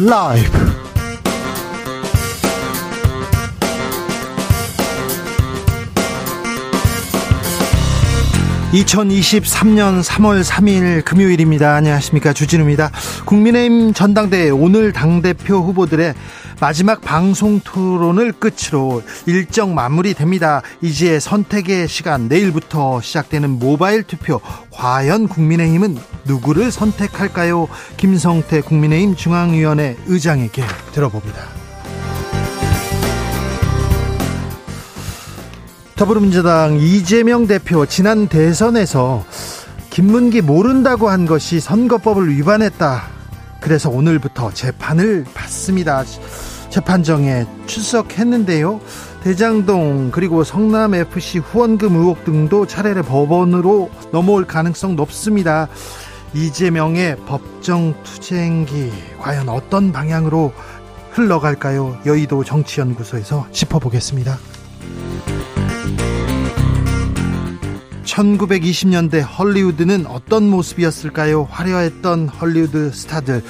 라이브 2023년 3월 3일 금요일입니다. 안녕하십니까. 주진우입니다. 국민의힘 전당대회 오늘 당대표 후보들의 마지막 방송 토론을 끝으로 일정 마무리됩니다. 이제 선택의 시간 내일부터 시작되는 모바일 투표 과연 국민의힘은 누구를 선택할까요? 김성태 국민의힘 중앙위원회 의장에게 들어봅니다. 더불어민주당 이재명 대표 지난 대선에서 김문기 모른다고 한 것이 선거법을 위반했다. 그래서 오늘부터 재판을 받습니다. 재판정에 출석했는데요. 대장동 그리고 성남 FC 후원금 의혹 등도 차례로 법원으로 넘어올 가능성 높습니다. 이재명의 법정 투쟁기 과연 어떤 방향으로 흘러갈까요? 여의도 정치연구소에서 짚어보겠습니다. 1920년대 헐리우드는 어떤 모습이었을까요? 화려했던 헐리우드 스타들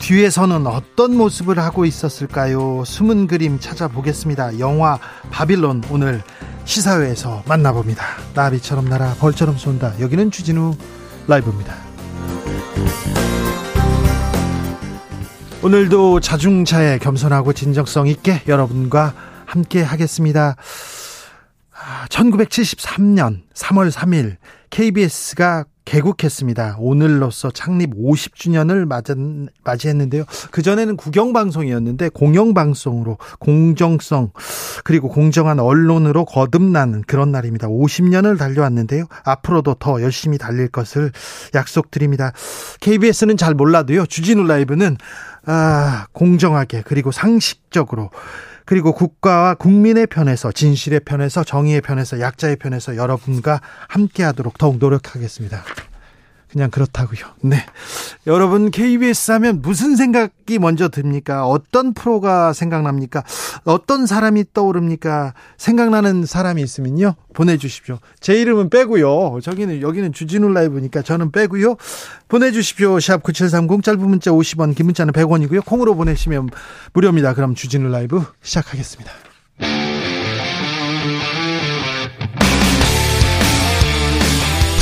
뒤에서는 어떤 모습을 하고 있었을까요? 숨은 그림 찾아보겠습니다. 영화 바빌론 오늘 시사회에서 만나봅니다. 나비처럼 날아 벌처럼 쏜다. 여기는 주진우 라이브입니다. 오늘도 자중차에 겸손하고 진정성 있게 여러분과 함께 하겠습니다. 1973년 3월 3일 KBS가 개국했습니다. 오늘로써 창립 50주년을 맞이했는데요. 그전에는 국영방송이었는데 공영방송으로 공정성 그리고 공정한 언론으로 거듭나는 그런 날입니다. 50년을 달려왔는데요. 앞으로도 더 열심히 달릴 것을 약속드립니다. KBS는 잘 몰라도요. 주진우 라이브는 아, 공정하게 그리고 상식적으로 그리고 국가와 국민의 편에서 진실의 편에서 정의의 편에서 약자의 편에서 여러분과 함께하도록 더욱 노력하겠습니다. 그냥 그렇다고요. 네. 여러분 KBS 하면 무슨 생각이 먼저 듭니까? 어떤 프로가 생각납니까? 어떤 사람이 떠오릅니까? 생각나는 사람이 있으면요. 보내 주십시오. 제 이름은 빼고요. 저기는 여기는 주진우 라이브니까 저는 빼고요. 보내 주십시오. 샵 9730 짧은 문자 50원, 긴 문자는 100원이고요. 콩으로 보내시면 무료입니다. 그럼 주진우 라이브 시작하겠습니다.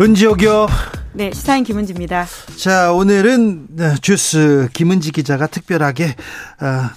은지옥이요. 네, 시사인 김은지입니다. 자, 오늘은 네, 주스 김은지 기자가 특별하게 어,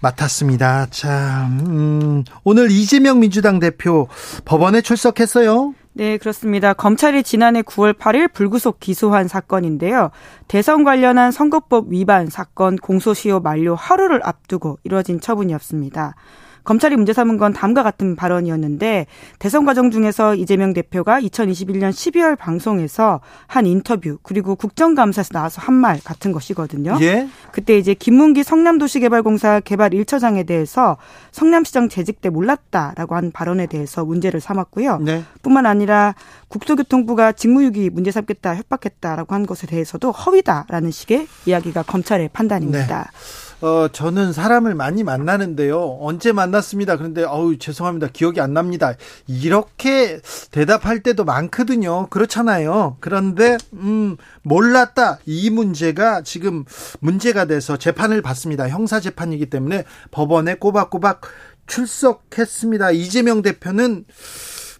맡았습니다. 자, 음, 오늘 이재명 민주당 대표 법원에 출석했어요. 네, 그렇습니다. 검찰이 지난해 9월 8일 불구속 기소한 사건인데요. 대선 관련한 선거법 위반 사건 공소시효 만료 하루를 앞두고 이뤄진 처분이었습니다. 검찰이 문제 삼은 건 다음과 같은 발언이었는데 대선 과정 중에서 이재명 대표가 2021년 12월 방송에서 한 인터뷰 그리고 국정감사에서 나와서 한 말 같은 것이거든요. 예? 그때 이제 김문기 성남도시개발공사 개발 1처장에 대해서 성남시장 재직 때 몰랐다라고 한 발언에 대해서 문제를 삼았고요. 네. 뿐만 아니라 국토교통부가 직무유기 문제 삼겠다 협박했다라고 한 것에 대해서도 허위다라는 식의 이야기가 검찰의 판단입니다. 네. 어, 저는 사람을 많이 만나는데요. 언제 만났습니다. 그런데, 어우, 죄송합니다. 기억이 안 납니다. 이렇게 대답할 때도 많거든요. 그렇잖아요. 그런데, 음, 몰랐다. 이 문제가 지금 문제가 돼서 재판을 받습니다. 형사 재판이기 때문에 법원에 꼬박꼬박 출석했습니다. 이재명 대표는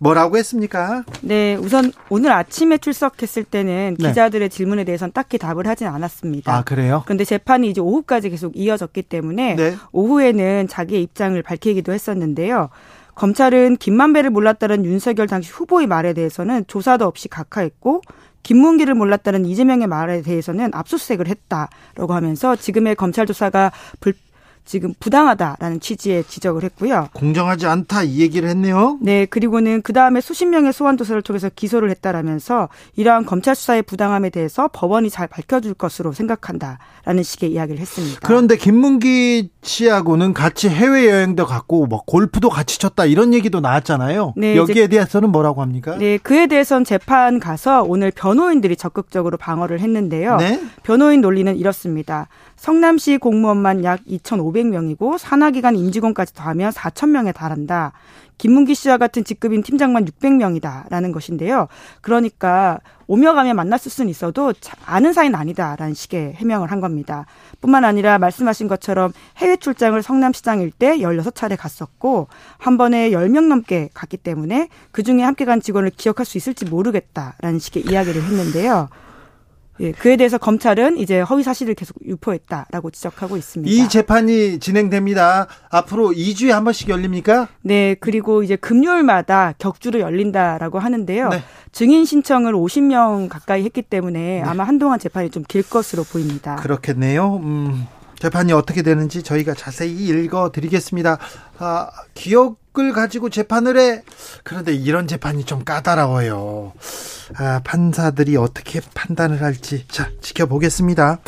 뭐라고 했습니까? 네, 우선 오늘 아침에 출석했을 때는 네. 기자들의 질문에 대해서는 딱히 답을 하진 않았습니다. 아, 그래요? 그런데 재판이 이제 오후까지 계속 이어졌기 때문에 네. 오후에는 자기의 입장을 밝히기도 했었는데요. 검찰은 김만배를 몰랐다는 윤석열 당시 후보의 말에 대해서는 조사도 없이 각하했고 김문기를 몰랐다는 이재명의 말에 대해서는 압수수색을 했다라고 하면서 지금의 검찰 조사가 불 지금 부당하다라는 취지의 지적을 했고요. 공정하지 않다 이 얘기를 했네요. 네, 그리고는 그 다음에 수십 명의 소환 조사를 통해서 기소를 했다라면서 이러한 검찰 수사의 부당함에 대해서 법원이 잘 밝혀줄 것으로 생각한다라는 식의 이야기를 했습니다. 그런데 김문기 씨하고는 같이 해외 여행도 갔고 뭐 골프도 같이 쳤다 이런 얘기도 나왔잖아요. 네, 여기에 대해서는 뭐라고 합니까? 네, 그에 대해선 재판 가서 오늘 변호인들이 적극적으로 방어를 했는데요. 네? 변호인 논리는 이렇습니다. 성남시 공무원만 약 2,500명이고 산하기관 임직원까지 더하면 4,000명에 달한다. 김문기 씨와 같은 직급인 팀장만 600명이다라는 것인데요. 그러니까 오며 가며 만났을 수는 있어도 아는 사이는 아니다라는 식의 해명을 한 겁니다. 뿐만 아니라 말씀하신 것처럼 해외 출장을 성남시장일 때 16차례 갔었고 한 번에 10명 넘게 갔기 때문에 그중에 함께 간 직원을 기억할 수 있을지 모르겠다라는 식의 이야기를 했는데요. 예, 그에 대해서 검찰은 이제 허위 사실을 계속 유포했다라고 지적하고 있습니다. 이 재판이 진행됩니다. 앞으로 2주에 한 번씩 열립니까? 네, 그리고 이제 금요일마다 격주로 열린다라고 하는데요. 네. 증인 신청을 50명 가까이 했기 때문에 네. 아마 한동안 재판이 좀 길 것으로 보입니다. 그렇겠네요. 음. 재판이 어떻게 되는지 저희가 자세히 읽어 드리겠습니다. 아, 기억 을 가지고 재판을 해. 그런데 이런 재판이 좀 까다로워요. 아, 판사들이 어떻게 판단을 할지. 자, 지켜보겠습니다.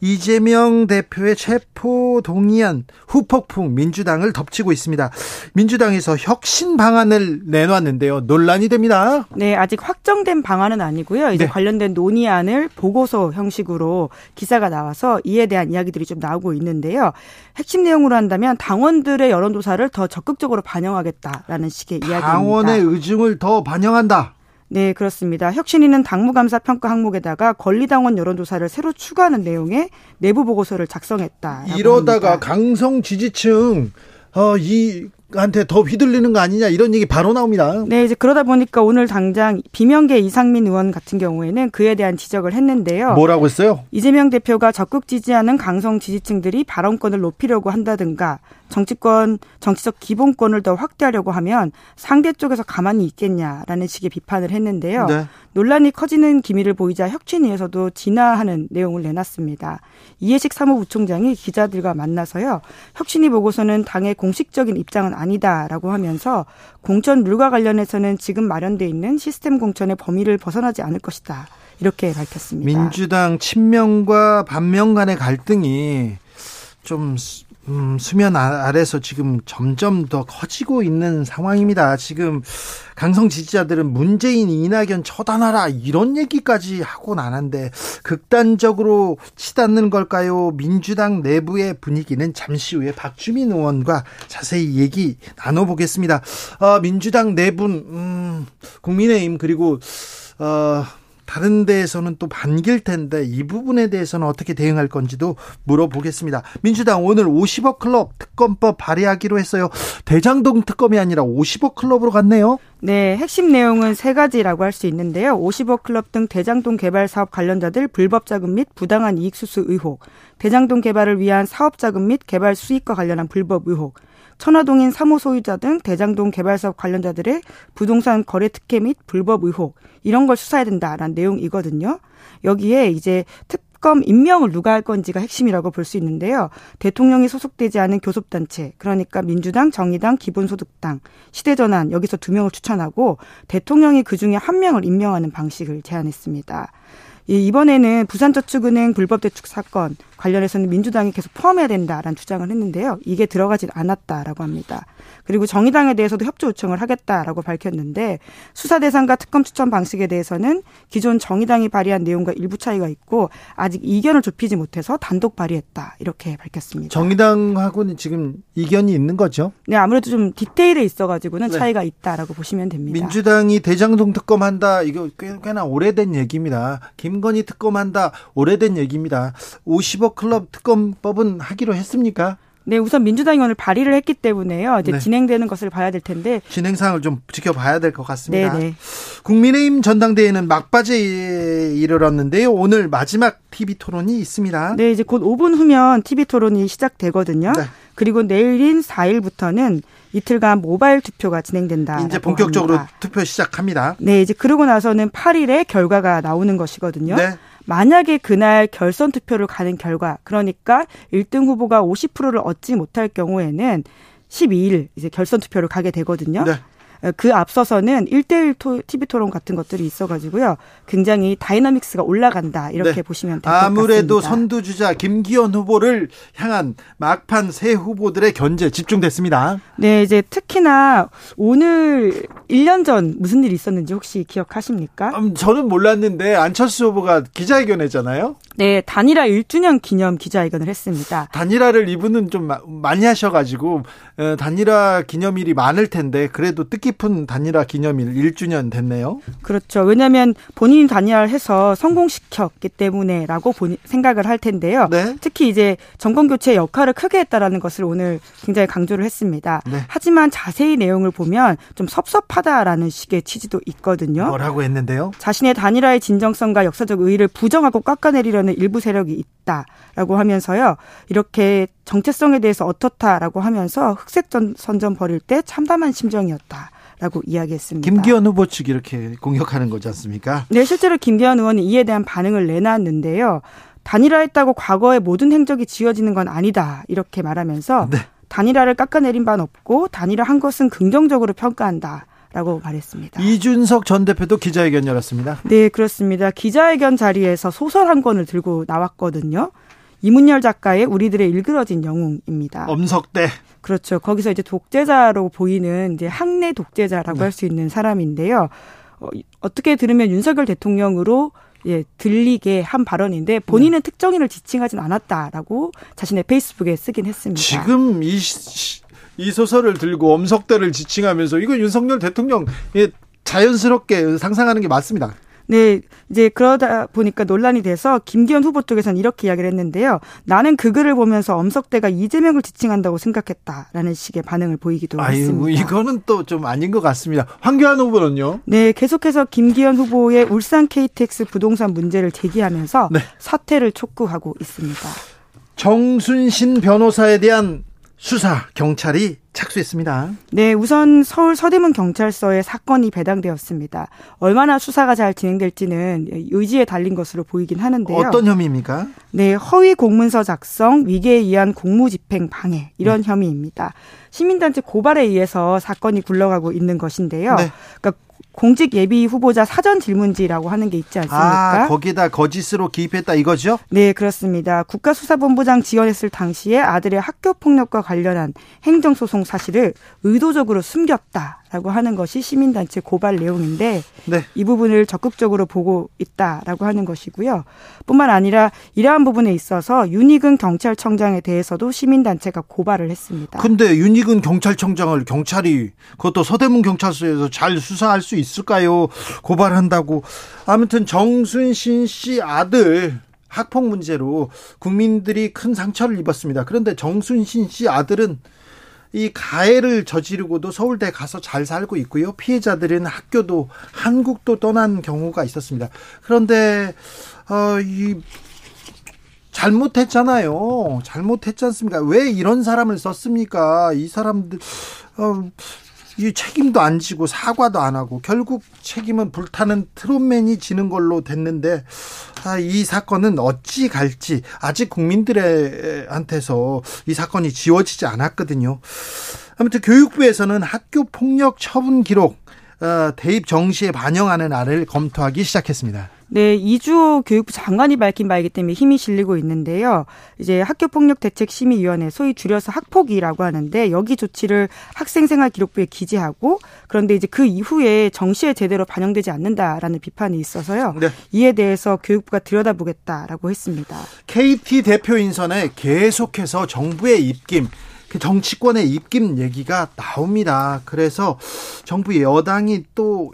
이재명 대표의 체포 동의안 후폭풍 민주당을 덮치고 있습니다. 민주당에서 혁신 방안을 내놨는데요. 논란이 됩니다. 네, 아직 확정된 방안은 아니고요. 이제 네. 관련된 논의안을 보고서 형식으로 기사가 나와서 이에 대한 이야기들이 좀 나오고 있는데요. 핵심 내용으로 한다면 당원들의 여론조사를 더 적극적으로 반영하겠다라는 식의 이야기입니다. 당원의 의중을 더 반영한다. 네, 그렇습니다. 혁신위는 당무감사 평가 항목에다가 권리당원 여론조사를 새로 추가하는 내용의 내부 보고서를 작성했다. 이러다가 합니다. 강성 지지층 어, 이 한테 더 휘둘리는 거 아니냐 이런 얘기 바로 나옵니다. 네, 이제 그러다 보니까 오늘 당장 비명계 이상민 의원 같은 경우에는 그에 대한 지적을 했는데요. 뭐라고 했어요? 이재명 대표가 적극 지지하는 강성 지지층들이 발언권을 높이려고 한다든가 정치권 정치적 기본권을 더 확대하려고 하면 상대 쪽에서 가만히 있겠냐라는 식의 비판을 했는데요. 네. 논란이 커지는 기미를 보이자 혁신위에서도 진화하는 내용을 내놨습니다. 이해식 사무부총장이 기자들과 만나서요. 혁신위 보고서는 당의 공식적인 입장은 아니다라고 하면서 공천 룰과 관련해서는 지금 마련돼 있는 시스템 공천의 범위를 벗어나지 않을 것이다. 이렇게 밝혔습니다. 민주당 친명과 반명 간의 갈등이 좀 음, 수면 아, 아래서 지금 점점 더 커지고 있는 상황입니다. 지금 강성 지지자들은 문재인, 이낙연 처단하라 이런 얘기까지 하고 나는데 극단적으로 치닫는 걸까요? 민주당 내부의 분위기는 잠시 후에 박주민 의원과 자세히 얘기 나눠보겠습니다. 어, 민주당 내분, 음, 국민의힘 그리고 어, 다른 데에서는 또 반길 텐데 이 부분에 대해서는 어떻게 대응할 건지도 물어보겠습니다. 민주당 오늘 50억 클럽 특검법 발의하기로 했어요. 대장동 특검이 아니라 50억 클럽으로 갔네요. 네, 핵심 내용은 세 가지라고 할 수 있는데요. 50억 클럽 등 대장동 개발 사업 관련자들 불법 자금 및 부당한 이익 수수 의혹, 대장동 개발을 위한 사업 자금 및 개발 수익과 관련한 불법 의혹, 천화동인 사무 소유자 등 대장동 개발 사업 관련자들의 부동산 거래 특혜 및 불법 의혹 이런 걸 수사해야 된다라는 내용이거든요. 여기에 이제 특검 임명을 누가 할 건지가 핵심이라고 볼 수 있는데요. 대통령이 소속되지 않은 교섭단체, 그러니까 민주당, 정의당, 기본소득당, 시대전환 여기서 두 명을 추천하고 대통령이 그 중에 한 명을 임명하는 방식을 제안했습니다. 이번에는 부산저축은행 불법 대출 사건 관련해서는 민주당이 계속 포함해야 된다라는 주장을 했는데요. 이게 들어가지 않았다라고 합니다. 그리고 정의당에 대해서도 협조 요청을 하겠다라고 밝혔는데 수사 대상과 특검 추천 방식에 대해서는 기존 정의당이 발의한 내용과 일부 차이가 있고 아직 이견을 좁히지 못해서 단독 발의했다 이렇게 밝혔습니다. 정의당하고는 지금 이견이 있는 거죠? 네, 아무래도 좀 디테일에 있어가지고는 네. 차이가 있다라고 보시면 됩니다. 민주당이 대장동 특검한다 이거 꽤, 꽤나 오래된 얘기입니다. 김건희 특검한다 오래된 얘기입니다. 50억 클럽 특검법은 하기로 했습니까? 네, 우선 민주당이 오늘 발의를 했기 때문에요. 이제 네. 진행되는 것을 봐야 될 텐데 진행 상을 좀 지켜봐야 될 것 같습니다. 네네. 네. 국민의힘 전당대회는 막바지에 이르렀는데요. 오늘 마지막 TV 토론이 있습니다. 네, 이제 곧 5분 후면 TV 토론이 시작되거든요. 네. 그리고 내일인 4일부터는 이틀간 모바일 투표가 진행된다. 이제 본격적으로 합니다. 투표 시작합니다. 네, 이제 그러고 나서는 8일에 결과가 나오는 것이거든요. 네. 만약에 그날 결선 투표를 가는 결과 그러니까 1등 후보가 50%를 얻지 못할 경우에는 12일 이제 결선 투표를 가게 되거든요. 네. 그 앞서서는 1대1 TV 토론 같은 것들이 있어가지고요. 굉장히 dynamics가 올라간다. 이렇게 네. 보시면 될 것 같습니다. 아무래도 선두주자 김기현 후보를 향한 막판 새 후보들의 견제 집중됐습니다. 네, 이제 특히나 오늘 1년 전 무슨 일이 있었는지 혹시 기억하십니까? 음, 저는 몰랐는데 안철수 후보가 기자회견 했잖아요. 네, 단일화 1주년 기념 기자회견을 했습니다. 단일화를 이분은 좀 많이 하셔가지고 어, 단일화 기념일이 많을 텐데 그래도 뜻깊 은 단일화 기념일 1주년 됐네요. 그렇죠. 왜냐하면 본인이 단일화를 해서 성공시켰기 때문에라고 본인, 생각을 할 텐데요. 네. 특히 이제 정권 교체 역할을 크게 했다라는 것을 오늘 굉장히 강조를 했습니다. 네. 하지만 자세히 내용을 보면 좀 섭섭하다라는 식의 취지도 있거든요. 뭐라고 했는데요? 자신의 단일화의 진정성과 역사적 의의를 부정하고 깎아내리려는 일부 세력이 있다라고 하면서요. 이렇게 정체성에 대해서 어떻다라고 하면서 흑색 선전 벌일 때 참담한 심정이었다. 라고 이야기했습니다. 김기현 후보 측이 이렇게 공격하는 거지 않습니까? 네, 실제로 김기현 의원은 이에 대한 반응을 내놨는데요. 단일화했다고 과거의 모든 행적이 지워지는 건 아니다. 이렇게 말하면서 네. 단일화를 깎아내린 바는 없고 단일화한 것은 긍정적으로 평가한다. 라고 말했습니다. 이준석 전 대표도 기자회견 열었습니다. 네, 그렇습니다. 기자회견 자리에서 소설 한 권을 들고 나왔거든요. 이문열 작가의 우리들의 일그러진 영웅입니다. 엄석대. 그렇죠. 거기서 이제 독재자로 보이는 이제 학내 독재자라고 네. 할수 있는 사람인데요. 어, 어떻게 들으면 윤석열 대통령으로 예, 들리게 한 발언인데 본인은 네. 특정인을 지칭하진 않았다라고 자신의 페이스북에 쓰긴 했습니다. 지금 이, 이 소설을 들고 엄석대를 지칭하면서 이거 윤석열 대통령 예, 자연스럽게 상상하는 게 맞습니다. 네, 이제 그러다 보니까 논란이 돼서 김기현 후보 쪽에서는 이렇게 이야기를 했는데요. 나는 그 글을 보면서 엄석대가 이재명을 지칭한다고 생각했다라는 식의 반응을 보이기도 아유, 했습니다. 이거는 또 좀 아닌 것 같습니다. 황교안 후보는요? 네, 계속해서 김기현 후보의 울산 KTX 부동산 문제를 제기하면서 네. 사퇴를 촉구하고 있습니다. 정순신 변호사에 대한 수사 경찰이 착수했습니다. 네, 우선 서울 서대문 경찰서에 사건이 배당되었습니다. 얼마나 수사가 잘 진행될지는 의지에 달린 것으로 보이긴 하는데요. 어떤 혐의입니까? 네, 허위 공문서 작성, 위계에 의한 공무집행 방해 이런 네. 혐의입니다. 시민단체 고발에 의해서 사건이 굴러가고 있는 것인데요. 네. 그러니까 공직 예비 후보자 사전 질문지라고 하는 게 있지 않습니까? 아, 거기다 거짓으로 기입했다 이거죠? 네, 그렇습니다. 국가수사본부장 지원했을 당시에 아들의 학교 폭력과 관련한 행정소송 사실을 의도적으로 숨겼다. 라고 하는 것이 시민단체 고발 내용인데 네. 이 부분을 적극적으로 보고 있다라고 하는 것이고요. 뿐만 아니라 이러한 부분에 있어서 윤희근 경찰청장에 대해서도 시민단체가 고발을 했습니다. 근데 윤희근 경찰청장을 경찰이 그것도 서대문 경찰서에서 잘 수사할 수 있 을까요? 고발한다고. 아무튼 정순신 씨 아들 학폭 문제로 국민들이 큰 상처를 입었습니다. 그런데 정순신 씨 아들은 이 가해를 저지르고도 서울대 가서 잘 살고 있고요. 피해자들은 학교도 한국도 떠난 경우가 있었습니다. 그런데 어, 이 잘못했잖아요. 잘못했지 않습니까? 왜 이런 사람을 썼습니까? 이 사람들 어, 이 책임도 안 지고 사과도 안 하고 결국 책임은 불타는 트롯맨이 지는 걸로 됐는데 아, 이 사건은 어찌 갈지 아직 국민들한테서 이 사건이 지워지지 않았거든요. 아무튼 교육부에서는 학교 폭력 처분 기록 어, 대입 정시에 반영하는 안을 검토하기 시작했습니다. 네, 이주호 교육부 장관이 밝힌 바이기 때문에 힘이 실리고 있는데요. 이제 학교폭력대책심의위원회, 소위 줄여서 학폭위라고 하는데 여기 조치를 학생생활 기록부에 기재하고 그런데 이제 그 이후에 정시에 제대로 반영되지 않는다라는 비판이 있어서요. 네. 이에 대해서 교육부가 들여다보겠다라고 했습니다. KT 대표 인선에 계속해서 정부의 입김 그 정치권의 입김 얘기가 나옵니다. 그래서 정부 여당이 또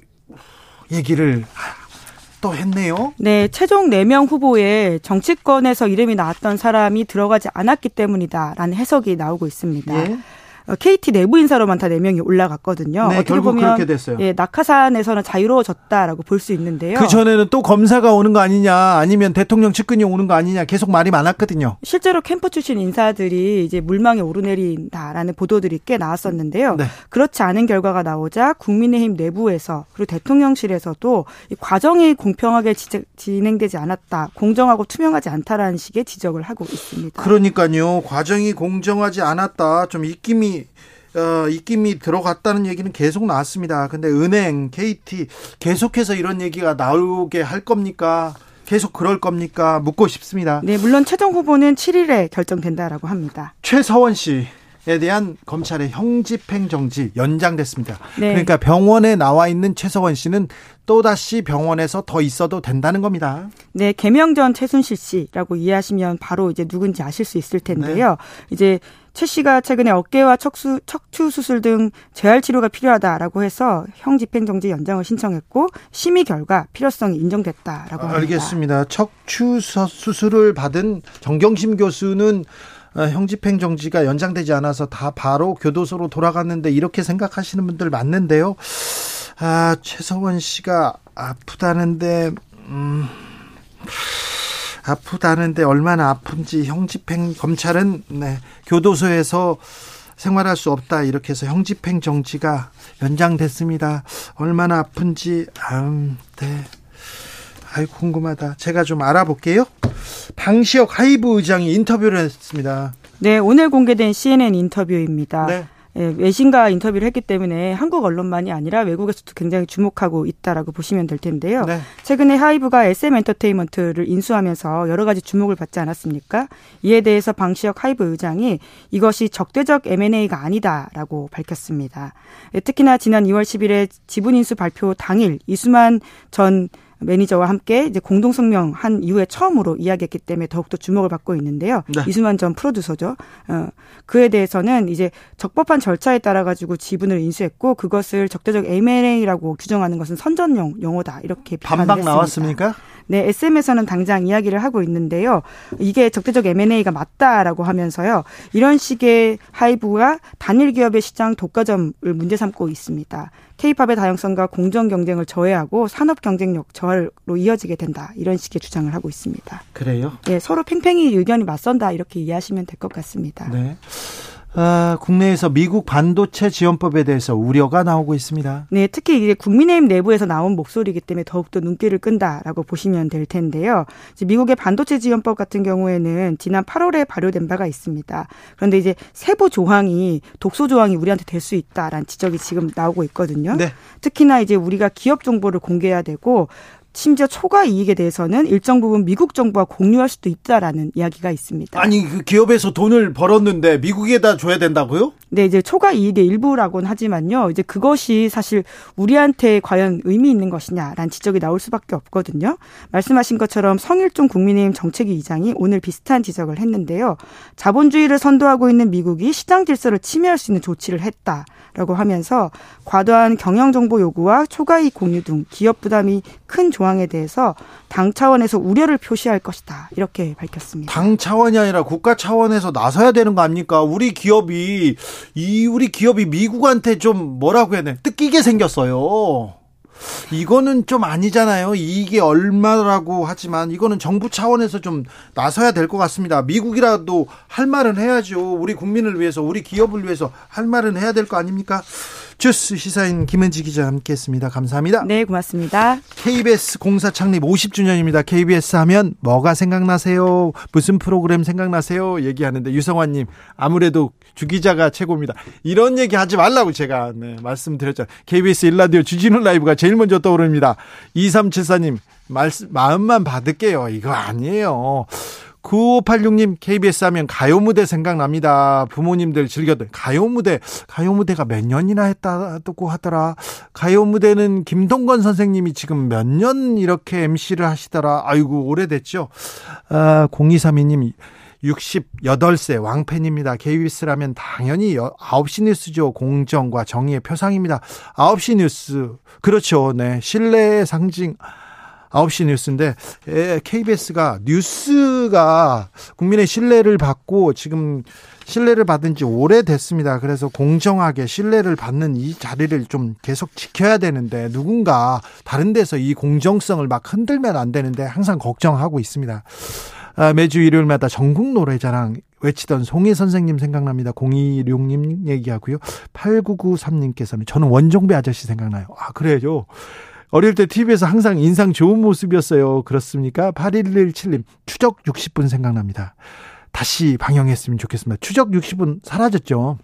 얘기를 또 했네요. 네, 최종 4명 후보에 정치권에서 이름이 나왔던 사람이 들어가지 않았기 때문이다라는 해석이 나오고 있습니다. 예. KT 내부 인사로만 다 4명이 올라갔거든요. 네, 어떻게 결국 보면 그렇게 됐어요. 예, 낙하산에서는 자유로워졌다라고 볼 수 있는데요. 그 전에는 또 검사가 오는 거 아니냐, 아니면 대통령 측근이 오는 거 아니냐 계속 말이 많았거든요. 실제로 캠프 출신 인사들이 이제 물망에 오르내린다라는 보도들이 꽤 나왔었는데요. 네. 그렇지 않은 결과가 나오자 국민의힘 내부에서 그리고 대통령실에서도 이 과정이 공평하게 지- 진행되지 않았다, 공정하고 투명하지 않다라는 식의 지적을 하고 있습니다. 그러니까요, 과정이 공정하지 않았다, 좀 입김이 어, 입김이 들어갔다는 얘기는 계속 나왔습니다. 근데 은행, KT 계속해서 이런 얘기가 나오게 할 겁니까? 계속 그럴 겁니까? 묻고 싶습니다. 네, 물론 최종 후보는 7일에 결정된다라고 합니다. 최서원 씨 에 대한 검찰의 형집행 정지 연장됐습니다. 네. 그러니까 병원에 나와 있는 최서원 씨는 또다시 병원에서 더 있어도 된다는 겁니다. 네, 개명 전 최순실 씨라고 이해하시면 바로 이제 누군지 아실 수 있을 텐데요. 이제 최 씨가 최근에 어깨와 척수, 척추 수술 등 재활 치료가 필요하다라고 해서 형 집행정지 연장을 신청했고 심의 결과 필요성이 인정됐다라고 합니다. 알겠습니다. 척추 서- 수술을 받은 정경심 교수는 어, 형집행 정지가 연장되지 않아서 다 바로 교도소로 돌아갔는데 이렇게 생각하시는 분들 많는데요. 아, 최서원 씨가 아프다는데 음 아프다는데 얼마나 아픈지 형집행 검찰은 네, 교도소에서 생활할 수 없다 이렇게 해서 형집행 정지가 연장됐습니다. 얼마나 아픈지 음, 네. 아이 궁금하다. 제가 좀 알아볼게요. 방시혁 하이브 의장이 인터뷰를 했습니다. 네, 오늘 공개된 CNN 인터뷰입니다. 네. 예, 외신과 인터뷰를 했기 때문에 한국 언론만이 아니라 외국에서도 굉장히 주목하고 있다라고 보시면 될 텐데요. 네. 최근에 하이브가 SM 엔터테인먼트를 인수하면서 여러 가지 주목을 받지 않았습니까? 이에 대해서 방시혁 하이브 의장이 이것이 적대적 M&A가 아니다라고 밝혔습니다. 예, 특히나 지난 2월 10일에 지분 인수 발표 당일 이수만 전 매니저와 함께 이제 공동 성명 한 이후에 처음으로 이야기했기 때문에 더욱더 주목을 받고 있는데요. 네. 이수만 전 프로듀서죠. 어, 그에 대해서는 이제 적법한 절차에 따라 가지고 지분을 인수했고 그것을 적대적 M&A라고 규정하는 것은 선전용 용어다 이렇게 반박 했습니다. 나왔습니까? 네, SM에서는 당장 이야기를 하고 있는데요. 이게 적대적 M&A가 맞다라고 하면서요. 이런 식의 하이브가 단일 기업의 시장 독과점을 문제 삼고 있습니다. K-팝의 다양성과 공정 경쟁을 저해하고 산업 경쟁력 저하로 이어지게 된다. 이런 식의 주장을 하고 있습니다. 그래요? 네, 서로 팽팽히 의견이 맞선다. 이렇게 이해하시면 될 것 같습니다. 네. 아, 국내에서 미국 반도체 지원법에 대해서 우려가 나오고 있습니다. 네, 특히 이제 국민의힘 내부에서 나온 목소리이기 때문에 더욱더 눈길을 끈다라고 보시면 될 텐데요. 미국의 반도체 지원법 같은 경우에는 지난 8월에 발효된 바가 있습니다. 그런데 이제 세부 조항이 독소 조항이 우리한테 될 수 있다라는 지적이 지금 나오고 있거든요. 네. 특히나 이제 우리가 기업 정보를 공개해야 되고 심지어 초과 이익에 대해서는 일정 부분 미국 정부와 공유할 수도 있다라는 이야기가 있습니다. 아니, 그 기업에서 돈을 벌었는데 미국에다 줘야 된다고요? 네, 이제 초과 이익의 일부라고는 하지만요. 이제 그것이 사실 우리한테 과연 의미 있는 것이냐라는 지적이 나올 수밖에 없거든요. 말씀하신 것처럼 성일종 국민의힘 정책위 의장이 오늘 비슷한 지적을 했는데요. 자본주의를 선도하고 있는 미국이 시장 질서를 침해할 수 있는 조치를 했다 라고 하면서 과도한 경영 정보 요구와 초과 이익 공유 등 기업 부담이 큰 조항에 대해서 당 차원에서 우려를 표시할 것이다. 이렇게 밝혔습니다. 당 차원이 아니라 국가 차원에서 나서야 되는 거 아닙니까? 우리 기업이 이 우리 기업이 미국한테 좀 뭐라고 해야 돼? 뜯기게 생겼어요. 이거는 좀 아니잖아요. 이게 얼마라고 하지만 이거는 정부 차원에서 좀 나서야 될 것 같습니다. 미국이라도 할 말은 해야죠. 우리 국민을 위해서, 우리 기업을 위해서 할 말은 해야 될 거 아닙니까? 주스 시사인 김은지 기자 함께했습니다. 감사합니다. 네, 고맙습니다. KBS 공사 창립 50주년입니다. KBS 하면 뭐가 생각나세요? 무슨 프로그램 생각나세요? 얘기하는데 유성환님 아무래도 주 기자가 최고입니다. 이런 얘기 하지 말라고 제가 네, 말씀드렸잖아요. KBS 일라디오 주진우 라이브가 제일 먼저 떠오릅니다. 2374님 말씀 마음만 받을게요. 이거 아니에요. 9586님 KBS 하면 가요 무대 생각납니다. 부모님들 즐겼던 가요 무대 가요 무대가 몇 년이나 했다고 하더라. 가요 무대는 김동건 선생님이 지금 몇 년 이렇게 MC를 하시더라. 아이고 오래됐죠. 아, 0232님 68세 왕팬입니다. KBS라면 당연히 9시 뉴스죠. 공정과 정의의 표상입니다. 9시 뉴스. 그렇죠. 네. 신뢰의 상징. 9시 뉴스인데 KBS가 뉴스가 국민의 신뢰를 받고 지금 신뢰를 받은 지 오래됐습니다. 그래서 공정하게 신뢰를 받는 이 자리를 좀 계속 지켜야 되는데 누군가 다른 데서 이 공정성을 막 흔들면 안 되는데 항상 걱정하고 있습니다. 아, 매주 일요일마다 전국 노래자랑 외치던 송희 선생님 생각납니다. 0216님 얘기하고요. 8993님께서는 저는 원종배 아저씨 생각나요. 아, 그래요. 어릴 때 TV에서 항상 인상 좋은 모습이었어요. 그렇습니까? 8117님, 추적 60분 생각납니다. 다시 방영했으면 좋겠습니다. 추적 60분 사라졌죠.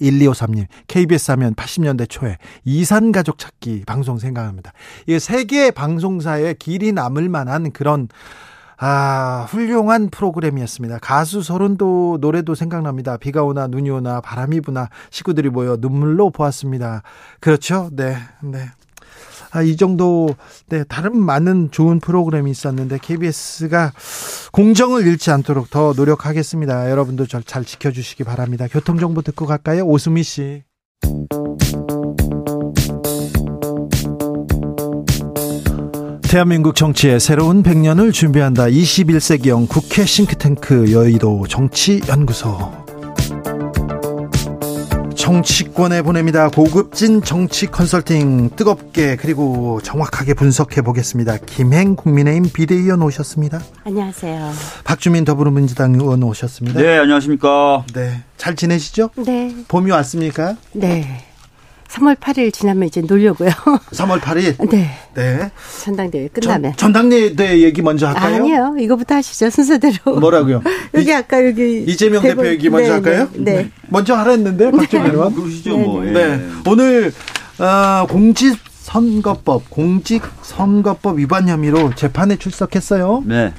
1253님, KBS 하면 80년대 초에 이산 가족 찾기 방송 생각합니다. 이게 세계 방송사에 길이 남을 만한 그런 아, 훌륭한 프로그램이었습니다. 가수 서른도 노래도 생각납니다. 비가 오나 눈이 오나 바람이 부나 식구들이 모여 눈물로 보았습니다. 그렇죠? 네, 네. 아, 이 정도 네 다른 많은 좋은 프로그램이 있었는데 KBS가 공정을 잃지 않도록 더 노력하겠습니다. 여러분도 잘, 잘 지켜주시기 바랍니다. 교통 정보 듣고 갈까요? 오수미 씨. 대한민국 정치의 새로운 100년을 준비한다. 21세기형 국회 싱크탱크 여의도 정치연구소. 정치권에 보냅니다. 고급진 정치 컨설팅 뜨겁게 그리고 정확하게 분석해 보겠습니다. 김행 국민의힘 비대위원 오셨습니다. 안녕하세요. 박주민 더불어민주당 의원 오셨습니다. 네, 안녕하십니까. 네, 잘 지내시죠? 네. 봄이 왔습니까? 네. 3월 8일 지나면 이제 놀려고요. 3월 8일? 네. 네. 전당대회 끝나면. 전, 당대회 얘기 먼저 할까요? 아니요. 이거부터 하시죠. 순서대로. 뭐라고요? 여기 아까 여기 이재명 대표 얘기 먼저 네, 할까요? 네. 네. 먼저 하랬는데 박주민 의원. 그러시죠, 뭐. 네. 네. 오늘 어, 공직 선거법, 공직 선거법 위반 혐의로 재판에 출석했어요. 네.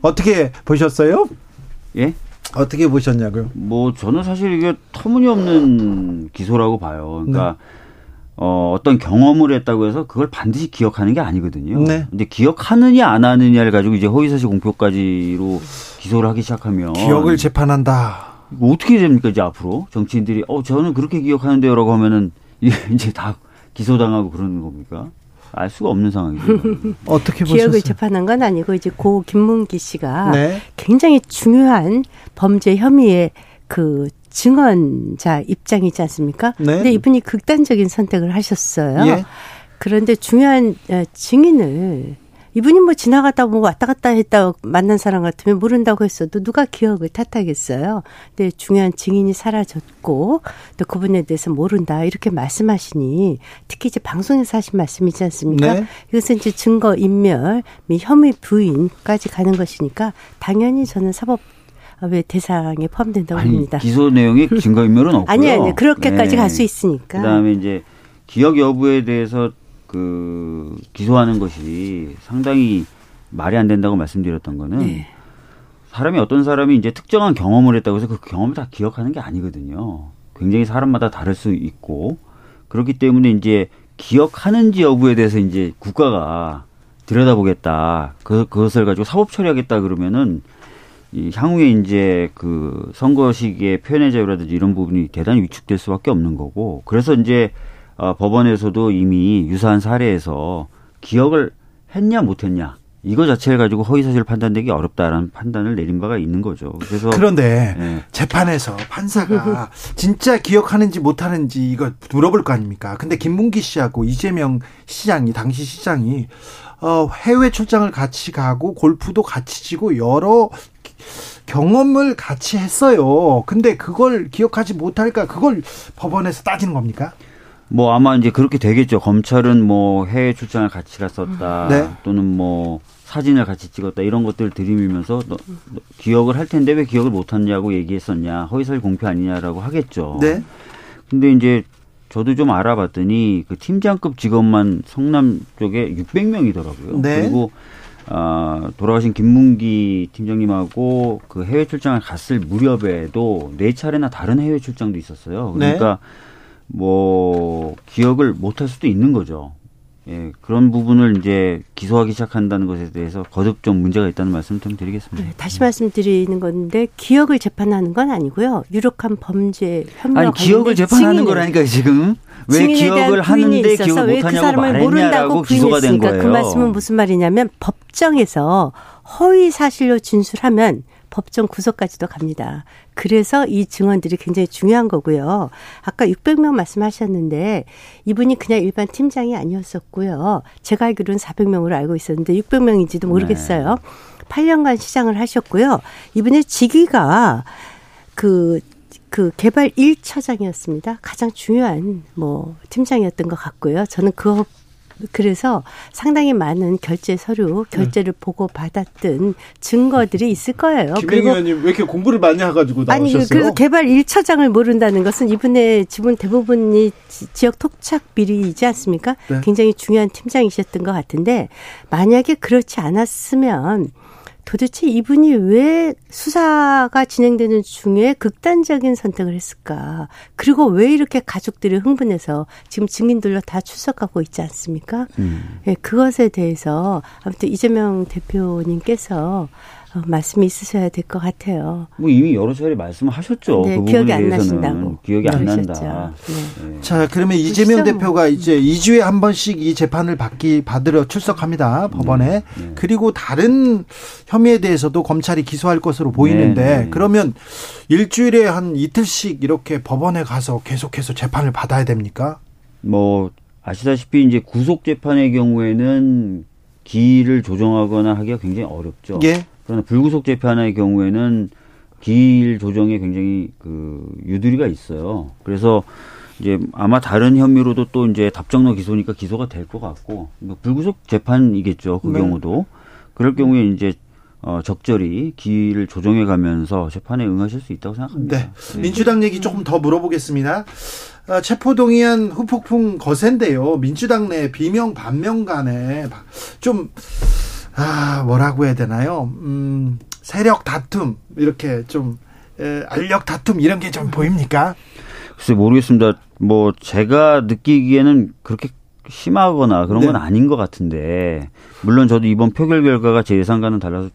어떻게 보셨어요? 예? 어떻게 보셨냐고요? 뭐 저는 사실 이게 터무니없는 기소라고 봐요. 그러니까 네. 어, 어떤 경험을 했다고 해서 그걸 반드시 기억하는 게 아니거든요. 네. 근데 기억하느냐 안 하느냐를 가지고 이제 허위사실 공표까지로 기소를 하기 시작하면 기억을 재판한다. 어떻게 됩니까 이제 앞으로 정치인들이 어 저는 그렇게 기억하는데요라고 하면은 이제 다 기소당하고 그러는 겁니까? 알 수가 없는 상황이죠. 어떻게 보셨어요? 기억을 재판한 건 아니고 이제 고 김문기 씨가 네. 굉장히 중요한 범죄 혐의의 그 증언자 입장이지 않습니까? 네. 근데 이분이 극단적인 선택을 하셨어요. 예. 그런데 중요한 어, 증인을 이분이 뭐 지나가다 뭐 왔다 갔다 했다 만난 사람 같으면 모른다고 했어도 누가 기억을 탓하겠어요. 근데 중요한 증인이 사라졌고 또 그분에 대해서 모른다 이렇게 말씀하시니 특히 이제 방송에서 하신 말씀이지 않습니까? 네. 이것은 이제 증거 인멸 및 혐의 부인까지 가는 것이니까 당연히 저는 사법 왜 대상에 포함된다고 아니, 봅니다. 기소 내용이 증거 인멸은 없고요. 아니요, 아니요. 그렇게까지 네. 갈수 있으니까. 그다음에 이제 기억 여부에 대해서 그 기소하는 것이 상당히 말이 안 된다고 말씀드렸던 거는 네. 사람이 어떤 사람이 이제 특정한 경험을 했다고 해서 그 경험을 다 기억하는 게 아니거든요. 굉장히 사람마다 다를 수 있고 그렇기 때문에 이제 기억하는지 여부에 대해서 이제 국가가 들여다보겠다. 그, 그것을 가지고 사법 처리하겠다 그러면은 이 향후에 이제 그 선거 시기에 표현의 자유라든지 이런 부분이 대단히 위축될 수밖에 없는 거고 그래서 이제 어, 법원에서도 이미 유사한 사례에서 기억을 했냐 못했냐 이거 자체를 가지고 허위사실 판단되기 어렵다라는 판단을 내린 바가 있는 거죠. 그래서 그런데 네. 재판에서 판사가 진짜 기억하는지 못하는지 이거 물어볼 거 아닙니까? 근데 김문기 씨하고 이재명 시장이 당시 시장이 어, 해외 출장을 같이 가고 골프도 같이 치고 여러 경험을 같이 했어요. 근데 그걸 기억하지 못할까? 그걸 법원에서 따지는 겁니까? 뭐 아마 이제 그렇게 되겠죠. 검찰은 뭐 해외 출장을 같이 갔었다. 네. 또는 뭐 사진을 같이 찍었다 이런 것들을 들이밀면서 너, 너, 기억을 할 텐데 왜 기억을 못 하냐고 얘기했었냐 허위사실 공표 아니냐라고 하겠죠. 네. 근데 이제 저도 좀 알아봤더니 그 팀장급 직원만 성남 쪽에 600명이더라고요. 네. 그리고 아, 돌아가신 김문기 팀장님하고 그 해외 출장을 갔을 무렵에도 네 차례나 다른 해외 출장도 있었어요. 그러니까 네. 뭐 기억을 못 할 수도 있는 거죠. 예, 그런 부분을 이제 기소하기 시작한다는 것에 대해서 거듭 좀 문제가 있다는 말씀을 좀 드리겠습니다. 네, 다시 말씀드리는 건데 기억을 재판하는 건 아니고요. 유력한 범죄 혐의와 아니 기억을 재판하는 거라니까 지금 왜 기억을 하는데 기억을 못하냐고 그 사람을 모른다고 기소가 된 거예요. 그 말씀은 무슨 말이냐면 법정에서 허위 사실로 진술하면 법정 구속까지도 갑니다. 그래서 이 증언들이 굉장히 중요한 거고요. 아까 600명 말씀하셨는데 이분이 그냥 일반 팀장이 아니었었고요. 제가 알기로는 400명으로 알고 있었는데 600명인지도 모르겠어요. 네. 8년간 시장을 하셨고요. 이분의 직위가 그, 그 개발 1처장이었습니다. 가장 중요한 뭐 팀장이었던 것 같고요. 저는 그 그래서 상당히 많은 결제 서류, 결제를 네. 보고 받았던 증거들이 있을 거예요. 김 의원님 왜 이렇게 공부를 많이 해가지고 나오셨어요? 아니 그래서 개발 1차장을 모른다는 것은 이분의 지분 대부분이 지역 토착 비리이지 않습니까? 네. 굉장히 중요한 팀장이셨던 것 같은데 만약에 그렇지 않았으면 도대체 이분이 왜 수사가 진행되는 중에 극단적인 선택을 했을까? 그리고 왜 이렇게 가족들이 흥분해서 지금 증인들로 다 출석하고 있지 않습니까? 음. 네, 그것에 대해서 아무튼 이재명 대표님께서 어, 말씀이 있으셔야 될 것 같아요. 뭐 이미 여러 차례 말씀하셨죠. 네, 그 기억이 안 나신다고. 기억이 안 난다. 네. 네. 자, 그러면 이재명 대표가 이제 2주에 한 번씩 이 재판을 받기 받으러 출석합니다. 법원에. 네, 네. 그리고 다른 혐의에 대해서도 검찰이 기소할 것으로 보이는데 네, 그러면 일주일에 한 이틀씩 이렇게 법원에 가서 계속해서 재판을 받아야 됩니까? 뭐 아시다시피 이제 구속 재판의 경우에는 기일을 조정하거나 하기가 굉장히 어렵죠. 예. 그러나 불구속 재판의 경우에는 기일 조정에 굉장히 그 유두리가 있어요. 그래서 이제 아마 다른 혐의로도 또 이제 답정너 기소니까 기소가 될 것 같고 뭐 불구속 재판이겠죠. 그 네. 경우도 그럴 경우에 이제 어, 적절히 기일을 조정해 가면서 재판에 응하실 수 있다고 생각합니다. 네. 네. 민주당 얘기 조금 더 물어보겠습니다. 어, 체포동의안 후폭풍 거센데요. 민주당 내 비명 반명 간에 좀 아, 뭐라고 해야 되나요? 음, 세력 다툼, 이렇게 좀, 에, 알력 다툼, 이런 게 좀 보입니까? 글쎄, 모르겠습니다. 뭐, 제가 느끼기에는 그렇게 심하거나 그런 건 네. 아닌 것 같은데, 물론 저도 이번 표결 결과가 제 예상과는 달라서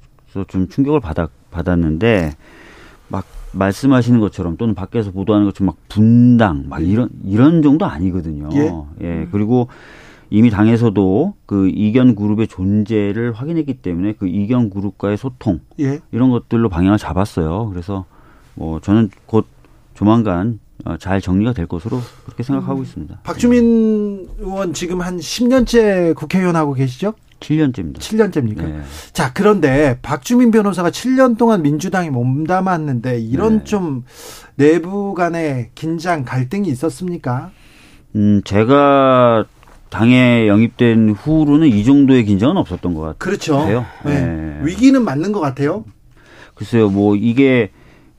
좀 충격을 받았, 받았는데, 막 말씀하시는 것처럼 또는 밖에서 보도하는 것처럼 막 분당, 막 이런, 이런 정도 아니거든요. 예. 예. 그리고 이미 당에서도 그 이견 그룹의 존재를 확인했기 때문에 그 이견 그룹과의 소통 예. 이런 것들로 방향을 잡았어요. 그래서 뭐 저는 곧 조만간 어, 잘 정리가 될 것으로 그렇게 생각하고 음. 있습니다. 박주민 의원 지금 한 10년째 국회의원 하고 계시죠? 7년째입니다. 7년째입니까? 네. 자, 그런데 박주민 변호사가 7년 동안 민주당에 몸담았는데 이런 네. 좀 내부 간의 긴장, 갈등이 있었습니까? 음, 제가 당에 영입된 후로는 이 정도의 긴장은 없었던 것 같아요. 그렇죠. 네. 네. 위기는 맞는 것 같아요. 글쎄요, 뭐 이게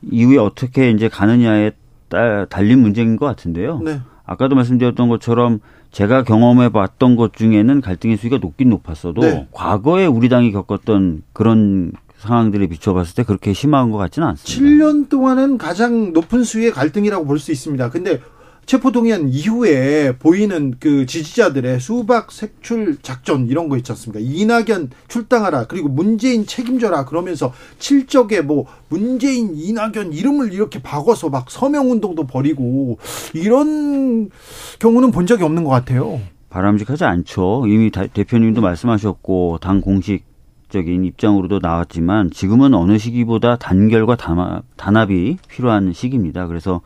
이후에 어떻게 이제 가느냐에 따, 달린 문제인 것 같은데요. 네. 아까도 말씀드렸던 것처럼 제가 경험해 봤던 것 중에는 갈등의 수위가 높긴 높았어도 네. 과거에 우리 당이 겪었던 그런 상황들에 비춰봤을 때 그렇게 심한 것 같지는 않습니다. 7년 동안은 가장 높은 수위의 갈등이라고 볼 수 있습니다. 근데 체포동의안 이후에 보이는 그 지지자들의 수박 색출 작전 이런 거 있지 않습니까? 이낙연 출당하라 그리고 문재인 책임져라 그러면서 칠적에 뭐 문재인 이낙연 이름을 이렇게 바꿔서 막 서명 운동도 벌이고 이런 경우는 본 적이 없는 것 같아요. 바람직하지 않죠. 이미 대표님도 말씀하셨고 당 공식 적인 입장으로도 나왔지만 지금은 어느 시기보다 단결과 단합, 이 필요한 시기입니다. 그래서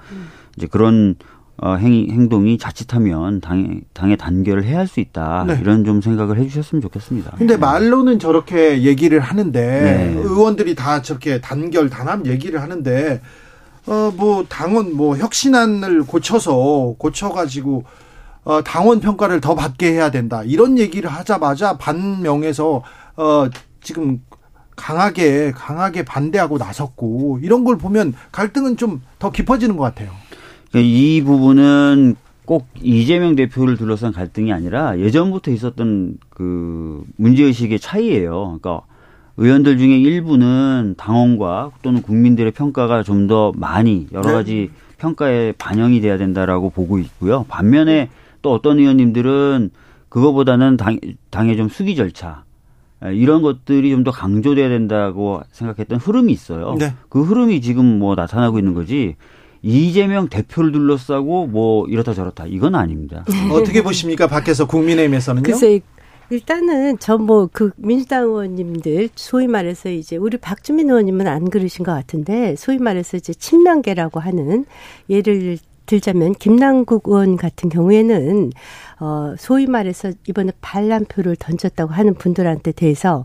이제 그런 어, 행, 행동이 자칫하면 당의, 당의 단결을 해야 할 수 있다. 네. 이런 좀 생각을 해 주셨으면 좋겠습니다. 근데 네. 말로는 저렇게 얘기를 하는데 네. 의원들이 다 저렇게 단결, 단합 얘기를 하는데 어, 뭐 당원 뭐 혁신안을 고쳐서 고쳐가지고 어, 당원 평가를 더 받게 해야 된다. 이런 얘기를 하자마자 반명에서 어, 지금 강하게 강하게 반대하고 나섰고 이런 걸 보면 갈등은 좀 더 깊어지는 것 같아요. 이 부분은 꼭 이재명 대표를 둘러싼 갈등이 아니라 예전부터 있었던 그 문제의식의 차이예요. 그러니까 의원들 중에 일부는 당원과 또는 국민들의 평가가 좀 더 많이 여러 네. 가지 네. 평가에 반영이 돼야 된다라고 보고 있고요. 반면에 또 어떤 의원님들은 그거보다는 당, 당의 좀 수기 절차 이런 것들이 좀 더 강조돼야 된다고 생각했던 흐름이 있어요. 네. 그 흐름이 지금 뭐 나타나고 있는 거지. 이재명 대표를 둘러싸고 뭐 이렇다 저렇다 이건 아닙니다. 어떻게 보십니까? 밖에서 국민의힘에서는요? 글쎄 일단은 저뭐그 민주당 의원님들 소위 말해서 이제 우리 박주민 의원님은 안 그러신 것 같은데 소위 말해서 이제 친명계라고 하는 예를 들자면 김남국 의원 같은 경우에는 어 소위 말해서 이번에 반란표를 던졌다고 하는 분들한테 대해서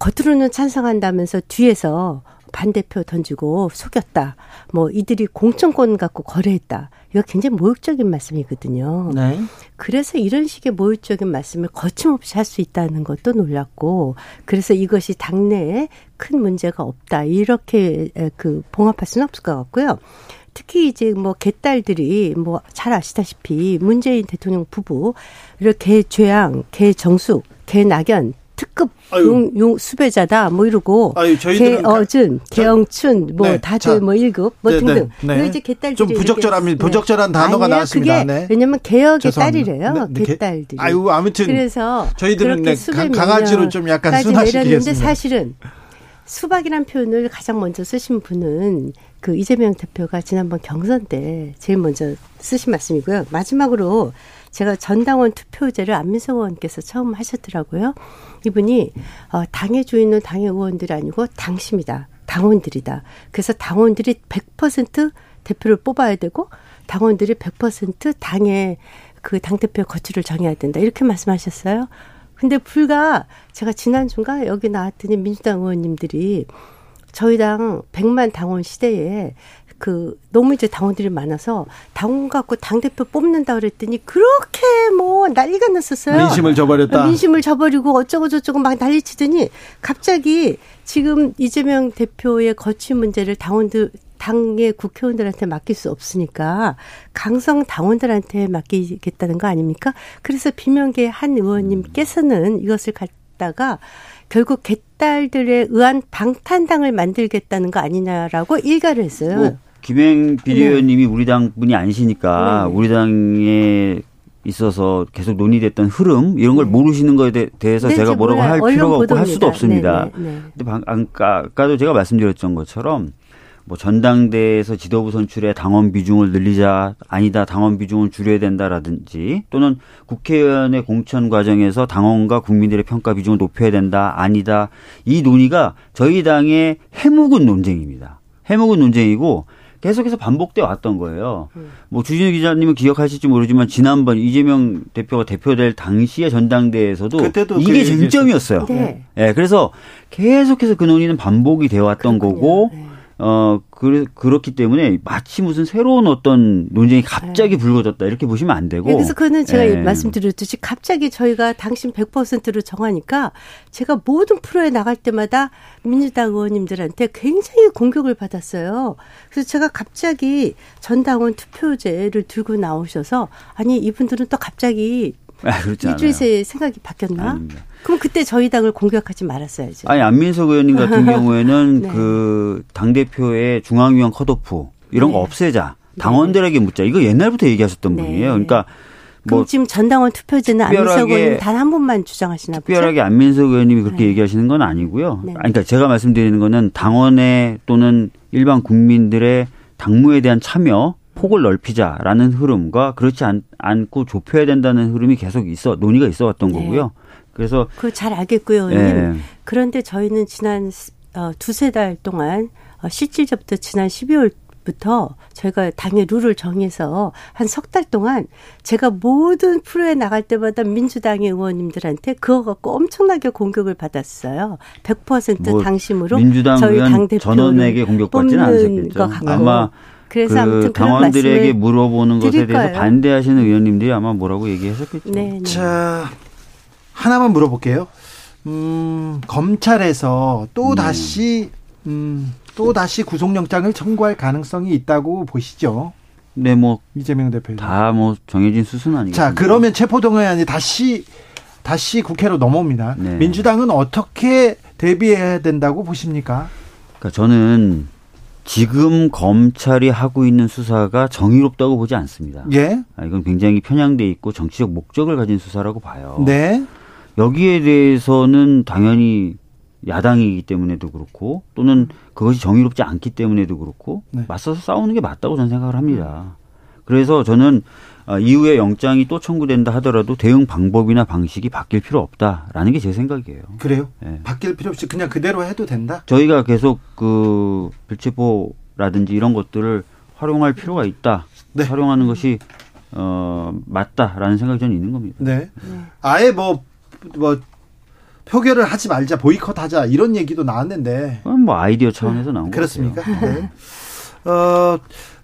겉으로는 찬성한다면서 뒤에서 반대표 던지고 속였다. 뭐 이들이 공천권 갖고 거래했다. 이거 굉장히 모욕적인 말씀이거든요. 네. 그래서 이런 식의 모욕적인 말씀을 거침없이 할 수 있다는 것도 놀랐고, 그래서 이것이 당내에 큰 문제가 없다. 이렇게 그 봉합할 수는 없을 것 같고요. 특히 이제 뭐 개딸들이 뭐 잘 아시다시피 문재인 대통령 부부 이렇게 죄양, 개정숙, 개낙연 특급 용, 용 수배자다 뭐 이러고 개어준, 개영춘 뭐 네. 다들 자, 뭐 1급 뭐 네, 네 등등. 네. 이제 개딸들이 좀 부적절한 네. 부적절한 단어가 아니야, 나왔습니다. 네. 왜냐면 개혁의 딸이래요. 네, 개딸들이. 아유 아무튼 그래서 저희들은 네, 강아지로 좀 약간 순화시키겠습니다. 사실은 수박이란 표현을 가장 먼저 쓰신 분은 그 이재명 대표가 지난번 경선 때 제일 먼저 쓰신 말씀이고요. 마지막으로 제가 전당원 투표제를 안민석 의원께서 처음 하셨더라고요. 이분이 어, 당의 주인은 당의 의원들이 아니고 당심이다. 당원들이다. 그래서 당원들이 100% 대표를 뽑아야 되고 당원들이 100% 당의 그 당대표 거취를 정해야 된다. 이렇게 말씀하셨어요. 근데 불과 제가 지난주인가 여기 나왔더니 민주당 의원님들이 저희 당 100만 당원 시대에 그 너무 이제 당원들이 많아서 당원 갖고 당 대표 뽑는다 그랬더니 그렇게 뭐 난리가 났었어요. 민심을 저버렸다. 민심을 저버리고 어쩌고 저쩌고 막 난리치더니 갑자기 지금 이재명 대표의 거취 문제를 당원들 당의 국회의원들한테 맡길 수 없으니까 강성 당원들한테 맡기겠다는 거 아닙니까? 그래서 비명계 한 의원님께서는 이것을 갖다가 결국 개딸들에 의한 방탄당을 만들겠다는 거 아니냐라고 일가를 했어요. 뭐 김행 비대위원님이 네. 우리 당 분이 아니시니까 네. 우리 당에 있어서 계속 논의됐던 흐름 이런 걸 네. 모르시는 거에 대 해서 네, 제가 뭐라고 할 필요가 없고 할 수도 없습니다. 네, 네, 네. 근데 방, 아까도 제가 말씀드렸던 것처럼 뭐 전당대에서 지도부 선출에 당원 비중을 늘리자 아니다 당원 비중을 줄여야 된다라든지 또는 국회의원의 공천 과정에서 당원과 국민들의 평가 비중을 높여야 된다 아니다 이 논의가 저희 당의 해묵은 논쟁입니다. 해묵은 논쟁이고 계속해서 반복돼 왔던 거예요. 음. 뭐 주진우 기자님은 기억하실지 모르지만 지난번 이재명 대표가 대표될 당시의 전당대회에서도 이게 그 쟁점이었어요. 네. 네. 그래서 계속해서 그 논의는 반복이 되어 왔던 거고 네. 어, 그, 그렇기 때문에 마치 무슨 새로운 어떤 논쟁이 갑자기 네. 불거졌다 이렇게 보시면 안 되고. 그래서 그는 제가 네. 말씀드렸듯이 갑자기 저희가 당신 100%를 정하니까 제가 모든 프로에 나갈 때마다 민주당 의원님들한테 굉장히 공격을 받았어요. 그래서 제가 갑자기 전당원 투표제를 들고 나오셔서 아니 이분들은 또 갑자기 아, 그렇지 일주일 새에 생각이 바뀌었나? 아닙니다. 그럼 그때 저희 당을 공격하지 말았어야죠. 아니 안민석 의원님 같은 경우에는 네. 그당 대표의 중앙위원 컷오프 이런 네. 거 없애자. 네. 당원들에게 묻자. 이거 옛날부터 얘기하셨던 네. 분이에요. 그러니까 뭐 지금 전당원 투표제는 안민석 의원님 단 한 번만 주장하시나 보죠. 특별하게 안민석 의원님이 그렇게 네. 얘기하시는 건 아니고요. 네. 그러니까 제가 말씀드리는 거는 당원의 또는 일반 국민들의 당무에 대한 참여 폭을 넓히자라는 흐름과 그렇지 않, 고 좁혀야 된다는 흐름이 계속 있어 논의가 있어 왔던 네. 거고요. 그래서 그 잘 알겠고요. 네. 그런데 저희는 지난 어, 두세 달 동안 어, 실질적부터 지난 12월 부터 저희가 당의 룰을 정해서 한 석 달 동안 제가 모든 프로에 나갈 때마다 민주당의 의원님들한테 그거 갖고 엄청나게 공격을 받았어요. 100% 당심으로 저희 당 대표 전원에게 공격받지는 않으셨겠죠. 아마 그래서 그 당원들에게 물어보는 것에 대해서 거예요. 반대하시는 의원님들이 아마 뭐라고 얘기하셨겠죠. 네, 네. 자 하나만 물어볼게요. 음, 검찰에서 또 음. 다시 음, 또 다시 구속영장을 청구할 가능성이 있다고 보시죠? 네, 뭐 이재명 대표 다 뭐 정해진 수순 아니겠 자, 그러면 체포동의안이 다시 다시 국회로 넘어옵니다. 네. 민주당은 어떻게 대비해야 된다고 보십니까? 그러니까 저는 지금 검찰이 하고 있는 수사가 정의롭다고 보지 않습니다. 예. 아, 이건 굉장히 편향돼 있고 정치적 목적을 가진 수사라고 봐요. 네. 여기에 대해서는 당연히 야당이기 때문에도 그렇고 또는 그것이 정의롭지 않기 때문에도 그렇고 네. 맞서서 싸우는 게 맞다고 저는 생각을 합니다. 그래서 저는 어, 이후에 영장이 또 청구된다 하더라도 대응 방법이나 방식이 바뀔 필요 없다라는 게 제 생각이에요. 그래요? 네. 바뀔 필요 없이 그냥 그대로 해도 된다? 저희가 계속 그 불체포라든지 이런 것들을 활용할 필요가 있다. 네. 활용하는 것이 어 맞다라는 생각이 저는 있는 겁니다. 네. 네. 아예 뭐뭐 뭐 표결을 하지 말자, 보이콧 하자 이런 얘기도 나왔는데. 뭐 아이디어 차원에서 나온 그렇습니까? 네. 어,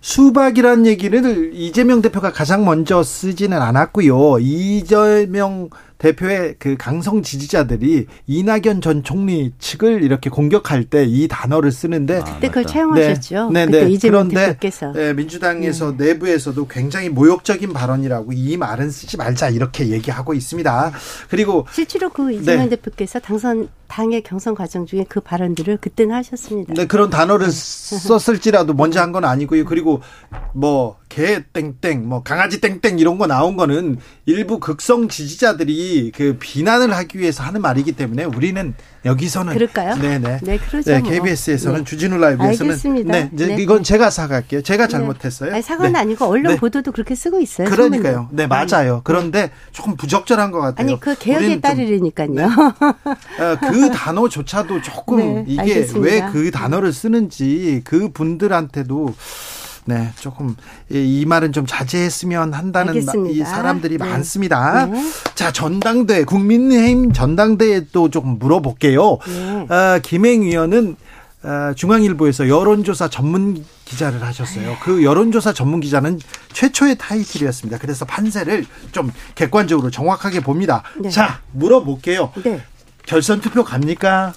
수박이란 얘기를 이재명 대표가 가장 먼저 쓰지는 않았고요. 이재명 대표의 그 강성 지지자들이 이낙연 전 총리 측을 이렇게 공격할 때 이 단어를 쓰는데 아, 그때 그걸 차용하셨죠. 네, 네, 네. 그런데 대표께서. 네, 민주당에서 네. 내부에서도 굉장히 모욕적인 발언이라고 이 말은 쓰지 말자 이렇게 얘기하고 있습니다. 그리고 실제로 그 이재명 네. 대표께서 당선 당의 경선 과정 중에 그 발언들을 그때는 하셨습니다. 네, 그런 단어를 썼을지라도 먼저 한 건 아니고요. 그리고 뭐 개 땡땡, 뭐 강아지 땡땡 이런 거 나온 거는 일부 극성 지지자들이 그 비난을 하기 위해서 하는 말이기 때문에 우리는 여기서는 그럴까요? 네네. 네, 그렇죠. 네, KBS에서는 네. 주진우 라이브에서는 알겠습니다. 네, 네. 이건 제가 사갈게요. 제가 네. 잘못했어요. 아니, 사과는 네. 아니고 언론 네. 보도도 그렇게 쓰고 있어요. 그러니까요. 네, 맞아요. 그런데 조금 부적절한 것 같아요. 아니, 그 개혁에 따르려니까요. 어, 그 단어조차도 조금 이게 왜 그 단어를 쓰는지 그 분들한테도 네, 조금 이 말은 좀 자제했으면 한다는 알겠습니다. 이 사람들이 네. 많습니다. 네. 자, 전당대 국민의힘 전당대에 또 조금 물어볼게요. 네. 어, 김행 위원은 어, 중앙일보에서 여론조사 전문 기자를 하셨어요. 그 여론조사 전문 기자는 최초의 타이틀이었습니다. 그래서 판세를 좀 객관적으로 정확하게 봅니다. 네. 자, 물어볼게요. 네. 결선 투표 갑니까?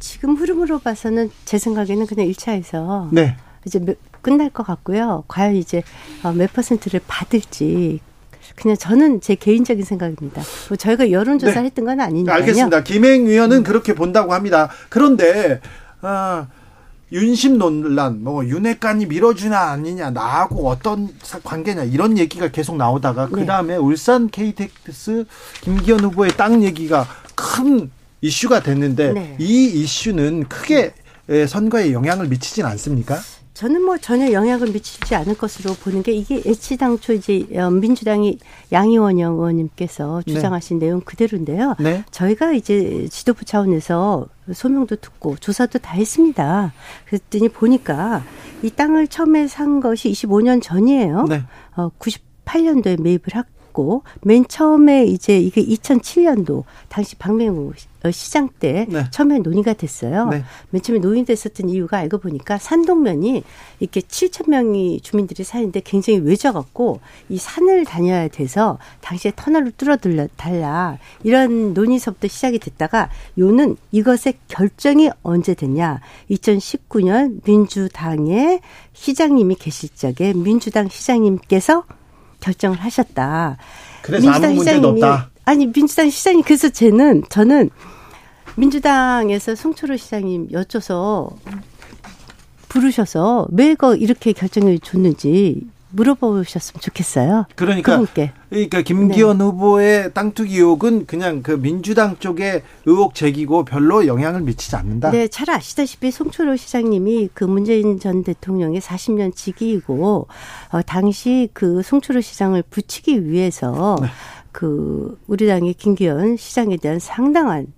지금 흐름으로 봐서는 제 생각에는 그냥 1차에서 네. 이제 끝날 것 같고요. 과연 이제 어, 몇 퍼센트를 받을지 그냥 저는 제 개인적인 생각입니다. 뭐 저희가 여론조사 네. 했던 건 아니니까요. 알겠습니다. 김행 위원은 음. 그렇게 본다고 합니다. 그런데 어, 윤심 논란, 뭐 윤핵관이 밀어주나 아니냐, 나하고 어떤 관계냐 이런 얘기가 계속 나오다가 네. 그 다음에 울산 KTX 김기현 후보의 땅 얘기가 큰 이슈가 됐는데 네. 이 이슈는 크게 선거에 영향을 미치진 않습니까? 저는 뭐 전혀 영향을 미치지 않을 것으로 보는 게 이게 애치당초 이제 어, 민주당이 양희원영 의원님께서 네. 주장하신 네. 내용 그대로인데요. 네. 저희가 이제 지도부 차원에서 소명도 듣고 조사도 다 했습니다. 그랬더니 보니까 이 땅을 처음에 산 것이 25년 전이에요. 네. 어, 98년도에 매입을 했고 맨 처음에 이제 이게 2007년도 당시 박맹우 어, 시장 때 네. 처음에 논의가 됐어요. 네. 맨 처음에 논의됐었던 이유가 알고 보니까 산동면이 이렇게 7천 명이 주민들이 사는데 굉장히 외져갖고 이 산을 다녀야 돼서 당시에 터널을 뚫어들려 달라 이런 논의서부터 시작이 됐다가 요는 이것의 결정이 언제 됐냐? 2019년 민주당의 시장님이 계실 적에 민주당 시장님께서 결정을 하셨다. 그래서 민주당 없다. 아니 민주당 시장님 그래서 쟤는 저는 민주당에서 송철호 시장님 여쭤서 부르셔서 왜거 이렇게 결정을 줬는지 물어보셨으면 좋겠어요. 그러니까 그분께. 그러니까 김기현 네. 후보의 땅 투기 의혹은 그냥 그 민주당 쪽에 의혹 제기고 별로 영향을 미치지 않는다. 네, 잘 아시다시피 송철호 시장님이 그 문재인 전 대통령의 40년 직위이고 어, 당시 그 송철호 시장을 붙이기 위해서 네. 그 우리 당의 김기현 시장에 대한 상당한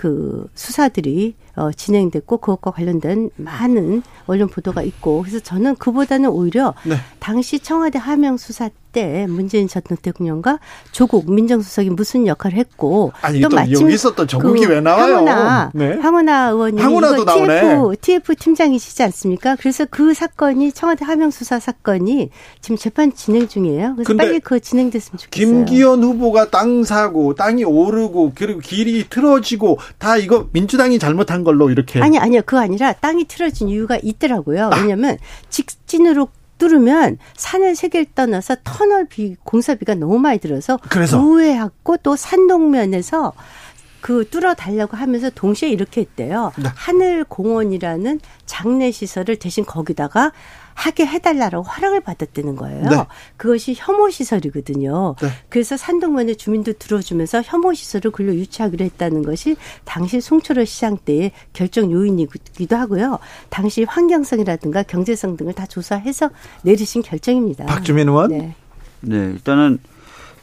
그 수사들이 어, 진행됐고 그것과 관련된 많은 언론 보도가 있고 그래서 저는 그보다는 오히려 네. 당시 청와대 하명 수사 때 문재인 전 대통령과 조국 민정수석이 무슨 역할을 했고 아니, 또, 또 마침 여기서 또 조국이 그 왜 나와요? 황운하, 네. 황운하 의원이 황운하도 이거 TF TF 팀장이시지 않습니까? 그래서 그 사건이 청와대 하명 수사 사건이 지금 재판 진행 중이에요. 그래서 빨리 그 진행됐으면 좋겠어요. 김기현 후보가 땅 사고 땅이 오르고 그리고 길이 틀어지고 다 이거 민주당이 잘못한 걸로 이렇게 아니 아니요 그거 아니라 땅이 틀어진 이유가 있더라고요. 왜냐하면 직진으로 뚫으면 산을 세 개를 떠나서 터널 비 공사비가 너무 많이 들어서 그래서? 우회하고 또 산동면에서 그 뚫어 달라고 하면서 동시에 이렇게 했대요. 네. 하늘 공원이라는 장례 시설을 대신 거기다가 하게 해달라고 허락을 받았다는 거예요. 네. 그것이 혐오 시설이거든요. 네. 그래서 산동면의 주민도 들어주면서 혐오 시설을 글로 유치하기로 했다는 것이 당시 송철호 시장 때의 결정 요인이기도 하고요. 당시 환경성이라든가 경제성 등을 다 조사해서 내리신 결정입니다. 박주민 의원. 네. 네, 일단은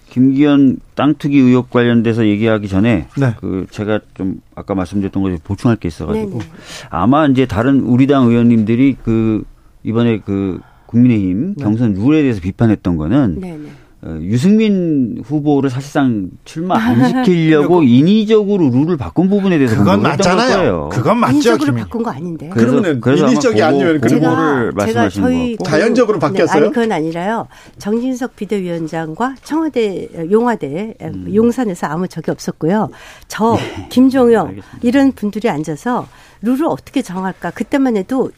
김기현 땅 투기 의혹 관련돼서 얘기하기 전에 네. 그 제가 좀 아까 말씀드렸던 것에 보충할 게 있어가지고 네네. 네. 아마 이제 다른 우리 당 의원님들이 그 이번에 그 국민의힘 네. 경선 룰에 대해서 비판했던 거는 네네. 네. 어, 유승민 후보를 사실상 출마 안 시키려고 인위적으로 룰을 바꾼 부분에 대해서 그건 맞잖아요. 그건 맞죠. 인위적으로 바꾼 거 아닌데. 그러면 인위적이 아니면 그거를 말씀하시는 저희 거고. 자연적으로 바뀌었어요? 네, 아니 그건 아니라요. 정진석 비대위원장과 청와대 용화대 음. 용산에서 아무 적이 없었고요. 저 네. 김종영 네, 이런 분들이 앉아서 룰을 어떻게 정할까 그때만 해도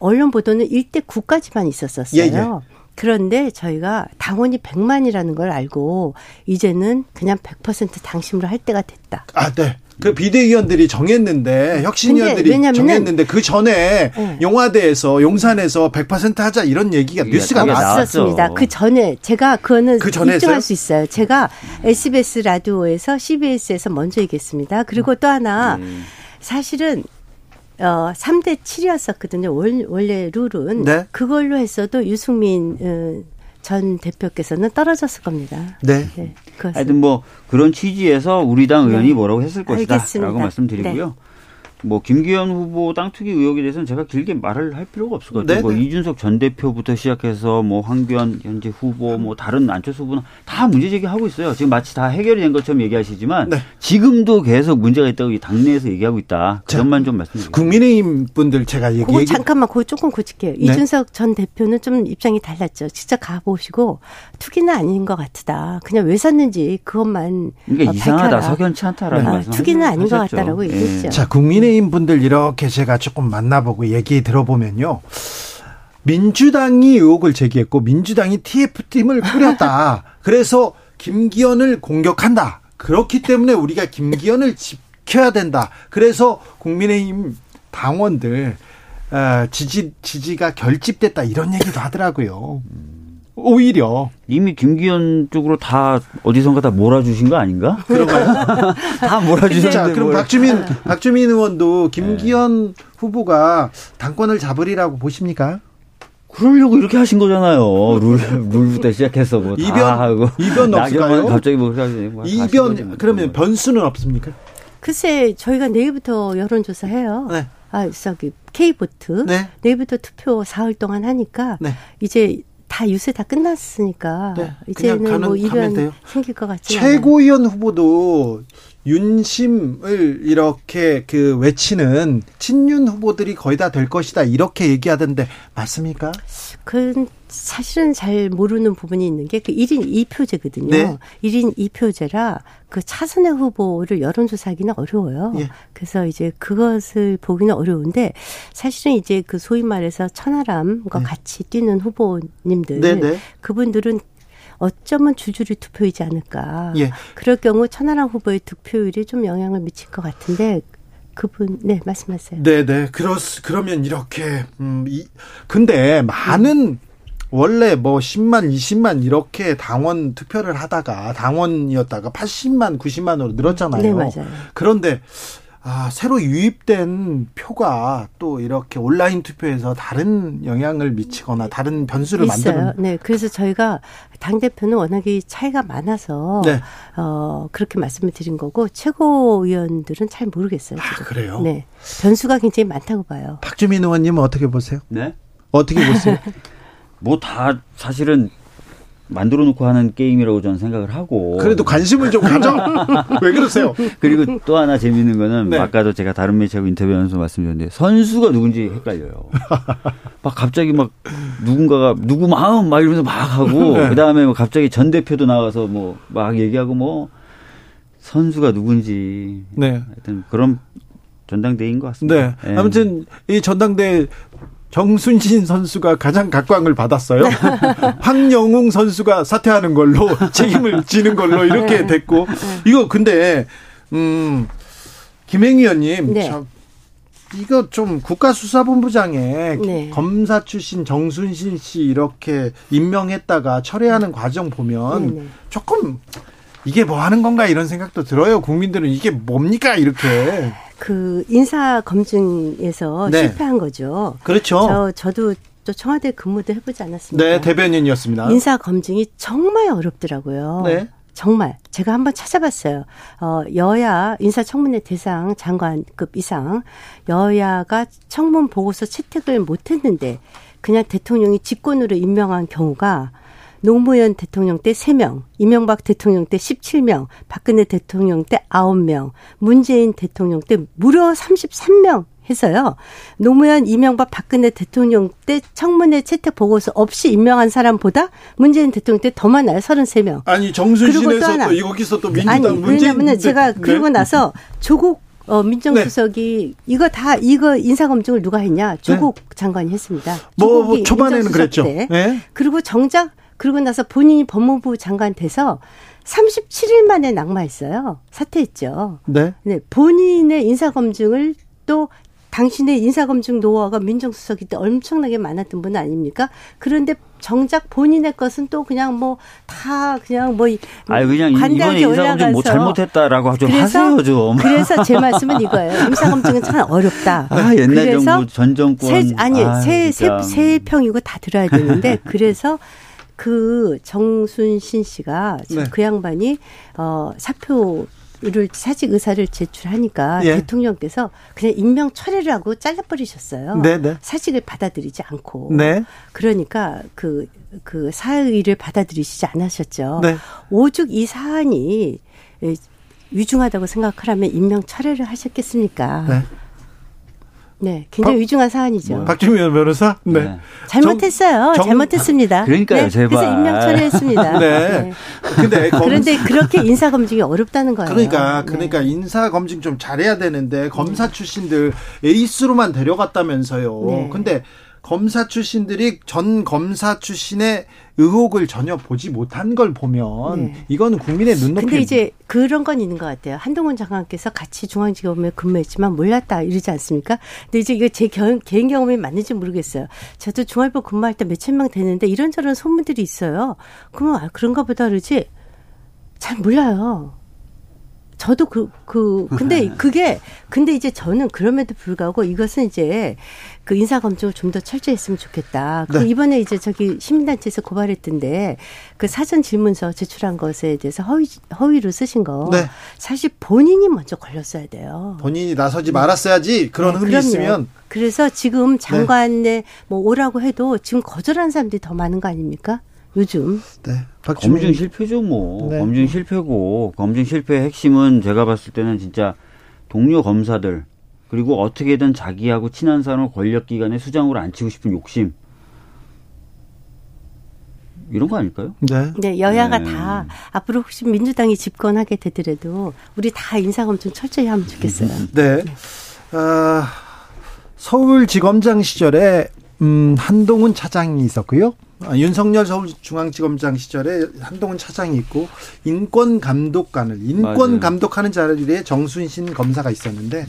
언론 보도는 1대 9까지만 있었었어요. 예, 예. 그런데 저희가 당원이 100만이라는 걸 알고 이제는 그냥 100% 당심으로 할 때가 됐다. 아, 네. 그 비대위원들이 정했는데 혁신위원들이 정했는데 그 전에 네. 용화대에서 용산에서 100% 하자 이런 얘기가 뉴스가 나왔었습니다. 그 전에 제가 그거는 그 입증할? 수 있어요. 제가 SBS 라디오에서 CBS에서 먼저 얘기했습니다. 그리고 또 하나 음. 사실은 어 3대 7이었었거든요. 원, 원래 룰은 네. 그걸로 했어도 유승민 어, 전 대표께서는 떨어졌을 겁니다. 네. 네 하여튼 뭐 그런 취지에서 우리 당 의원이 네. 뭐라고 했을 것이다라고 말씀드리고요. 네. 뭐 김기현 후보 땅 투기 의혹에 대해서는 제가 길게 말을 할 필요가 없을 것 같아요. 네, 뭐 네. 이준석 전 대표부터 시작해서 뭐 황교안 현재 후보 뭐 다른 안철수 후보는 다 문제 제기하고 있어요. 지금 마치 다 해결이 된 것처럼 얘기하시지만 네. 지금도 계속 문제가 있다고 당내에서 얘기하고 있다. 그것만 좀 말씀드릴게요. 국민의힘 분들 제가 얘기 그거 잠깐만 그거 조금 고칠게요. 네. 이준석 전 대표는 좀 입장이 달랐죠. 직접 가보시고 투기는 아닌 것 같다. 그냥 왜 샀는지 그것만 그러니까 어, 이상하다. 밝혀라. 석연치 않다라는 네. 말씀. 투기는 아닌 것 같다라고 얘기했죠. 자 국민의 국민의힘 분들 이렇게 제가 조금 만나보고 얘기 들어보면요. 민주당이 의혹을 제기했고 민주당이 TF팀을 꾸렸다. 그래서 김기현을 공격한다. 그렇기 때문에 우리가 김기현을 지켜야 된다. 그래서 국민의힘 당원들 어, 지지 지지가 결집됐다 이런 얘기도 하더라고요. 오히려 이미 김기현 쪽으로 다 어디선가 다 몰아주신 거 아닌가? 그런가요? 다 몰아주셨는데. 자, 그럼 뭘. 박주민 박주민 의원도 김기현 네. 후보가 당권을 잡으리라고 보십니까? 그러려고 이렇게 하신 거잖아요. 룰, 룰부터 시작해서 뭐 이변 하고 이변 없을까요? 갑자기 뭐, 뭐 이변 그러면 변수는 없습니까? 글쎄 저희가 내일부터 여론조사 해요. 네. 아 저기 K보트 네. 내일부터 투표 사흘 동안 하니까 네. 이제 다 유세 다 끝났으니까 네, 이제는 뭐 이변 생길 것 같지 최고위원 후보도 윤심을 이렇게 그 외치는 친윤 후보들이 거의 다 될 것이다 이렇게 얘기하던데 맞습니까? 그 사실은 잘 모르는 부분이 있는 게 그 1인 2표제거든요. 네. 1인 2표제라 그 차선의 후보를 여론조사하기는 어려워요. 예. 그래서 이제 그것을 보기는 어려운데 사실은 이제 그 소위 말해서 천하람과 네. 같이 뛰는 후보님들 네, 네. 그분들은 어쩌면 줄줄이 투표이지 않을까. 예. 그럴 경우 천하람 후보의 득표율이 좀 영향을 미칠 것 같은데 그분 네 말씀하세요. 네네 네. 그렇 그러면 이렇게 음 이 근데 많은 음. 원래 뭐 10만, 20만 이렇게 당원 투표를 하다가 당원이었다가 80만, 90만으로 늘었잖아요. 네, 맞아요. 그런데 아, 새로 유입된 표가 또 이렇게 온라인 투표에서 다른 영향을 미치거나 다른 변수를 있어요. 만드는. 네, 그래서 저희가 당 대표는 워낙에 차이가 많아서 네. 어 그렇게 말씀을 드린 거고 최고위원들은 잘 모르겠어요. 아, 지금. 그래요? 네, 변수가 굉장히 많다고 봐요. 박주민 의원님은 어떻게 보세요? 네, 어떻게 보세요? 뭐 다 사실은 만들어 놓고 하는 게임이라고 저는 생각을 하고. 그래도 관심을 좀 가져? 왜 그러세요? 그리고 또 하나 재밌는 거는 네. 아까도 제가 다른 매체하고 인터뷰하면서 말씀드렸는데 선수가 누군지 헷갈려요. 막 갑자기 막 누군가가 누구 마음 막 이러면서 막 하고 네. 그다음에 뭐 갑자기 전 대표도 나와서 뭐 막 얘기하고 뭐 선수가 누군지. 네. 하여튼 그런 전당대회인 것 같습니다. 네. 네. 아무튼 이 전당대 회 정순신 선수가 가장 각광을 받았어요. 황영웅 선수가 사퇴하는 걸로 책임을 지는 걸로 이렇게 됐고 이거 근데 음, 김행희 의원님, 네. 저, 이거 좀 국가수사본부장에 네. 검사 출신 정순신 씨 이렇게 임명했다가 철회하는 과정 보면 네, 네. 조금 이게 뭐 하는 건가 이런 생각도 들어요. 국민들은 이게 뭡니까 이렇게. 그 인사 검증에서 네. 실패한 거죠. 그렇죠. 저 저도 또 청와대 근무도 해보지 않았습니까? 네, 대변인이었습니다. 인사 검증이 정말 어렵더라고요. 네. 정말 제가 한번 찾아봤어요. 어, 여야 인사청문회 대상 장관급 이상 여야가 청문 보고서 채택을 못했는데 그냥 대통령이 직권으로 임명한 경우가 노무현 대통령 때 3명, 이명박 대통령 때 17명, 박근혜 대통령 때 9명, 문재인 대통령 때 무려 33명 해서요. 노무현, 이명박, 박근혜 대통령 때 청문회 채택 보고서 없이 임명한 사람보다 문재인 대통령 때 더 많아요. 33명. 아니, 정순신에서 또 여기서 또 민주당 아니, 문재인 왜냐면은 제가 네. 그러고 나서 조국 어, 민정수석이 네. 이거 다 이거 인사검증을 누가 했냐? 조국 네. 장관이 했습니다. 뭐, 뭐 초반에는 그랬죠. 네. 그리고 정작 그러고 나서 본인이 법무부 장관 돼서 37일 만에 낙마했어요. 사퇴했죠. 네. 네. 본인의 인사검증을 또 당신의 인사검증 노하우가 민정수석이 때 엄청나게 많았던 분 아닙니까? 그런데 정작 본인의 것은 또 그냥 뭐 다 그냥 뭐 아니 그냥 이번에 인사검증 뭐 잘못했다라고 좀 그래서, 하세요 좀. 그래서 제 말씀은 이거예요. 인사검증은 참 어렵다. 아, 옛날 정부 전 정권 새, 아니 아, 새새 평이고 다 들어야 되는데 그래서 그 정순신 씨가 네. 그 양반이 어 사표 를 사직 의사를 제출하니까 예. 대통령께서 그냥 임명 철회를 하고 잘라버리셨어요. 네네. 네. 사직을 받아들이지 않고. 네. 그러니까 그, 그 사의를 받아들이시지 않으셨죠. 네. 오죽 이 사안이 위중하다고 생각하라면 임명 철회를 하셨겠습니까? 네. 네, 굉장히 박, 위중한 사안이죠. 뭐, 박주민 변호사? 네. 네. 잘못했어요. 정, 잘못했습니다. 그러니까요, 네, 제발. 그래서 임명 처리했습니다. 네. 네. 근데 검... 그런데 그렇게 인사 검증이 어렵다는 거예요. 그러니까, 네. 그러니까 인사 검증 좀 잘해야 되는데 검사 출신들 에이스로만 데려갔다면서요. 네. 근데 검사 출신들이 전 검사 출신의 의혹을 전혀 보지 못한 걸 보면 네. 이거는 국민의 눈높이. 근데 이제 그런 건 있는 것 같아요. 한동훈 장관께서 같이 중앙지검에 근무했지만 몰랐다 이러지 않습니까? 근데 이제 이거 제 겨, 개인 경험이 맞는지 모르겠어요. 저도 중앙일보 근무할 때 몇천 명 되는데 이런저런 소문들이 있어요. 그러면 아, 그런가 보다 그러지 잘 몰라요. 저도 그, 그, 근데 네. 그게, 근데 이제 저는 그럼에도 불구하고 이것은 이제 그 인사검증을 좀 더 철저히 했으면 좋겠다. 그 네. 그 이번에 이제 저기 시민단체에서 고발했던데 그 사전 질문서 제출한 것에 대해서 허위, 허위로 쓰신 거. 네. 사실 본인이 먼저 걸렸어야 돼요. 본인이 나서지 말았어야지 그런 네, 흠이 그럼요. 있으면. 그래서 지금 장관에 네. 뭐 오라고 해도 지금 거절한 사람들이 더 많은 거 아닙니까? 요즘. 네. 검증 실패죠, 뭐. 네. 검증 실패고, 검증 실패의 핵심은 제가 봤을 때는 진짜 동료 검사들, 그리고 어떻게든 자기하고 친한 사람을 권력기관의 수장으로 앉히고 싶은 욕심. 이런 거 아닐까요? 네. 네, 여야가 네. 다 앞으로 혹시 민주당이 집권하게 되더라도 우리 다 인사검증 철저히 하면 좋겠어요. 네. 네. 어, 서울지검장 시절에 음, 한동훈 차장이 있었고요. 아, 윤석열 서울중앙지검장 시절에 한동훈 차장이 있고 인권 감독관을 인권 맞아요. 감독하는 자리에 정순신 검사가 있었는데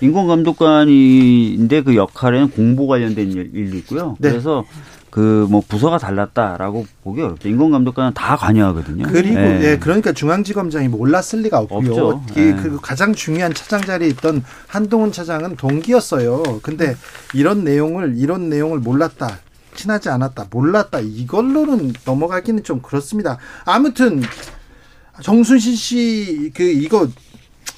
인권 감독관인데 그 역할에는 공보 관련된 일도 있고요. 네. 그래서 그 뭐 부서가 달랐다라고 보기 어렵죠. 인권 감독관은 다 관여하거든요. 그리고 네. 예, 그러니까 중앙지검장이 몰랐을 리가 없고요. 없죠. 그, 네. 그 가장 중요한 차장 자리에 있던 한동훈 차장은 동기였어요. 근데 이런 내용을 이런 내용을 몰랐다. 친하지 않았다, 몰랐다 이걸로는 넘어가기는 좀 그렇습니다. 아무튼 정순신 씨 그 이거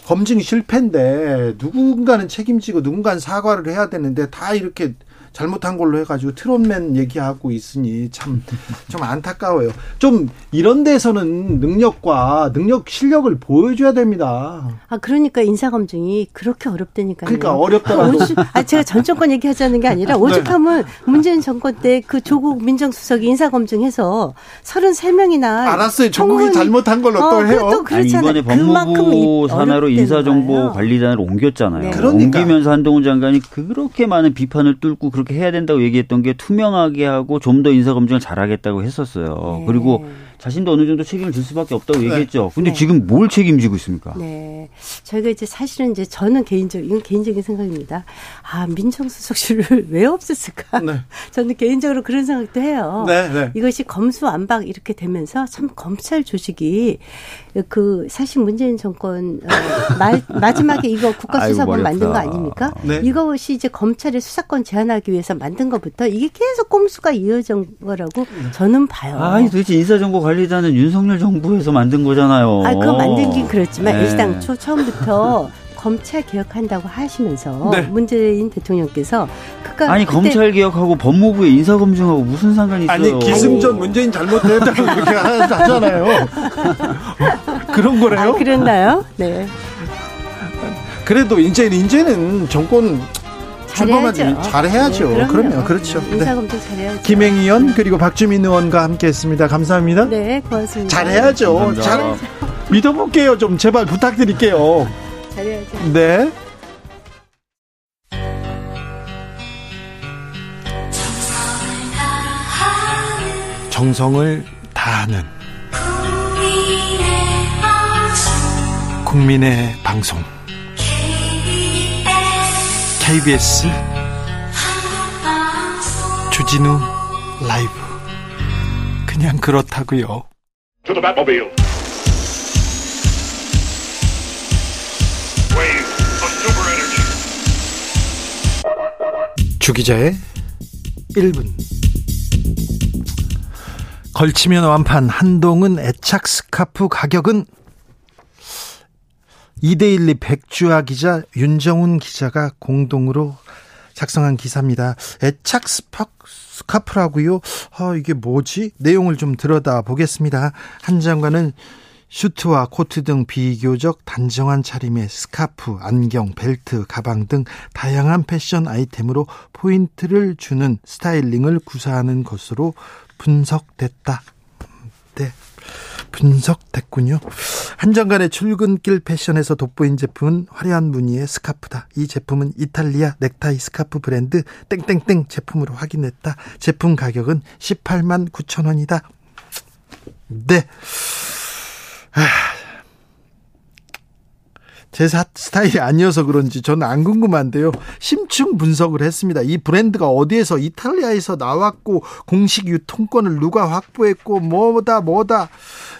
검증 실패인데 누군가는 책임지고 누군가는 사과를 해야 되는데 다 이렇게 잘못한 걸로 해가지고 트롯맨 얘기하고 있으니 참 좀 안타까워요. 좀 이런 데서는 능력과 능력 실력을 보여줘야 됩니다. 아 그러니까 인사 검증이 그렇게 어렵다니까요. 그러니까 어렵다라도. 아 제가 전 정권 얘기하자는 게 아니라 네. 오죽하면 네. 문재인 정권 때 그 조국 민정수석이 인사 검증해서 33명이나 알았어요. 조국이 잘못한 걸로 어, 또 해요. 또 아니, 이번에 법무부 산하로 인사정보 관리단을 옮겼잖아요. 네. 그러니까. 옮기면서 한동훈 장관이 그렇게 많은 비판을 뚫고 그렇게 그렇게 해야 된다고 얘기했던 게 투명하게 하고 좀 더 인사 검증을 잘하겠다고 했었어요. 네. 그리고 자신도 어느 정도 책임을 질 수밖에 없다고 네. 얘기했죠. 근데 네. 지금 뭘 책임지고 있습니까? 네. 저희가 이제 사실은 이제 저는 개인적 이건 개인적인 생각입니다. 아, 민정수석실을 왜 없앴을까? 네. 저는 개인적으로 그런 생각도 해요. 네, 네. 이것이 검수완박 이렇게 되면서 참 검찰 조직이 그 사실 문재인 정권 어, 마, 마지막에 이거 국가수사관 만든 거 아닙니까? 네. 이것이 이제 검찰의 수사권 제한하기 위해서 만든 것부터 이게 계속 꼼수가 이어진 거라고 저는 봐요. 아니 도대체 인사정보 관리자는 윤석열 정부에서 만든 거잖아요. 아, 그거 만든 긴 그렇지만 네. 일당초 처음부터 검찰 개혁한다고 하시면서 네. 문재인 대통령께서 그까 아니 검찰 개혁하고 법무부의 인사 검증하고 무슨 상관이 있어요? 아니 기승전 문재인 잘못했다고 그렇게 하잖아요. 그런 거래요? 아, 그랬나요? 네. 그래도 이제 이제는 정권 잘해야죠. 잘해야죠. 네, 그럼요. 그렇죠. 네. 인사검증 잘해야죠. 김행희 의원 그리고 박주민 의원과 함께했습니다. 감사합니다. 네, 고맙습니다. 잘해야죠. 잘 믿어볼게요. 좀 제발 부탁드릴게요. 잘해야죠. 네. 정성을 다하는 국민의 방송 KBS 주진우 라이브. 그냥 그렇다고요. 주기자의 1분. 걸치면 완판 한동훈 애착 스카프 가격은 이데일리 백주아 기자 윤정훈 기자가 공동으로 작성한 기사입니다. 애착 스파, 스카프라고요? 아, 이게 뭐지? 내용을 좀 들여다 보겠습니다. 한 장관은 슈트와 코트 등 비교적 단정한 차림의 스카프, 안경, 벨트, 가방 등 다양한 패션 아이템으로 포인트를 주는 스타일링을 구사하는 것으로 분석됐다. 네. 분석됐군요. 한정간의 출근길 패션에서 돋보인 제품은 화려한 무늬의 스카프다. 이 제품은 이탈리아 넥타이 스카프 브랜드 땡땡땡 제품으로 확인했다. 제품 가격은 18만 9천 원이다. 네. 제 스타일이 아니어서 그런지 저는 안 궁금한데요. 심층 분석을 했습니다. 이 브랜드가 어디에서 이탈리아에서 나왔고 공식 유통권을 누가 확보했고 뭐다 뭐다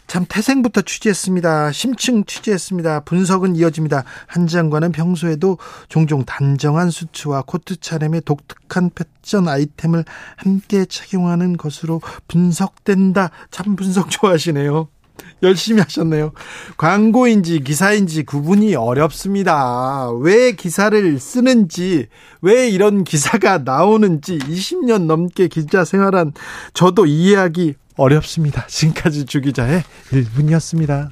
참 태생부터 취재했습니다. 심층 취재했습니다. 분석은 이어집니다. 한 장관은 평소에도 종종 단정한 수트와 코트 차림의 독특한 패션 아이템을 함께 착용하는 것으로 분석된다. 참 분석 좋아하시네요. 열심히 하셨네요. 광고인지 기사인지 구분이 어렵습니다. 왜 기사를 쓰는지, 왜 이런 기사가 나오는지 20년 넘게 기자 생활한 저도 이해하기 어렵습니다. 지금까지 주기자의 1분이었습니다.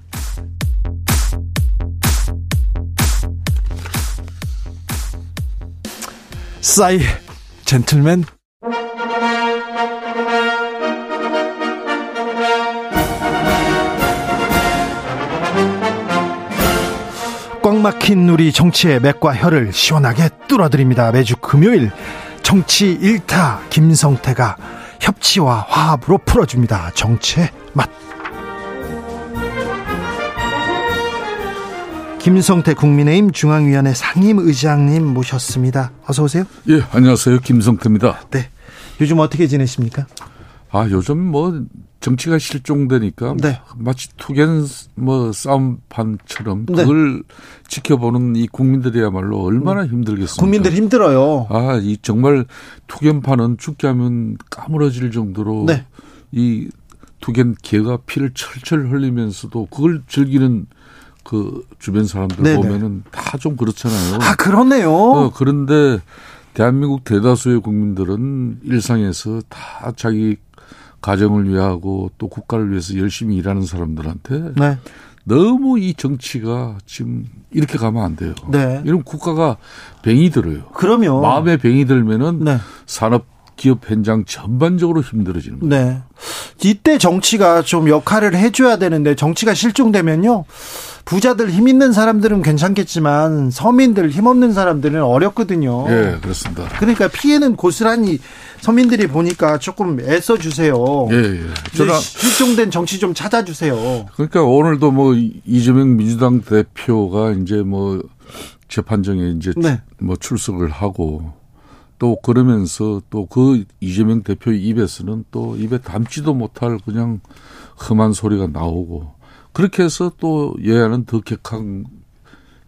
싸이 젠틀맨 꽉 막힌 우리 정치의 맥과 혀를 시원하게 뚫어드립니다. 매주 금요일 정치 일타 김성태가 협치와 화합으로 풀어줍니다. 정치의 맛. 김성태 국민의힘 중앙위원회 상임의장님 모셨습니다. 어서 오세요. 예, 안녕하세요. 김성태입니다. 네. 요즘 어떻게 지내십니까? 아, 요즘 뭐 정치가 실종되니까 네. 마치 투겐 뭐 싸움판처럼 네. 그걸 네. 지켜보는 이 국민들이야말로 얼마나 음. 힘들겠습니까? 국민들 힘들어요. 아, 이 정말 투겐판은 죽게 하면 까무러질 정도로 네. 이 투겐 개가 피를 철철 흘리면서도 그걸 즐기는 그 주변 사람들 네네. 보면은 다 좀 그렇잖아요. 아, 그렇네요. 어, 그런데 대한민국 대다수의 국민들은 일상에서 다 자기 가정을 위하고 또 국가를 위해서 열심히 일하는 사람들한테 네. 너무 이 정치가 지금 이렇게 가면 안 돼요. 네. 이런 국가가 병이 들어요. 그러면 마음에 병이 들면은 네. 산업 기업 현장 전반적으로 힘들어지는 거예요. 네. 이때 정치가 좀 역할을 해줘야 되는데 정치가 실종되면요. 부자들 힘 있는 사람들은 괜찮겠지만 서민들 힘 없는 사람들은 어렵거든요. 예, 그렇습니다. 그러니까 피해는 고스란히 서민들이 보니까 조금 애써 주세요. 예, 예. 저는 실종된 정치 좀 찾아주세요. 그러니까 오늘도 뭐 이재명 민주당 대표가 이제 뭐 재판정에 이제 네. 뭐 출석을 하고 또 그러면서 또 그 이재명 대표 입에서는 또 입에 담지도 못할 그냥 험한 소리가 나오고 그렇게 해서 또 여야는 더 격한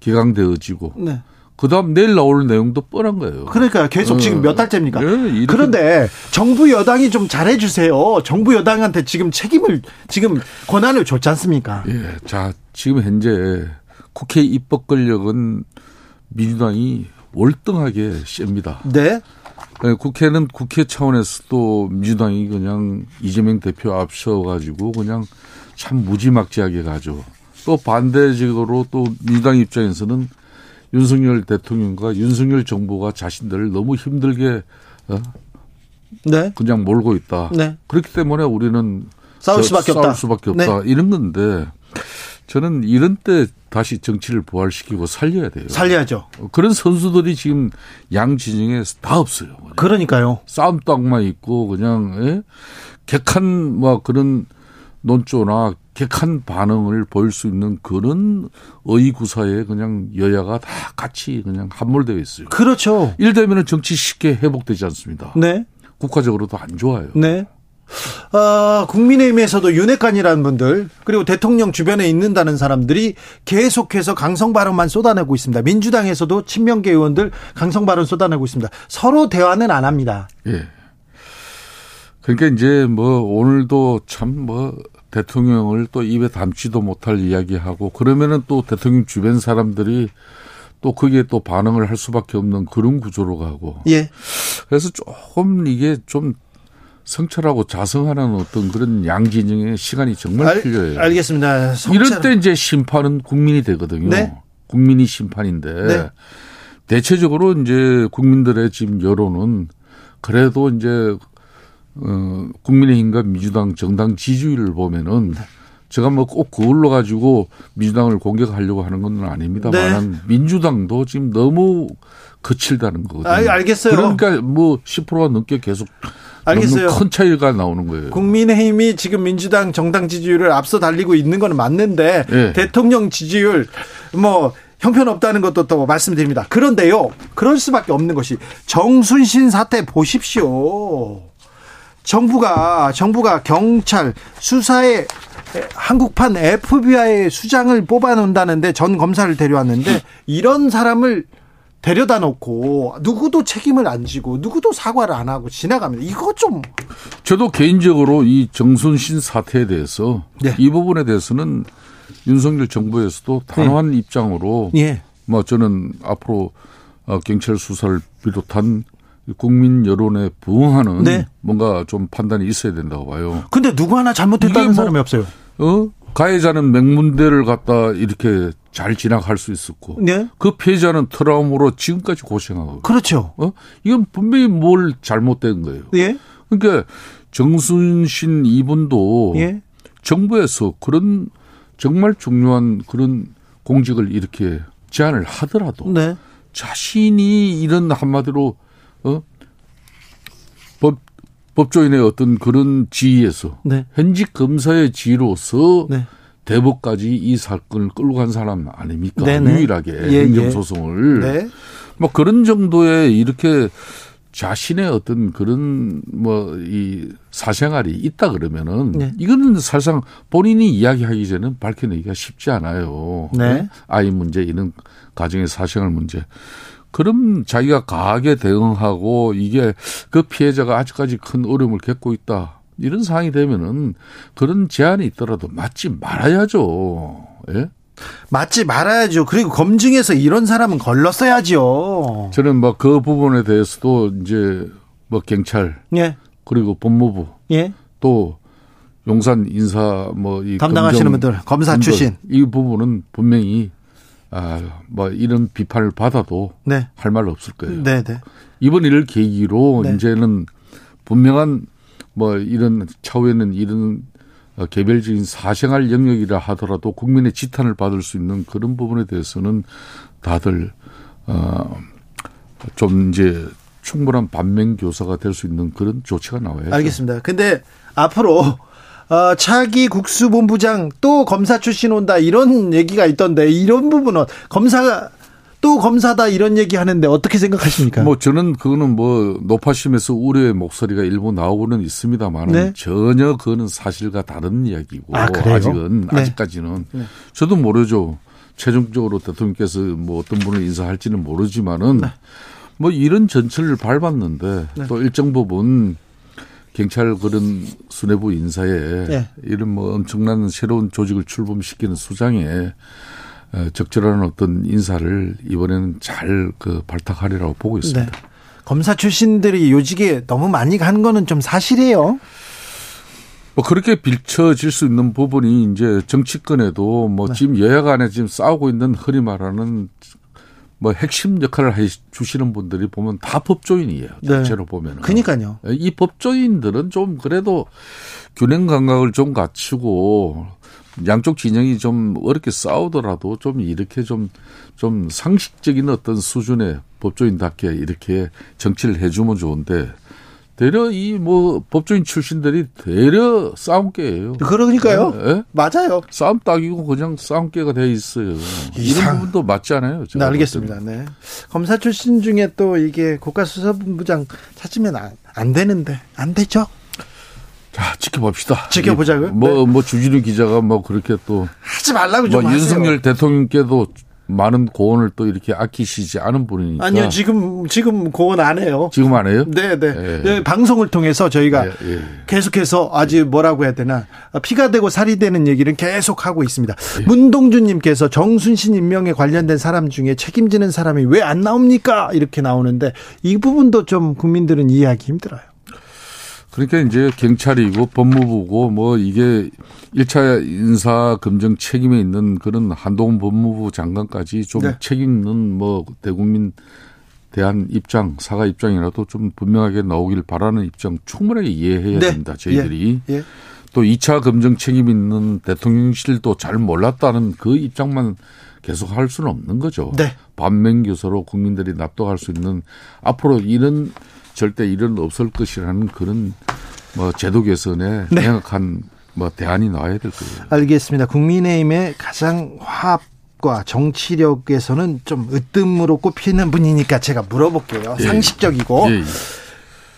개강되어지고 네. 그다음 내일 나올 내용도 뻔한 거예요. 그러니까 계속 지금 몇 어. 달째입니까? 네, 그런데 정부 여당이 좀 잘해 주세요. 정부 여당한테 지금 책임을 지금 권한을 줬지 않습니까? 예, 자 지금 현재 국회 입법 권력은 민주당이 월등하게 셉니다. 네. 네. 국회는 국회 차원에서도 민주당이 그냥 이재명 대표 앞서가지고 그냥 참 무지막지하게 가죠. 또 반대적으로 또 민주당 입장에서는 윤석열 대통령과 윤석열 정부가 자신들을 너무 힘들게 어? 네. 그냥 몰고 있다. 네. 그렇기 때문에 우리는 싸울 수밖에 싸울 없다. 수밖에 없다. 네. 이런 건데 저는 이런 때 다시 정치를 부활시키고 살려야 돼요. 살려야죠. 그런 선수들이 지금 양 진영에 다 없어요. 그러니까요. 싸움딱만 있고 그냥 예? 객한 뭐 그런 논조나 객한 반응을 보일 수 있는 그런 의구사에 그냥 여야가 다 같이 그냥 함몰되어 있어요. 그렇죠. 이러되면 정치 쉽게 회복되지 않습니다. 네. 국가적으로도 안 좋아요. 네. 어, 국민의힘에서도 윤핵관이라는 분들 그리고 대통령 주변에 있는다는 사람들이 계속해서 강성 발언만 쏟아내고 있습니다. 민주당에서도 친명계 의원들 강성 발언 쏟아내고 있습니다. 서로 대화는 안 합니다. 예. 그러니까 이제 뭐 오늘도 참 뭐 대통령을 또 입에 담지도 못할 이야기하고 그러면은 또 대통령 주변 사람들이 또 거기에 또 반응을 할 수밖에 없는 그런 구조로 가고. 예. 그래서 조금 이게 좀 성찰하고 자성하는 어떤 그런 양진영의 시간이 정말 알, 필요해요. 알겠습니다. 성찰. 이럴 때 이제 심판은 국민이 되거든요. 네? 국민이 심판인데 네. 대체적으로 이제 국민들의 지금 여론은 그래도 이제 어 국민의힘과 민주당 정당 지지율을 보면은 제가 뭐 꼭 그걸로 가지고 민주당을 공격하려고 하는 건 아닙니다만 네. 민주당도 지금 너무 거칠다는 거거든요. 아, 알겠어요. 그러니까 뭐 10%가 넘게 계속 알겠어요. 큰 차이가 나오는 거예요. 국민의힘이 지금 민주당 정당 지지율을 앞서 달리고 있는 건 맞는데 네. 대통령 지지율 뭐 형편없다는 것도 또 말씀드립니다. 그런데요. 그럴 수밖에 없는 것이 정순신 사태 보십시오. 정부가 정부가 경찰 수사에 한국판 FBI 수장을 뽑아 놓는다는데 전 검사를 데려왔는데 이런 사람을 데려다 놓고 누구도 책임을 안 지고 누구도 사과를 안 하고 지나갑니다. 이거 좀 저도 개인적으로 이 정순신 사태에 대해서 네. 이 부분에 대해서는 윤석열 정부에서도 단호한 네. 입장으로 예. 뭐 저는 앞으로 어, 경찰 수사를 비롯한 국민 여론에 부응하는 네. 뭔가 좀 판단이 있어야 된다고 봐요. 근데 누구 하나 잘못했다는 뭐, 사람이 없어요. 어? 가해자는 맹문대를 갖다 이렇게 잘 진학할 수 있었고 네? 그 피해자는 트라우마로 지금까지 고생하고 그렇죠. 어? 이건 분명히 뭘 잘못된 거예요. 예? 그러니까 정순신 이분도 예? 정부에서 그런 정말 중요한 그런 공직을 이렇게 제안을 하더라도 네. 자신이 이런 한마디로 어? 법 법조인의 어떤 그런 지위에서 네. 현직 검사의 지위로서 네. 대법까지 이 사건을 끌고 간 사람 아닙니까? 네네. 유일하게 예, 예. 행정소송을. 예. 네. 뭐 그런 정도의 이렇게 자신의 어떤 그런 뭐 이 사생활이 있다 그러면은 네. 이거는 사실상 본인이 이야기하기 전에 밝혀내기가 쉽지 않아요. 네. 아이 문제 이런 가정의 사생활 문제. 그럼 자기가 강하게 대응하고 이게 그 피해자가 아직까지 큰 어려움을 겪고 있다. 이런 상황이 되면은 그런 제한이 있더라도 맞지 말아야죠. 예? 맞지 말아야죠. 그리고 검증해서 이런 사람은 걸렀어야죠. 저는 뭐 그 부분에 대해서도 이제 뭐 경찰, 예. 그리고 법무부, 예. 또 용산 인사 뭐 이 담당하시는 분들 검사 출신 이 부분은 분명히 아 뭐 이런 비판을 받아도 네. 할말 없을 거예요. 네, 네. 이번 일을 계기로 네. 이제는 분명한 뭐 이런 차후에는 이런 개별적인 사생활 영역이라 하더라도 국민의 지탄을 받을 수 있는 그런 부분에 대해서는 다들 어좀 이제 충분한 반면 교사가 될 수 있는 그런 조치가 나와요. 알겠습니다. 근데 앞으로 어, 차기 국수본부장 또 검사 출신 온다 이런 얘기가 있던데 이런 부분은 검사가 또 검사다 이런 얘기 하는데 어떻게 생각하십니까? 뭐 저는 그거는 뭐 높아심에서 우려의 목소리가 일부 나오고는 있습니다만 네? 전혀 그거는 사실과 다른 이야기고 아, 직은 네. 아직까지는 네. 저도 모르죠. 최종적으로 대통령께서 뭐 어떤 분을 인사할지는 모르지만은 네. 뭐 이런 전철을 밟았는데 네. 또 일정 부분 경찰 그런 수뇌부 인사에 네. 이런 뭐 엄청난 새로운 조직을 출범시키는 수장에 적절한 어떤 인사를 이번에는 잘 그 발탁하리라고 보고 있습니다. 네. 검사 출신들이 요직에 너무 많이 간 거는 좀 사실이에요. 뭐 그렇게 빌쳐질 수 있는 부분이 이제 정치권에도 뭐 네. 지금 여야 간에 지금 싸우고 있는 흔히 말하는 뭐 핵심 역할을 해 주시는 분들이 보면 다 법조인이에요. 전체로 네. 보면은. 그니까요. 이 법조인들은 좀 그래도 균형 감각을 좀 갖추고 양쪽 진영이 좀 어렵게 싸우더라도 좀 이렇게 좀, 좀 상식적인 어떤 수준의 법조인답게 이렇게 정치를 해주면 좋은데 대려 이 뭐 법조인 출신들이 대려 싸움깨예요. 그러니까요. 네? 맞아요. 싸움 딱이고 그냥 싸움깨가 돼 있어요. 이상... 이런 부분도 맞지 않아요. 네, 알겠습니다. 네. 검사 출신 중에 또 이게 국가수사본부장 찾으면 안, 안 되는데 안 되죠. 자, 지켜봅시다. 지켜보자고요. 뭐, 네. 뭐, 주진우 기자가 뭐, 그렇게 또. 하지 말라고 좀. 뭐, 윤석열 대통령께도 많은 고언을 또 이렇게 아끼시지 않은 분이니까. 아니요, 지금, 지금 고언 안 해요. 지금 안 해요? 네, 네. 예. 네 방송을 통해서 저희가 예, 예. 계속해서 아주 뭐라고 해야 되나. 피가 되고 살이 되는 얘기를 계속 하고 있습니다. 예. 문동준님께서 정순신 임명에 관련된 사람 중에 책임지는 사람이 왜 안 나옵니까? 이렇게 나오는데 이 부분도 좀 국민들은 이해하기 힘들어요. 그러니까 이제 경찰이고 법무부고 뭐 이게 1차 인사 검증 책임에 있는 그런 한동훈 법무부 장관까지 좀 네. 책임 있는 뭐 대국민 대한 입장, 사과 입장이라도 좀 분명하게 나오길 바라는 입장 충분하게 이해해야 네. 됩니다. 저희들이. 예. 예. 또 2차 검증 책임 있는 대통령실도 잘 몰랐다는 그 입장만 계속 할 수는 없는 거죠. 네. 반면 교사로 국민들이 납득할 수 있는 앞으로 이런 절대 일은 없을 것이라는 그런 뭐 제도 개선에 네. 명확한 뭐 대안이 나와야 될 거예요. 알겠습니다. 국민의힘의 가장 화합 과 정치력에서는 좀 으뜸으로 꼽히는 분이니까 제가 물어볼게요. 예. 상식적이고 예.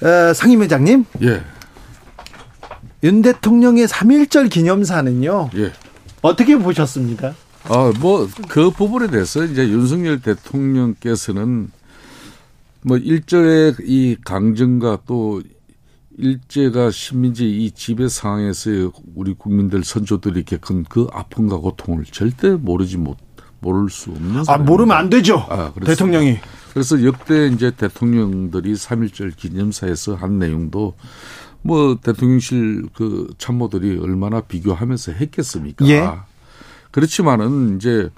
예. 어, 상임회장님. 예. 윤 대통령의 3.1절 기념사는요. 예. 어떻게 보셨습니까? 아, 뭐, 그 부분에 대해서 이제 윤석열 대통령께서는 뭐 일절의 이 강정과 또 일제가 식민지 이 지배 상황에서 우리 국민들 선조들이 겪은 그 아픔과 고통을 절대 모르지 못 모를 수 없는 아 모르면 안 되죠 아, 대통령이 그래서 역대 이제 대통령들이 삼일절 기념사에서 한 내용도 뭐 대통령실 그 참모들이 얼마나 비교하면서 했겠습니까? 예. 그렇지만은 이제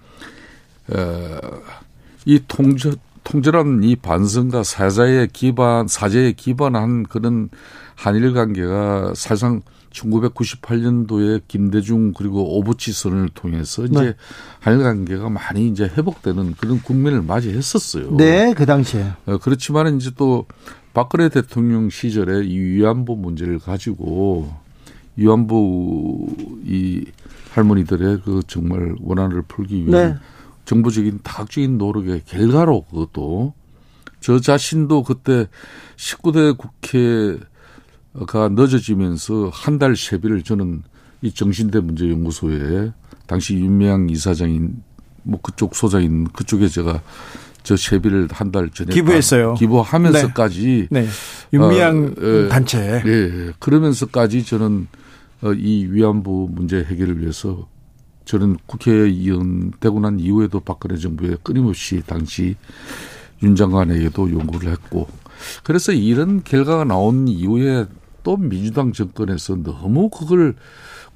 어이 통제 통절한 이 반성과 사자의 기반, 사제에 기반한 그런 한일 관계가 사실상 1998년도에 김대중 그리고 오부치 선을 통해서 이제 네. 한일 관계가 많이 이제 회복되는 그런 국면을 맞이했었어요. 네, 그 당시에. 어, 그렇지만 이제 또 박근혜 대통령 시절에 이 위안부 문제를 가지고 위안부 이 할머니들의 그 정말 원한을 풀기 위한 네. 정부적인 다각적인 노력의 결과로 그것도 저 자신도 그때 19대 국회가 늦어지면서 한 달 세비를 저는 이 정신대 문제연구소에 당시 윤미향 이사장인 뭐 그쪽 소장인 그쪽에 제가 저 세비를 한 달 전에 기부했어요. 기부하면서까지 네. 네. 윤미향 어, 예, 단체. 예, 그러면서까지 저는 어, 이 위안부 문제 해결을 위해서 저는 국회의원 되고 난 이후에도 박근혜 정부에 끊임없이 당시 윤 장관에게도 요구를 했고 그래서 이런 결과가 나온 이후에 또 민주당 정권에서 너무 그걸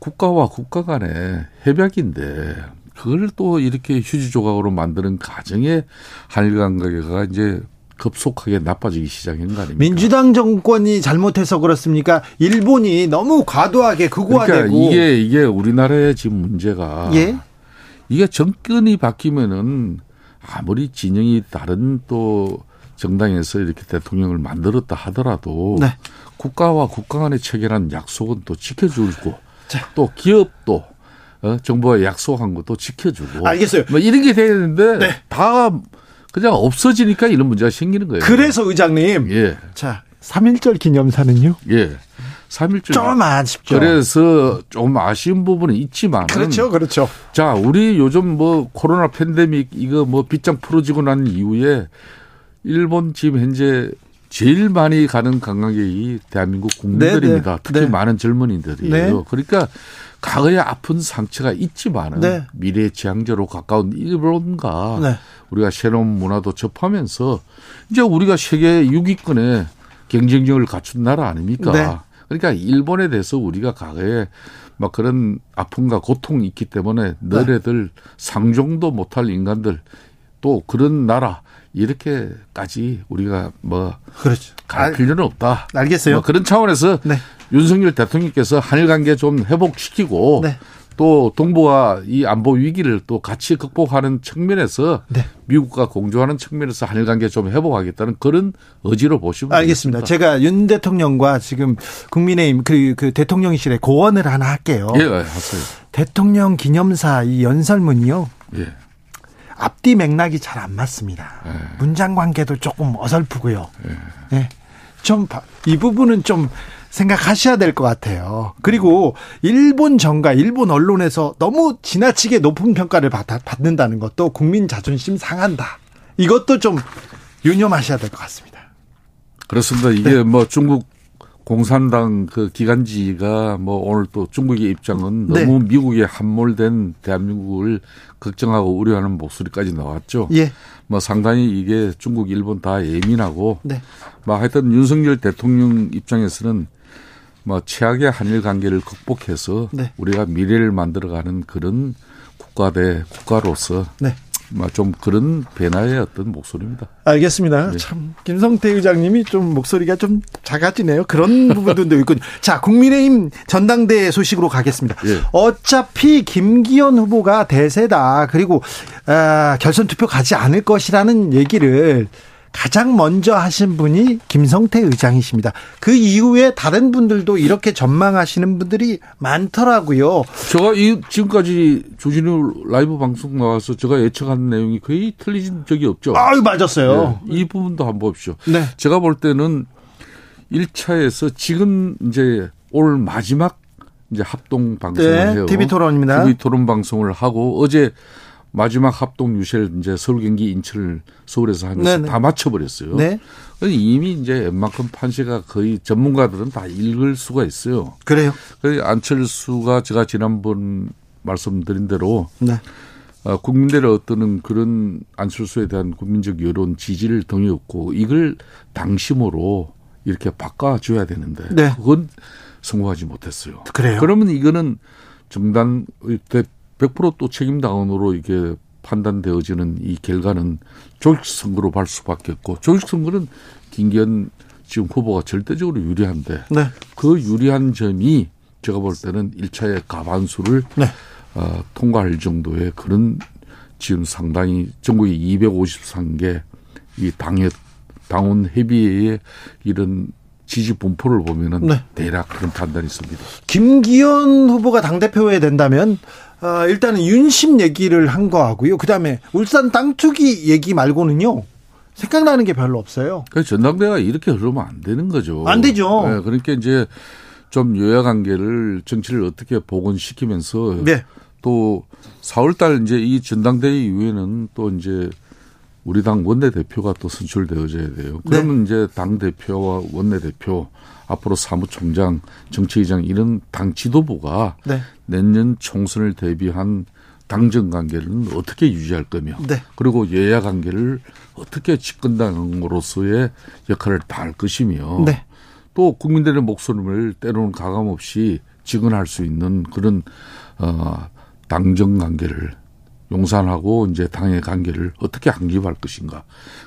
국가와 국가 간의 협약인데 그걸 또 이렇게 휴지 조각으로 만드는 과정에 한일 관계가 이제 급속하게 나빠지기 시작한 거 아닙니까? 민주당 정권이 잘못해서 그렇습니까? 일본이 너무 과도하게 극우화되고 그러니까 이게 이게 우리나라의 지금 문제가 예? 이게 정권이 바뀌면은 아무리 진영이 다른 또 정당에서 이렇게 대통령을 만들었다 하더라도 네. 국가와 국가 간에 체결한 약속은 또 지켜주고 자. 또 기업도 어, 정부가 약속한 것도 지켜주고 알겠어요. 뭐 이런 게 돼야 되는데 네. 다 그냥 없어지니까 이런 문제가 생기는 거예요. 그래서 의장님. 예. 자, 3.1절 기념사는요? 예. 3.1절. 좀 아쉽죠. 그래서 좀 아쉬운 부분은 있지만. 그렇죠, 그렇죠. 자, 우리 요즘 뭐 코로나 팬데믹 이거 뭐 빗장 풀어지고 난 이후에 일본 지금 현재 제일 많이 가는 관광객이 대한민국 국민들입니다. 네, 네. 특히 네. 많은 젊은이들이에요. 네. 그러니까 과거에 아픈 상처가 있지만은 네. 미래 지향제로 가까운 일본과 네. 우리가 새로운 문화도 접하면서 이제 우리가 세계 6위권에 경쟁력을 갖춘 나라 아닙니까? 네. 그러니까 일본에 대해서 우리가 과거에 막 그런 아픔과 고통이 있기 때문에 너네들 상종도 못할 인간들 또 그런 나라 이렇게까지 우리가 뭐 그렇죠. 갈 필요는 없다. 알겠어요. 뭐 그런 차원에서 네. 윤석열 대통령께서 한일 관계 좀 회복시키고 네. 또 동북아 이 안보 위기를 또 같이 극복하는 측면에서 네. 미국과 공조하는 측면에서 한일 관계 좀 회복하겠다는 그런 의지로 보시면 알겠습니다. 되겠습니다. 제가 윤 대통령과 지금 국민의힘 그, 그 대통령실에 고언을 하나 할게요. 예, 하세요. 대통령 기념사 이 연설문이요. 예. 앞뒤 맥락이 잘 안 맞습니다. 예. 문장 관계도 조금 어설프고요. 예. 예. 좀이 부분은 좀 생각하셔야 될 것 같아요. 그리고 일본 정가, 일본 언론에서 너무 지나치게 높은 평가를 받, 받는다는 것도 국민 자존심 상한다. 이것도 좀 유념하셔야 될 것 같습니다. 그렇습니다. 이게 네. 뭐 중국 공산당 그 기간지가 뭐 오늘 또 중국의 입장은 네. 너무 미국에 함몰된 대한민국을 걱정하고 우려하는 목소리까지 나왔죠. 예. 뭐 상당히 이게 중국, 일본 다 예민하고 네. 뭐 하여튼 윤석열 대통령 입장에서는 뭐 최악의 한일 관계를 극복해서 네. 우리가 미래를 만들어가는 그런 국가 대 국가로서 네. 좀 그런 변화의 어떤 목소리입니다. 알겠습니다. 네. 참 김성태 의장님이 좀 목소리가 좀 작아지네요. 그런 부분도 있군요. 자, 국민의힘 전당대 소식으로 가겠습니다. 네. 어차피 김기현 후보가 대세다. 그리고 아, 결선 투표 가지 않을 것이라는 얘기를 가장 먼저 하신 분이 김성태 의장이십니다. 그 이후에 다른 분들도 이렇게 전망하시는 분들이 많더라고요. 제가 이 지금까지 조진우 라이브 방송 나와서 제가 예측한 내용이 거의 틀린 적이 없죠. 아유, 맞았어요. 네, 이 부분도 한번 보십시오. 네. 제가 볼 때는 1차에서 지금 이제 올 마지막 이제 합동 방송을 네, 해요. TV 토론입니다. TV 토론 방송을 하고 어제 마지막 합동 유세를 이제 서울, 경기, 인천을 서울에서 하면서 네네. 다 맞춰버렸어요. 네. 이미 이제 웬만큼 판세가 거의 전문가들은 다 읽을 수가 있어요. 그래요? 안철수가 제가 지난번 말씀드린 대로 네. 어, 국민들의 어떤 그런 안철수에 대한 국민적 여론 지지를 얻고 이걸 당심으로 이렇게 바꿔줘야 되는데 네. 그건 성공하지 못했어요. 그래요? 그러면 이거는 정당 100%또 책임당원으로 이게 판단되어지는 이 결과는 조직 선거로 갈 수밖에 없고 조직 선거는 김기현 지금 후보가 절대적으로 유리한데 네. 그 유리한 점이 제가 볼 때는 1차의 가반수를 네. 어, 통과할 정도의 그런 지금 상당히 전국에 253개 이 당협 당원 협의회의 이런 지지 분포를 보면은 네. 대략 그런 판단이 있습니다. 김기현 후보가 당 대표에 된다면 어, 일단은 윤심 얘기를 한 거하고요. 그다음에 울산 땅 투기 얘기 말고는요. 생각나는 게 별로 없어요. 그 전당대회가 이렇게 흐르면 안 되는 거죠. 안 되죠. 네, 그러니까 이제 좀 여야 관계를 정치를 어떻게 복원시키면서 네. 또 4월 달 이제 이 전당대회 이후에는 또 이제 우리 당 원내대표가 또 선출되어져야 돼요. 그러면 네. 이제 당 대표와 원내대표 앞으로 사무총장, 정치의장 이런 당 지도부가 네. 내년 총선을 대비한 당정 관계를 어떻게 유지할 거며 네. 그리고 여야 관계를 어떻게 집권당으로서의 역할을 다할 것이며 네. 또 국민들의 목소리를 때로는 가감 없이 직언할 수 있는 그런 어 당정 관계를 용산하고 이제 당의 관계를 어떻게 안기할 것인가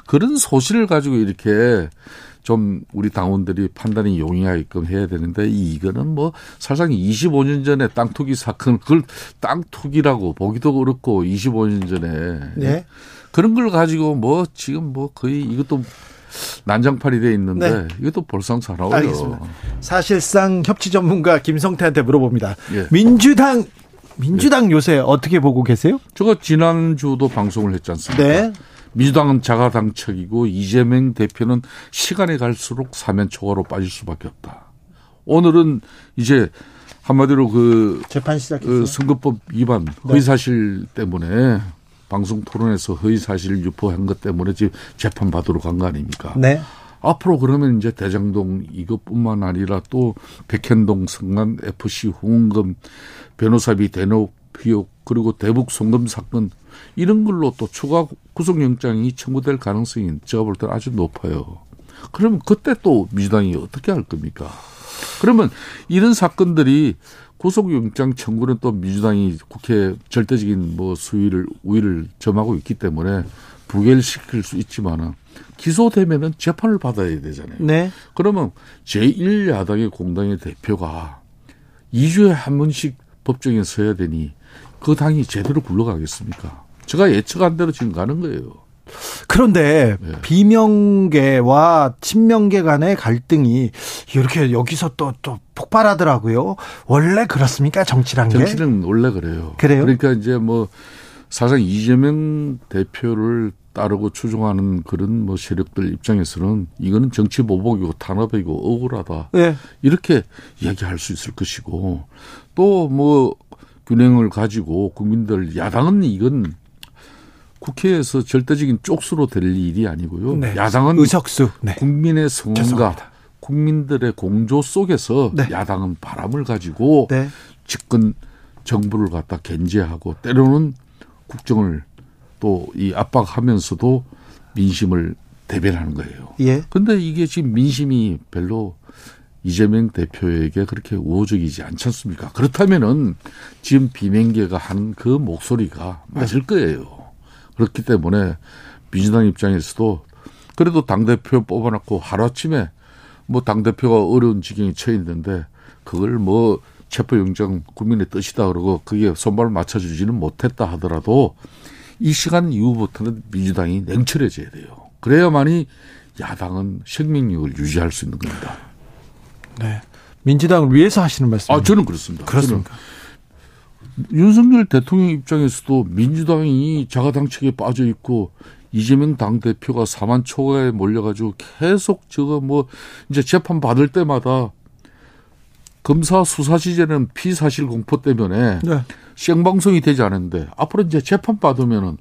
그런 소실을 가지고 이렇게 좀 우리 당원들이 판단이 용이하게끔 해야 되는데 이거는 뭐 사실상 25년 전에 땅 투기 사건 그걸 땅 투기라고 보기도 그렇고 25년 전에 네. 그런 걸 가지고 뭐 지금 뭐 거의 이것도 난장판이 돼 있는데 네. 이것도 볼상사나워요. 알겠습니다. 사실상 협치 전문가 김성태한테 물어봅니다. 예. 민주당 민주당 예. 요새 어떻게 보고 계세요? 제가 지난주도 방송을 했지 않습니까? 네. 민주당은 자가당착이고 이재명 대표는 시간이 갈수록 사면 초과로 빠질 수밖에 없다. 오늘은 이제 한마디로 그 재판 시작했어요. 그 선거법 위반 네. 허위사실 때문에 방송 토론에서 허위 사실 유포한 것 때문에 지금 재판 받으러 간 거 아닙니까? 네. 앞으로 그러면 이제 대장동 이것뿐만 아니라 또 백현동 성남 FC 후원금 변호사비 대노 비혹 그리고 대북 송금 사건 이런 걸로 또 추가 구속영장이 청구될 가능성이 제가 볼 때는 아주 높아요. 그러면 그때 또 민주당이 어떻게 할 겁니까? 그러면 이런 사건들이 구속영장 청구는 또 민주당이 국회 절대적인 뭐 수위를 우위를 점하고 있기 때문에 부결시킬 수 있지만은 기소되면은 재판을 받아야 되잖아요. 네. 그러면 제1야당의 공당의 대표가 2주에 한 번씩 법정에 서야 되니 그 당이 제대로 굴러가겠습니까? 제가 예측한 대로 지금 가는 거예요. 그런데 네. 비명계와 친명계 간의 갈등이 이렇게 여기서 또, 또 폭발하더라고요. 원래 그렇습니까? 정치란 게? 정치는 원래 그래요. 그래요? 그러니까 이제 뭐 사실상 이재명 대표를 따르고 추종하는 그런 뭐 세력들 입장에서는 이거는 정치 보복이고 탄압이고 억울하다. 네. 이렇게 이야기할 수 있을 것이고 또 뭐 균형을 가지고 국민들 야당은 이건 국회에서 절대적인 쪽수로 될 일이 아니고요. 네. 야당은 의석수 네. 국민의 성원과 국민들의 공조 속에서 네. 야당은 바람을 가지고 네. 집권 정부를 갖다 견제하고 때로는 국정을 또 이 압박하면서도 민심을 대변하는 거예요. 예. 근데 이게 지금 민심이 별로 이재명 대표에게 그렇게 우호적이지 않지 않습니까? 그렇다면은 지금 비명계가 한 그 목소리가 맞을 네. 거예요. 그렇기 때문에 민주당 입장에서도 그래도 당대표 뽑아놓고 하루아침에 뭐 당대표가 어려운 지경에 처해 있는데 그걸 뭐 체포영장 국민의 뜻이다 그러고 그게 손발을 맞춰주지는 못했다 하더라도 이 시간 이후부터는 민주당이 냉철해져야 돼요. 그래야만이 야당은 생명력을 유지할 수 있는 겁니다. 네. 민주당을 위해서 하시는 말씀? 아, 저는 그렇습니다. 그렇습니까? 윤석열 대통령 입장에서도 민주당이 자가당착에 빠져 있고 이재명 당대표가 사만 초과에 몰려가지고 계속 저거 뭐 이제 재판 받을 때마다 검사 수사 시제는 피사실 공포 때문에 네. 생방송이 되지 않은데 앞으로 이제 재판 받으면은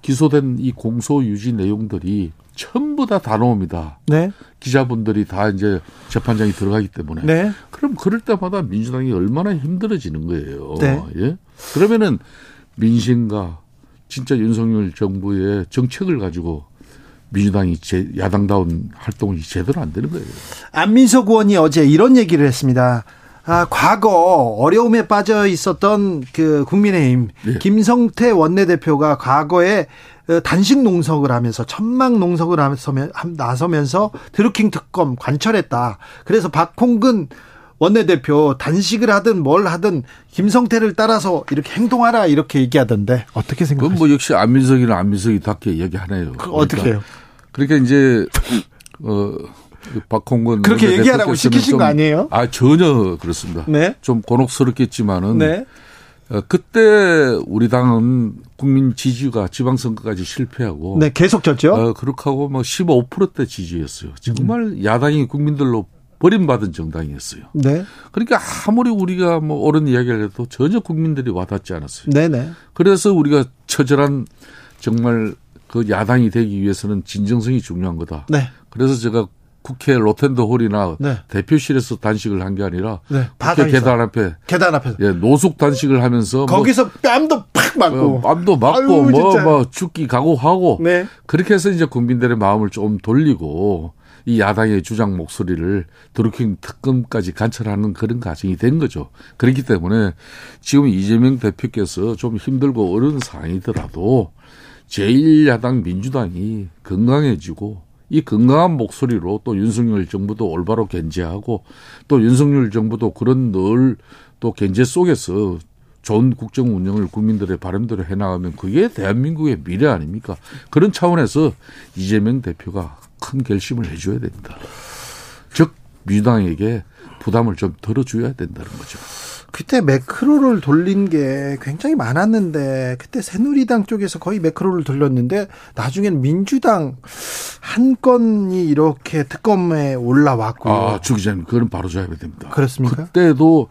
기소된 이 공소 유지 내용들이 전부 다 다 나옵니다. 네. 기자분들이 다 이제 재판장에 들어가기 때문에. 네. 그럼 그럴 때마다 민주당이 얼마나 힘들어지는 거예요. 네. 예. 그러면은 민심과 진짜 윤석열 정부의 정책을 가지고 민주당이 제, 야당다운 활동이 제대로 안 되는 거예요. 안민석 의원이 어제 이런 얘기를 했습니다. 아, 과거 어려움에 빠져 있었던 그 국민의힘 네. 김성태 원내대표가 과거에 어, 단식 농석을 하면서 천막 농석을 하면서 나서면서 드루킹 특검 관철했다. 그래서 박홍근 원내대표 단식을 하든 뭘 하든 김성태를 따라서 이렇게 행동하라 이렇게 얘기하던데 어떻게 생각하세요? 그건 뭐 역시 안민석이나 안민석이 얘기하네요. 그 어떻게 해요? 그러니까, 이제 어 박홍근 그렇게 얘기하라고 시키신 거 아니에요? 아 전혀 그렇습니다. 네. 좀 곤혹스럽겠지만은 네. 어, 그때 우리 당은 국민 지지가 지방선거까지 실패하고 네 계속 졌죠. 어, 그렇게 하고 뭐 15%대 지지였어요. 정말 음. 야당이 국민들로 버림받은 정당이었어요. 네. 그러니까 아무리 우리가 뭐 옳은 이야기를 해도 전혀 국민들이 와닿지 않았어요. 네네. 그래서 우리가 처절한 정말 그 야당이 되기 위해서는 진정성이 중요한 거다. 네. 그래서 제가 국회 로텐더 홀이나 네. 대표실에서 단식을 한 게 아니라 네. 국회 계단 앞에 계단 앞에서 예, 노숙 단식을 하면서 뭐 거기서 뭐 뺨도 팍 맞고 어, 뺨도 맞고 뭐뭐 뭐 죽기 각오하고 네. 그렇게 해서 이제 국민들의 마음을 좀 돌리고 이 야당의 주장 목소리를 드루킹 특검까지 관철하는 그런 과정이 된 거죠. 그렇기 때문에 지금 이재명 대표께서 좀 힘들고 어려운 상황이더라도 제1야당 민주당이 건강해지고 이 건강한 목소리로 또 윤석열 정부도 올바로 견제하고 또 윤석열 정부도 그런 늘 또 견제 속에서 좋은 국정 운영을 국민들의 바람대로 해나가면 그게 대한민국의 미래 아닙니까? 그런 차원에서 이재명 대표가 큰 결심을 해줘야 됩니다. 즉 민주당에게 부담을 좀 덜어줘야 된다는 거죠. 그때 매크로를 돌린 게 굉장히 많았는데 그때 새누리당 쪽에서 거의 매크로를 돌렸는데 나중엔 민주당 한 건이 이렇게 특검에 올라왔고 아, 주 기자님 그건 바로 줘야 됩니다. 그렇습니까? 그때도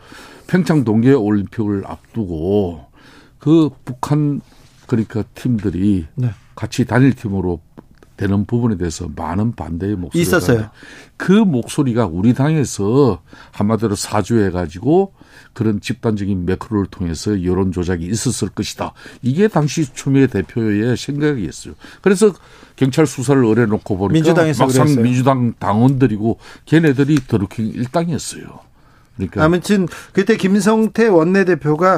평창 동계 올림픽을 앞두고 그 북한 그러니까 팀들이 네. 같이 단일 팀으로 되는 부분에 대해서 많은 반대의 목소리가 있었어요. 그 목소리가 우리 당에서 한마디로 사주해 가지고 그런 집단적인 매크로를 통해서 여론 조작이 있었을 것이다. 이게 당시 추미애 대표의 생각이었어요. 그래서 경찰 수사를 의뢰놓고 보니까 민주당에서 막상 그랬어요. 민주당 당원들이고 걔네들이 더루킹 일당이었어요. 그러니까 아무튼 그때 김성태 원내대표가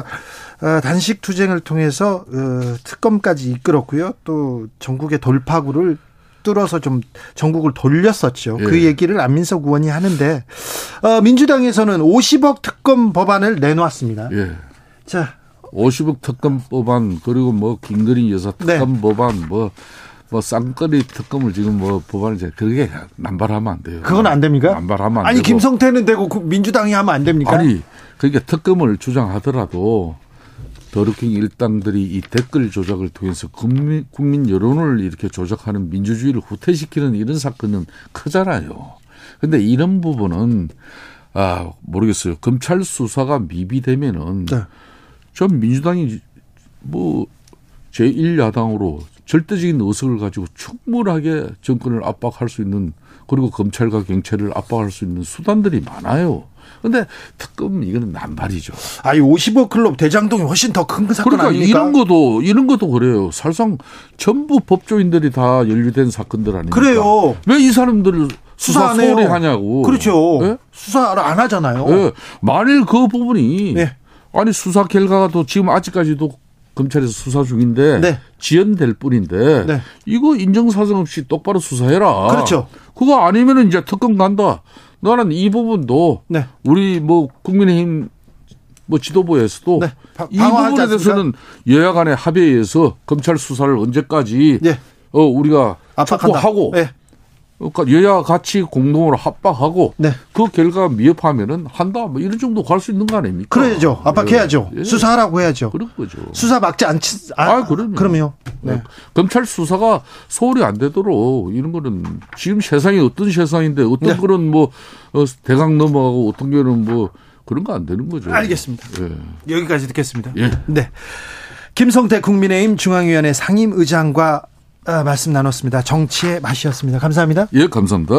어, 단식 투쟁을 통해서 어, 특검까지 이끌었고요. 또 전국의 돌파구를 뚫어서 좀 전국을 돌렸었죠. 그 예. 그 얘기를 안민석 의원이 하는데 어, 민주당에서는 50억 특검 법안을 내놓았습니다. 예. 자, 50억 특검 법안 그리고 뭐 김건희 여사 네. 특검 네. 법안 뭐. 뭐 쌍거리 특검을 지금 뭐 법안을 제 그렇게 남발하면 안 돼요. 그건 안 됩니까? 남발하면 안 아니 되고. 김성태는 되고 그 민주당이 하면 안 됩니까? 아니 그러니까 특검을 주장하더라도 더루킹 일당들이 이 댓글 조작을 통해서 국민, 국민 여론을 이렇게 조작하는 민주주의를 후퇴시키는 이런 사건은 크잖아요. 근데 이런 부분은 아 모르겠어요. 검찰 수사가 미비되면은 네. 전 민주당이 뭐 제1야당으로 절대적인 의석을 가지고 충분하게 정권을 압박할 수 있는 그리고 검찰과 경찰을 압박할 수 있는 수단들이 많아요. 근데 특검 이거는 남발이죠. 아이 50억 클럽 대장동이 훨씬 더 큰 사건 그러니까 아닙니까? 이런 것도 이런 것도 그래요. 사실상 전부 법조인들이 다 연루된 사건들 아닙니까? 그래요. 왜 이 사람들을 수사 소홀히 하냐고. 그렇죠. 네? 수사를 안 하잖아요. 네. 만일 그 부분이 네. 아니 수사 결과가 또 지금 아직까지도 검찰에서 수사 중인데 네. 지연될 뿐인데 네. 이거 인정사정 없이 똑바로 수사해라. 그렇죠. 그거 아니면은 이제 특검 간다. 나는 이 부분도 네. 우리 뭐 국민의힘 뭐 지도부에서도 네. 이 부분에 대해서는 여야 간의 합의에서 검찰 수사를 언제까지 네. 어 우리가 촉구하고 네. 그러니까 여야 같이 공동으로 합박하고 네. 그 결과가 미흡하면은 한다 뭐 이런 정도 갈 수 있는 거 아닙니까? 그래야죠. 압박해야죠. 예. 수사하라고 해야죠. 그런 거죠. 수사 막지 않지. 아, 아 그럼요. 그럼요. 네. 네. 검찰 수사가 소홀히 안 되도록 이런 거는 지금 세상이 어떤 세상인데 어떤 네. 그런 뭐 어, 대강 넘어가고 어떤 거는 뭐 그런 거 안 되는 거죠. 알겠습니다. 예. 여기까지 듣겠습니다. 예. 네. 김성태 국민의힘 중앙위원회 상임의장과 아, 말씀 나눴습니다. 정치의 맛이었습니다. 감사합니다. 예, 감사합니다.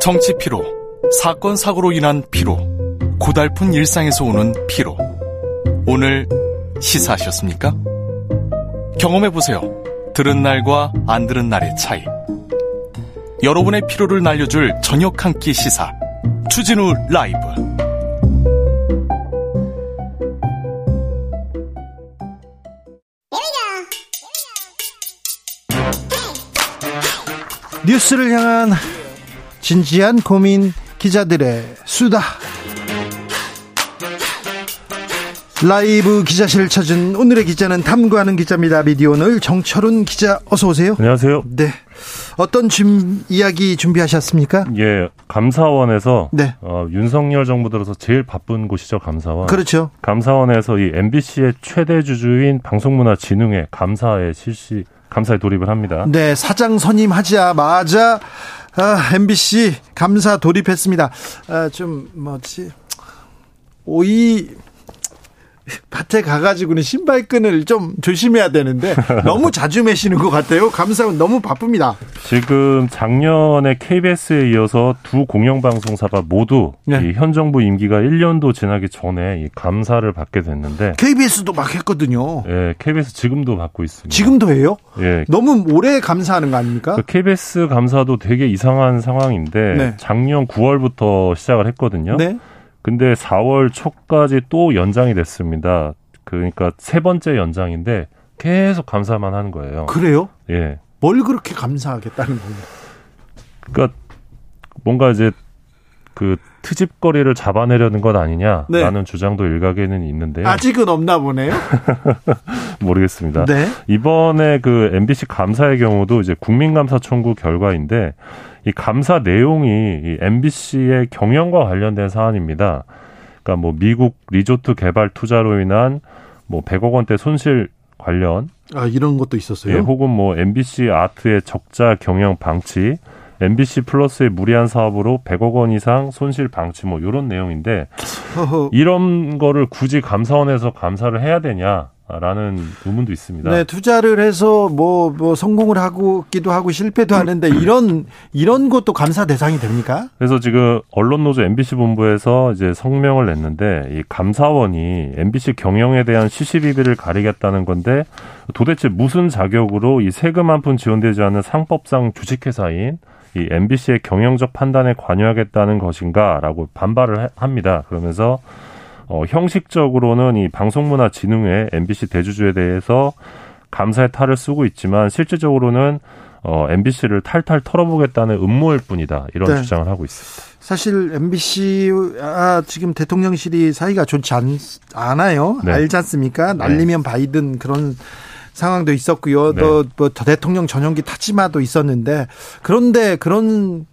정치 피로, 사건 사고로 인한 피로, 고달픈 일상에서 오는 피로. 오늘 시사하셨습니까? 경험해 보세요. 들은 날과 안 들은 날의 차이. 여러분의 피로를 날려줄 저녁 한 끼 시사. 추진우 라이브. 뉴스를 향한 진지한 고민 기자들의 수다. 라이브 기자실을 찾은 오늘의 기자는 탐구하는 기자입니다. 미디어 오늘 정철훈 기자 어서 오세요. 안녕하세요. 네. 어떤 준, 이야기 준비하셨습니까? 예, 감사원에서 네. 어, 윤석열 정부 들어서 제일 바쁜 곳이죠, 감사원. 그렇죠. 감사원에서 이 MBC의 최대 주주인 방송문화진흥회 감사에 실시 감사에 돌입을 합니다. 네, 사장 선임하자마자 아, MBC 감사 돌입했습니다. 아, 좀 뭐지 오이 밭에 가가지고는 신발끈을 좀 조심해야 되는데 너무 자주 매시는 것 같아요. 감사원 너무 바쁩니다. 지금 작년에 KBS에 이어서 두 공영방송사가 모두 네. 현 정부 임기가 1년도 지나기 전에 이 감사를 받게 됐는데 KBS도 막 했거든요. 예, KBS 지금도 받고 있습니다. 지금도 해요? 예. 너무 오래 감사하는 거 아닙니까? 그 KBS 감사도 되게 이상한 상황인데 네. 작년 9월부터 시작을 했거든요. 네. 근데 4월 초까지 또 연장이 됐습니다. 그러니까 세 번째 연장인데 계속 감사만 하는 거예요. 그래요? 예. 뭘 그렇게 감사하겠다는 겁니까? 그러니까 뭔가 이제 그 트집거리를 잡아내려는 것 아니냐라는 네. 주장도 일각에는 있는데요. 아직은 없나 보네요. 모르겠습니다. 네. 이번에 그 MBC 감사의 경우도 이제 국민감사 청구 결과인데 이 감사 내용이 이 MBC의 경영과 관련된 사안입니다. 그러니까 뭐 미국 리조트 개발 투자로 인한 뭐 100억 원대 손실 관련 아 이런 것도 있었어요. 예, 혹은 뭐 MBC 아트의 적자 경영 방치, MBC 플러스의 무리한 사업으로 100억 원 이상 손실 방치 뭐 이런 내용인데 이런 거를 굳이 감사원에서 감사를 해야 되냐? 라는 의문도 있습니다. 네, 투자를 해서 뭐, 뭐 성공을 하고기도 하고 실패도 하는데 이런 이런 것도 감사 대상이 됩니까? 그래서 지금 언론 노조 MBC 본부에서 이제 성명을 냈는데 이 감사원이 MBC 경영에 대한 시시비비를 가리겠다는 건데 도대체 무슨 자격으로 이 세금 한 푼 지원되지 않는 상법상 주식회사인 이 MBC의 경영적 판단에 관여하겠다는 것인가라고 반발을 합니다. 그러면서 어, 형식적으로는 이 방송문화진흥회 MBC 대주주에 대해서 감사의 탈을 쓰고 있지만 실질적으로는 어, MBC를 탈탈 털어보겠다는 음모일 뿐이다 이런 네. 주장을 하고 있습니다. 사실 MBC와 지금 대통령실이 사이가 좋지 않, 않아요. 네. 알지 않습니까? 날리면 네. 바이든 그런 상황도 있었고요. 네. 또뭐 대통령 전용기 타지마도 있었는데 그런데 그런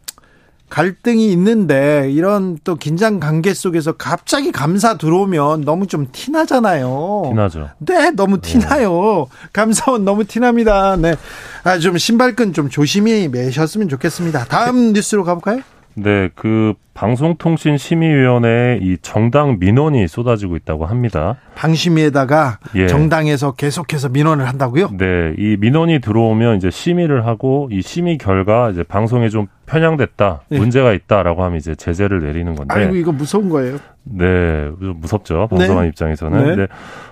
갈등이 있는데 이런 또 긴장 관계 속에서 갑자기 감사 들어오면 너무 좀 티나잖아요. 티나죠. 네, 너무 네. 티나요. 네. 감사원 너무 티납니다. 네. 아, 좀 신발끈 좀 조심히 매셨으면 좋겠습니다. 다음 뉴스로 가볼까요? 네, 그 방송통신심의위원회에 이 정당 민원이 쏟아지고 있다고 합니다. 방심위에다가 예. 정당에서 계속해서 민원을 한다고요? 네, 이 민원이 들어오면 이제 심의를 하고 이 심의 결과 이제 방송에 좀 편향됐다, 네. 문제가 있다라고 하면 이제 제재를 내리는 건데. 아이고 이거 무서운 거예요. 네, 무섭죠 방송한 네. 입장에서는. 네. 근데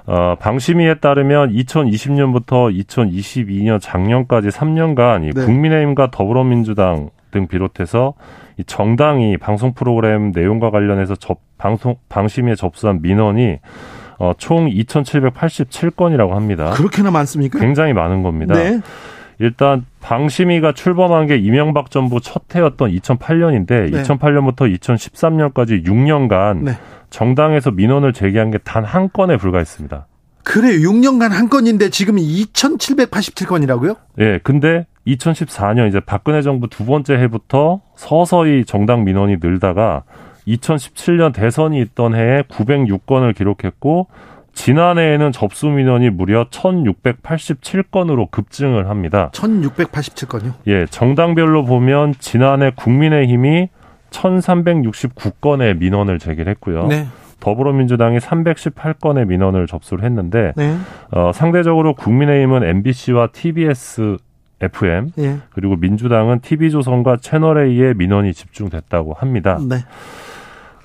어, 방심위에 따르면 2020년부터 2022년 작년까지 3년간 이 네. 국민의힘과 더불어민주당 등 비롯해서 이 정당이 방송 프로그램 내용과 관련해서 접, 방송 방심위에 접수한 민원이 어, 총 2,787건이라고 합니다. 그렇게나 많습니까? 굉장히 많은 겁니다. 네. 일단 방심위가 출범한 게 이명박 정부 첫 해였던 2008년인데 네. 2008년부터 2013년까지 6년간 네. 정당에서 민원을 제기한 게 단 한 건에 불과했습니다. 그래 6년간 한 건인데 지금 2,787건이라고요? 예, 근데 2014년 이제 박근혜 정부 두 번째 해부터 서서히 정당 민원이 늘다가 2017년 대선이 있던 해에 906건을 기록했고 지난해에는 접수 민원이 무려 1,687건으로 급증을 합니다. 1,687건요? 예, 정당별로 보면 지난해 국민의힘이 1,369건의 민원을 제기했고요. 네. 더불어민주당이 318건의 민원을 접수를 했는데 네. 어, 상대적으로 국민의힘은 MBC와 TBS FM 예. 그리고 민주당은 TV조선과 채널A의 민원이 집중됐다고 합니다. 네.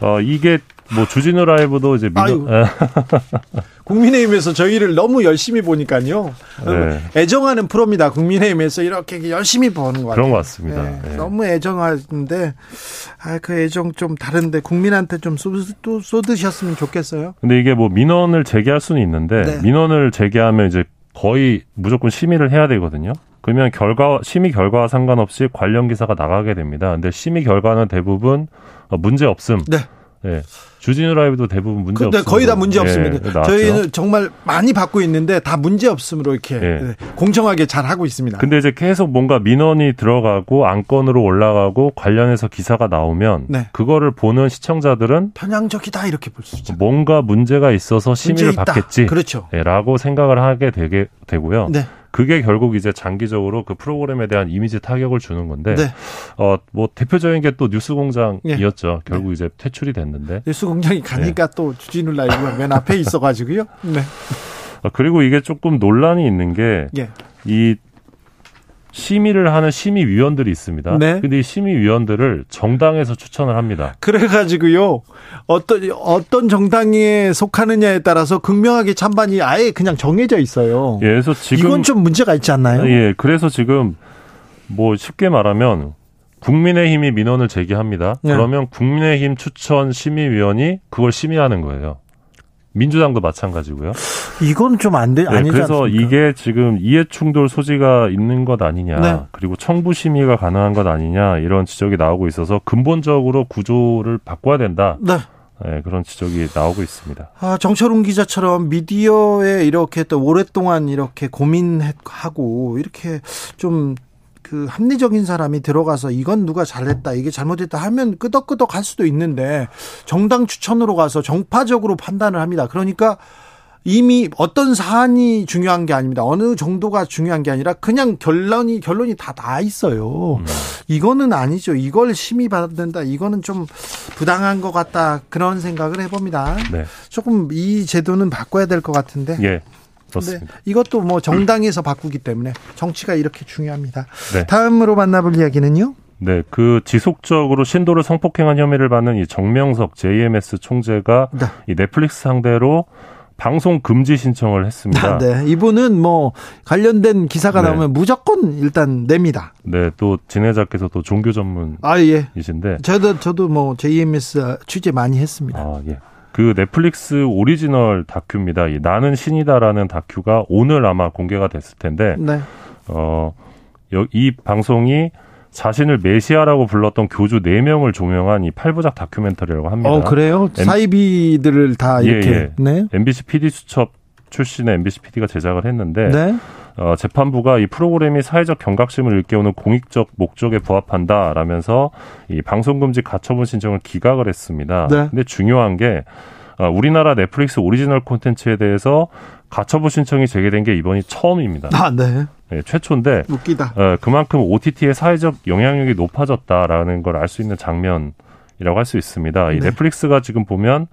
어, 이게 뭐 주진우 라이브도 이제 민원 국민의힘에서 저희를 너무 열심히 보니까요. 네. 애정하는 프로입니다. 국민의힘에서 이렇게 열심히 보는 거 같아요. 그런 것 같습니다. 네. 네. 너무 애정하는데 아, 그 애정 좀 다른데 국민한테 좀 쏟, 쏟으셨으면 좋겠어요. 근데 이게 뭐 민원을 제기할 수는 있는데 네. 민원을 제기하면 이제 거의 무조건 심의를 해야 되거든요. 그러면 결과 심의 결과와 상관없이 관련 기사가 나가게 됩니다. 근데 심의 결과는 대부분 문제 없음. 네. 네. 주진우 라이브도 대부분 문제 없습니다. 거의 다 문제 없습니다. 네, 저희는 정말 많이 받고 있는데 다 문제 없음으로 이렇게 네. 공정하게 잘 하고 있습니다. 근데 이제 계속 뭔가 민원이 들어가고 안건으로 올라가고 관련해서 기사가 나오면 네. 그거를 보는 시청자들은 편향적이다 이렇게 볼 수 있죠. 뭔가 문제가 있어서 심의를 문제 받겠지. 그렇죠. 라고 생각을 하게 되게 되고요. 네. 그게 결국 이제 장기적으로 그 프로그램에 대한 이미지 타격을 주는 건데 네. 어뭐 대표적인 게 또 뉴스공장이었죠. 네. 결국 이제 퇴출이 됐는데 뉴스 공장이 가니까 네. 또 주진우 라이브가 맨 앞에 있어가지고요. 네. 어, 그리고 이게 조금 논란이 있는 게이 예. 심의를 하는 심의위원들이 있습니다. 네. 근데 이 심의위원들을 정당에서 추천을 합니다. 그래가지고요, 어떤, 어떤 정당에 속하느냐에 따라서 극명하게 찬반이 아예 그냥 정해져 있어요. 예, 그래서 지금. 이건 좀 문제가 있지 않나요? 예, 그래서 지금 뭐 쉽게 말하면 국민의힘이 민원을 제기합니다. 네. 그러면 국민의힘 추천 심의위원이 그걸 심의하는 거예요. 민주당도 마찬가지고요. 이건 좀 안 돼, 네, 아니죠. 그래서 않습니까? 이게 지금 이해 충돌 소지가 있는 것 아니냐, 네. 그리고 청부 심의가 가능한 것 아니냐 이런 지적이 나오고 있어서 근본적으로 구조를 바꿔야 된다. 네. 네, 그런 지적이 나오고 있습니다. 아, 정철웅 기자처럼 미디어에 이렇게 또 오랫동안 이렇게 고민하고 이렇게 좀 그 합리적인 사람이 들어가서 이건 누가 잘했다 이게 잘못했다 하면 끄덕끄덕 할 수도 있는데 정당 추천으로 가서 정파적으로 판단을 합니다. 그러니까 이미 어떤 사안이 중요한 게 아닙니다. 어느 정도가 중요한 게 아니라 그냥 결론이 결론이 다 나 있어요. 음. 이거는 아니죠. 이걸 심의 받는다. 이거는 좀 부당한 것 같다. 그런 생각을 해봅니다. 네. 조금 이 제도는 바꿔야 될 것 같은데. 예. 그렇습니다. 이것도 뭐 정당에서 바꾸기 때문에 정치가 이렇게 중요합니다. 네. 다음으로 만나볼 이야기는요. 네, 그 지속적으로 신도를 성폭행한 혐의를 받는 이 정명석 JMS 총재가 네. 이 넷플릭스 상대로 방송 금지 신청을 했습니다. 아, 네, 이분은 뭐 관련된 기사가 네. 나오면 무조건 일단 냅니다. 네, 또 진행자께서 또 종교 전문이신데. 아 예. 저도 저도 뭐 JMS 취재 많이 했습니다. 아 예. 그 넷플릭스 오리지널 다큐입니다. 이 나는 신이다라는 다큐가 오늘 아마 공개가 됐을 텐데, 네. 어, 이 방송이 자신을 메시아라고 불렀던 교주 4명을 조명한 이 8부작 다큐멘터리라고 합니다. 어, 그래요? M... 사이비들을 다 이렇게. 예, 예. 네. MBC PD 수첩 출신의 MBC PD가 제작을 했는데, 네. 어, 재판부가 이 프로그램이 사회적 경각심을 일깨우는 공익적 목적에 부합한다라면서 이 방송금지 가처분 신청을 기각을 했습니다. 네. 근데 중요한 게 어, 우리나라 넷플릭스 오리지널 콘텐츠에 대해서 가처분 신청이 제기된 게 이번이 처음입니다. 아, 네. 네 최초인데 웃기다. 어, 그만큼 OTT의 사회적 영향력이 높아졌다라는 걸 알 수 있는 장면이라고 할 수 있습니다. 네. 이 넷플릭스가 지금 보면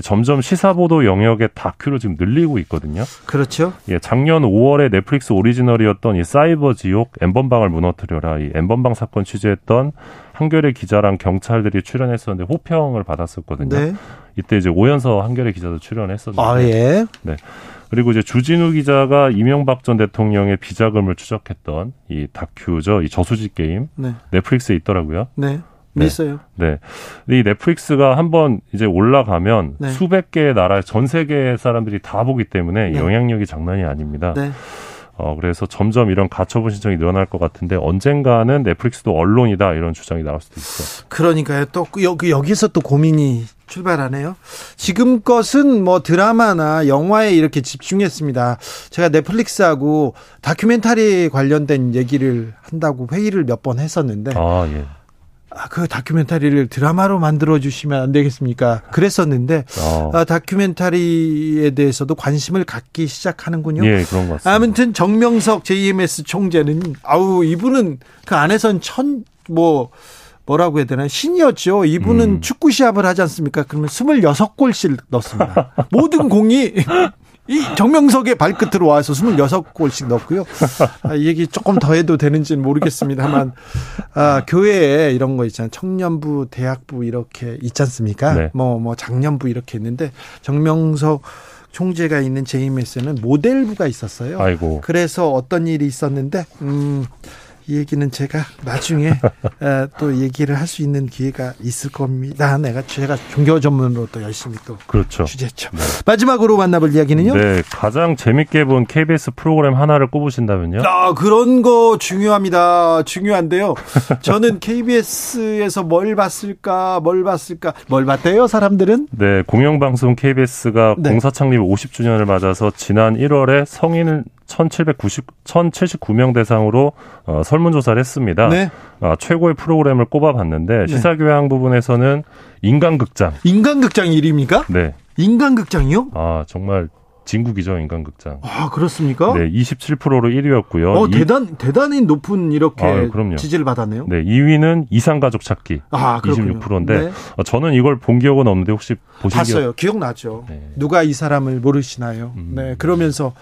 점점 시사보도 영역의 다큐를 지금 늘리고 있거든요. 그렇죠. 예, 작년 5월에 넷플릭스 오리지널이었던 이 사이버 지옥 엠번방을 무너뜨려라 이 엠번방 사건 취재했던 한겨레 기자랑 경찰들이 출연했었는데 호평을 받았었거든요. 네. 이때 이제 오연서 한겨레 기자도 출연했었는데. 아 예. 네. 그리고 이제 주진우 기자가 이명박 전 대통령의 비자금을 추적했던 이 다큐죠. 이 저수지 게임. 네. 넷플릭스에 있더라고요. 네. 네. 있어요. 네. 이 넷플릭스가 한번 이제 올라가면 네. 수백 개의 나라 전 세계 사람들이 다 보기 때문에 네. 영향력이 장난이 아닙니다. 네. 어, 그래서 점점 이런 가처분 신청이 늘어날 것 같은데 언젠가는 넷플릭스도 언론이다 이런 주장이 나올 수도 있어요. 그러니까요. 또그 여기 여기서 또 고민이 출발하네요. 지금 것은 뭐 드라마나 영화에 이렇게 집중했습니다. 제가 넷플릭스하고 다큐멘터리 관련된 얘기를 한다고 회의를 몇 번 했었는데 아, 예. 아, 그 다큐멘터리를 드라마로 만들어 주시면 안 되겠습니까? 그랬었는데 어. 아, 다큐멘터리에 대해서도 관심을 갖기 시작하는군요. 예, 그런 것 같습니다. 아무튼 정명석 JMS 총재는 아우 이분은 그 안에선 천뭐 뭐라고 해야 되나 신이었죠. 이분은 음. 축구 시합을 하지 않습니까? 그러면 26골씩 넣습니다. 모든 공이 이 정명석의 발끝으로 와서 26골씩 넣고요. 아, 이 얘기 조금 더 해도 되는지는 모르겠습니다만, 아, 교회에 이런 거 있잖아요. 청년부, 대학부 이렇게 있지 않습니까? 네. 뭐, 뭐, 작년부 이렇게 있는데, 정명석 총재가 있는 JMS는 모델부가 있었어요. 아이고. 그래서 어떤 일이 있었는데, 음, 이 얘기는 제가 나중에 또 얘기를 할 수 있는 기회가 있을 겁니다. 내가 제가 종교 전문으로 또 열심히 또 그렇죠. 취재했죠. 네. 마지막으로 만나볼 이야기는요. 네, 가장 재밌게 본 KBS 프로그램 하나를 꼽으신다면요. 아, 그런 거 중요합니다. 중요한데요. 저는 KBS에서 뭘 봤을까, 뭘 봤을까, 뭘 봤대요, 사람들은? 네, 공영방송 KBS가 네. 공사 창립 50주년을 맞아서 지난 1월에 성인 1,790, 1,079명 대상으로 어, 설문조사를 했습니다. 네. 어, 최고의 프로그램을 꼽아봤는데 네. 시사교양 부분에서는 인간극장. 인간극장 1위입니까? 네. 인간극장이요? 아 정말 진국이죠 인간극장. 아 그렇습니까? 네, 27%로 1위였고요. 어 대단 대단히 높은 이렇게 아, 그럼요. 지지를 받았네요. 네, 2위는 이상가족 찾기. 아, 26%인데 네. 어, 저는 이걸 본 기억은 없는데 혹시 보신 봤어요. 기억... 기억 나죠. 네. 누가 이 사람을 모르시나요? 음. 네, 그러면서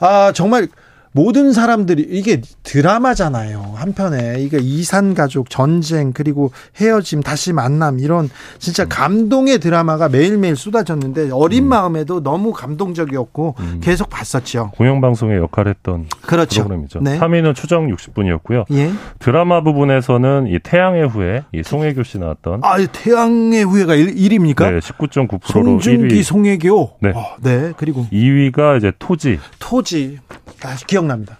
아 정말 모든 사람들이 이게 드라마잖아요. 한편에 이게 이산 가족 전쟁 그리고 헤어짐 다시 만남 이런 진짜 음. 감동의 드라마가 매일매일 쏟아졌는데 어린 음. 마음에도 너무 감동적이었고 음. 계속 봤었죠. 공영방송에 역할했던 그렇죠. 프로그램이죠. 네. 3위는 추정 60분이었고요. 예. 드라마 부분에서는 이 태양의 후예 이 송혜교 씨 나왔던 아, 태양의 후예가 1, 위입니까 네, 19.9%로 송중기 1위. 송혜교. 네. 어, 네. 그리고 2위가 이제 토지. 토지. 아, 기억납니다.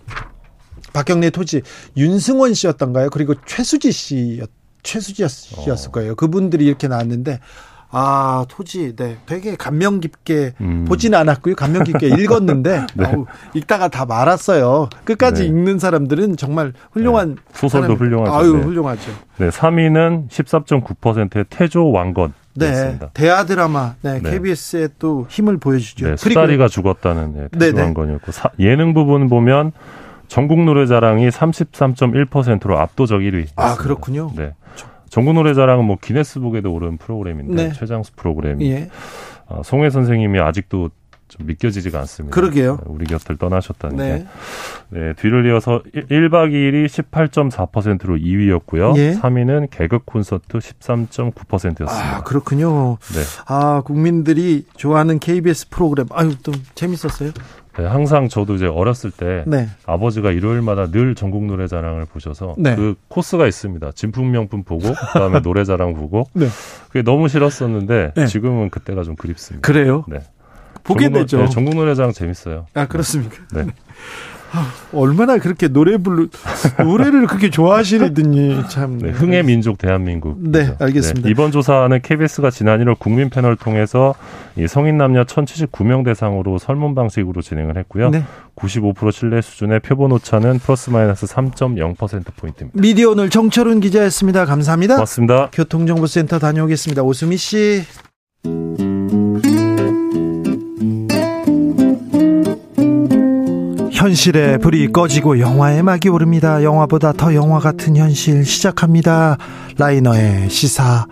박경래 토지 윤승원 씨였던가요? 그리고 최수지 씨였 최수지 씨였을 어. 거예요. 그분들이 이렇게 나왔는데 아 토지 네 되게 감명 깊게 음. 보지는 않았고요 감명 깊게 읽었는데 네. 어우, 읽다가 다 말았어요 끝까지 네. 읽는 사람들은 정말 훌륭한 네. 소설도 훌륭하죠 아유 네. 훌륭하죠 네 3위는 14.9%의 태조 왕건 네, 대하 드라마, 네, 네. KBS에 또 힘을 보여주죠. 네, 수다리가 죽었다는 네, 태조한 건이었고 사, 예능 부분 보면 전국 노래자랑이 33.1%로 압도적 1위. 아 그렇군요. 네. 전국 노래자랑은 뭐 기네스북에도 오른 프로그램인데 네. 최장수 프로그램이. 예. 어, 송혜 선생님이 아직도 좀 믿겨지지가 않습니다. 그러게요. 네, 우리 곁을 떠나셨다는 네. 게. 네, 뒤를 이어서 1 박 2일이 18.4%로 2위였고요. 예. 3위는 개그 콘서트 13.9%였습니다. 아, 그렇군요. 네. 아, 국민들이 좋아하는 KBS 프로그램. 아유, 또 재밌었어요? 네, 항상 저도 이제 어렸을 때 네. 아버지가 일요일마다 늘 전국 노래자랑을 보셔서 네. 그 코스가 있습니다. 진품명품 보고 그다음에 노래자랑 보고 네. 그게 너무 싫었었는데 네. 지금은 그때가 좀 그립습니다. 그래요? 네. 보게 전국, 되죠. 네, 전국 노래장 재밌어요. 아 그렇습니까? 네. 아, 얼마나 그렇게 노래 부르 노래를 그렇게 좋아하시더니 참 네, 흥의 민족 대한민국. 네, 알겠습니다. 네, 이번 조사는 KBS가 지난 1월 국민 패널 통해서 이 성인 남녀 1,079명 대상으로 설문 방식으로 진행을 했고요. 네. 95% 신뢰 수준의 표본 오차는 플러스 마이너스 3.0% 포인트입니다. 미디어 오늘 정철훈 기자였습니다. 감사합니다. 고맙습니다. 교통정보센터 다녀오겠습니다. 오수미 씨. 현실의 불이 꺼지고 영화의 막이 오릅니다. 영화보다 더 영화 같은 현실 시작합니다. 라이너의 시사회.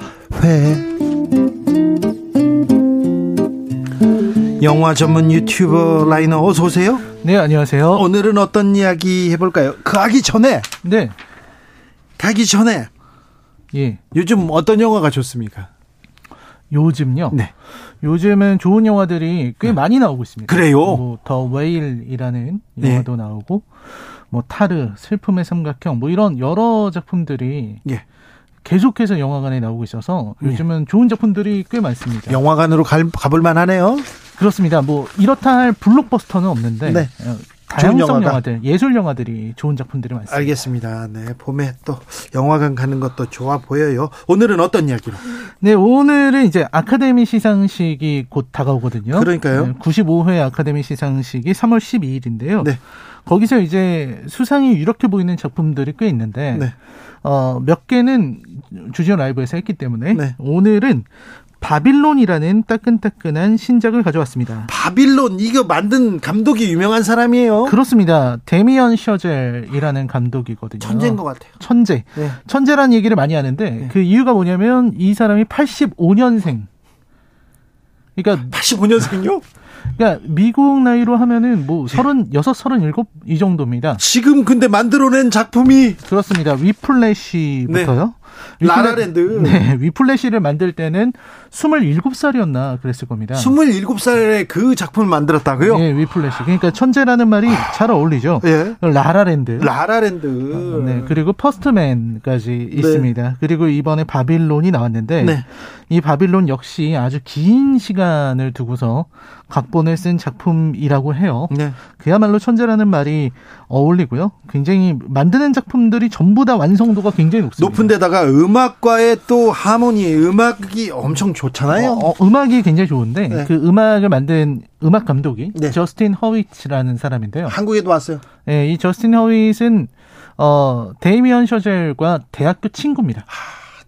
영화 전문 유튜버 라이너 어서 오세요. 네, 안녕하세요. 오늘은 어떤 이야기 해볼까요? 가기 전에. 네. 가기 전에. 예. 요즘 어떤 영화가 좋습니까? 요즘요? 네. 요즘은 좋은 영화들이 꽤 네. 많이 나오고 있습니다. 그래요? 뭐 더 웨일이라는 네. 영화도 네. 나오고 뭐 타르, 슬픔의 삼각형 뭐 이런 여러 작품들이 예. 계속해서 영화관에 나오고 있어서 예. 요즘은 예. 좋은 작품들이 꽤 많습니다. 영화관으로 갈, 가볼 만하네요. 그렇습니다. 뭐 이렇다 할 블록버스터는 없는데 네. 어, 다양성 영화들, 예술 영화들이 좋은 작품들이 많습니다. 알겠습니다. 네, 봄에 또 영화관 가는 것도 좋아 보여요. 오늘은 어떤 이야기로? 네, 오늘은 이제 아카데미 시상식이 곧 다가오거든요. 그러니까요. 네, 95회 아카데미 시상식이 3월 12일인데요. 네. 거기서 이제 수상이 이렇게 보이는 작품들이 꽤 있는데 네. 어, 몇 개는 주지오 라이브에서 했기 때문에 네. 오늘은 바빌론이라는 따끈따끈한 신작을 가져왔습니다. 바빌론 이거 만든 감독이 유명한 사람이에요. 그렇습니다. 데미언 셔젤이라는 감독이거든요. 천재인 것 같아요. 천재. 네. 천재라는 얘기를 많이 하는데 네. 그 이유가 뭐냐면 이 사람이 85년생. 그러니까 85년생요? 그러니까 미국 나이로 하면은 뭐 36, 37 이 정도입니다. 지금 근데 만들어낸 작품이 그렇습니다. 위플래시부터요. 네. 라라랜드. 네, 위플래시를 만들 때는 27살이었나 그랬을 겁니다. 27살에 그 작품을 만들었다고요? 네, 위플래시. 그러니까 천재라는 말이 아... 잘 어울리죠. 예. 라라랜드. 라라랜드. 어, 네, 그리고 퍼스트맨까지 네. 있습니다. 그리고 이번에 바빌론이 나왔는데 네. 이 바빌론 역시 아주 긴 시간을 두고서 각본을 쓴 작품이라고 해요. 네. 그야말로 천재라는 말이 어울리고요. 굉장히 만드는 작품들이 전부 다 완성도가 굉장히 높습니다. 높은 데다가 음악과의 또 하모니, 음악이 엄청 좋잖아요. 어, 어, 음악이 굉장히 좋은데 네. 그 음악을 만든 음악 감독이 네. 저스틴 허위츠라는 사람인데요. 한국에도 왔어요. 네, 이 저스틴 허위츠는 어, 데이미언 셔젤과 대학교 친구입니다.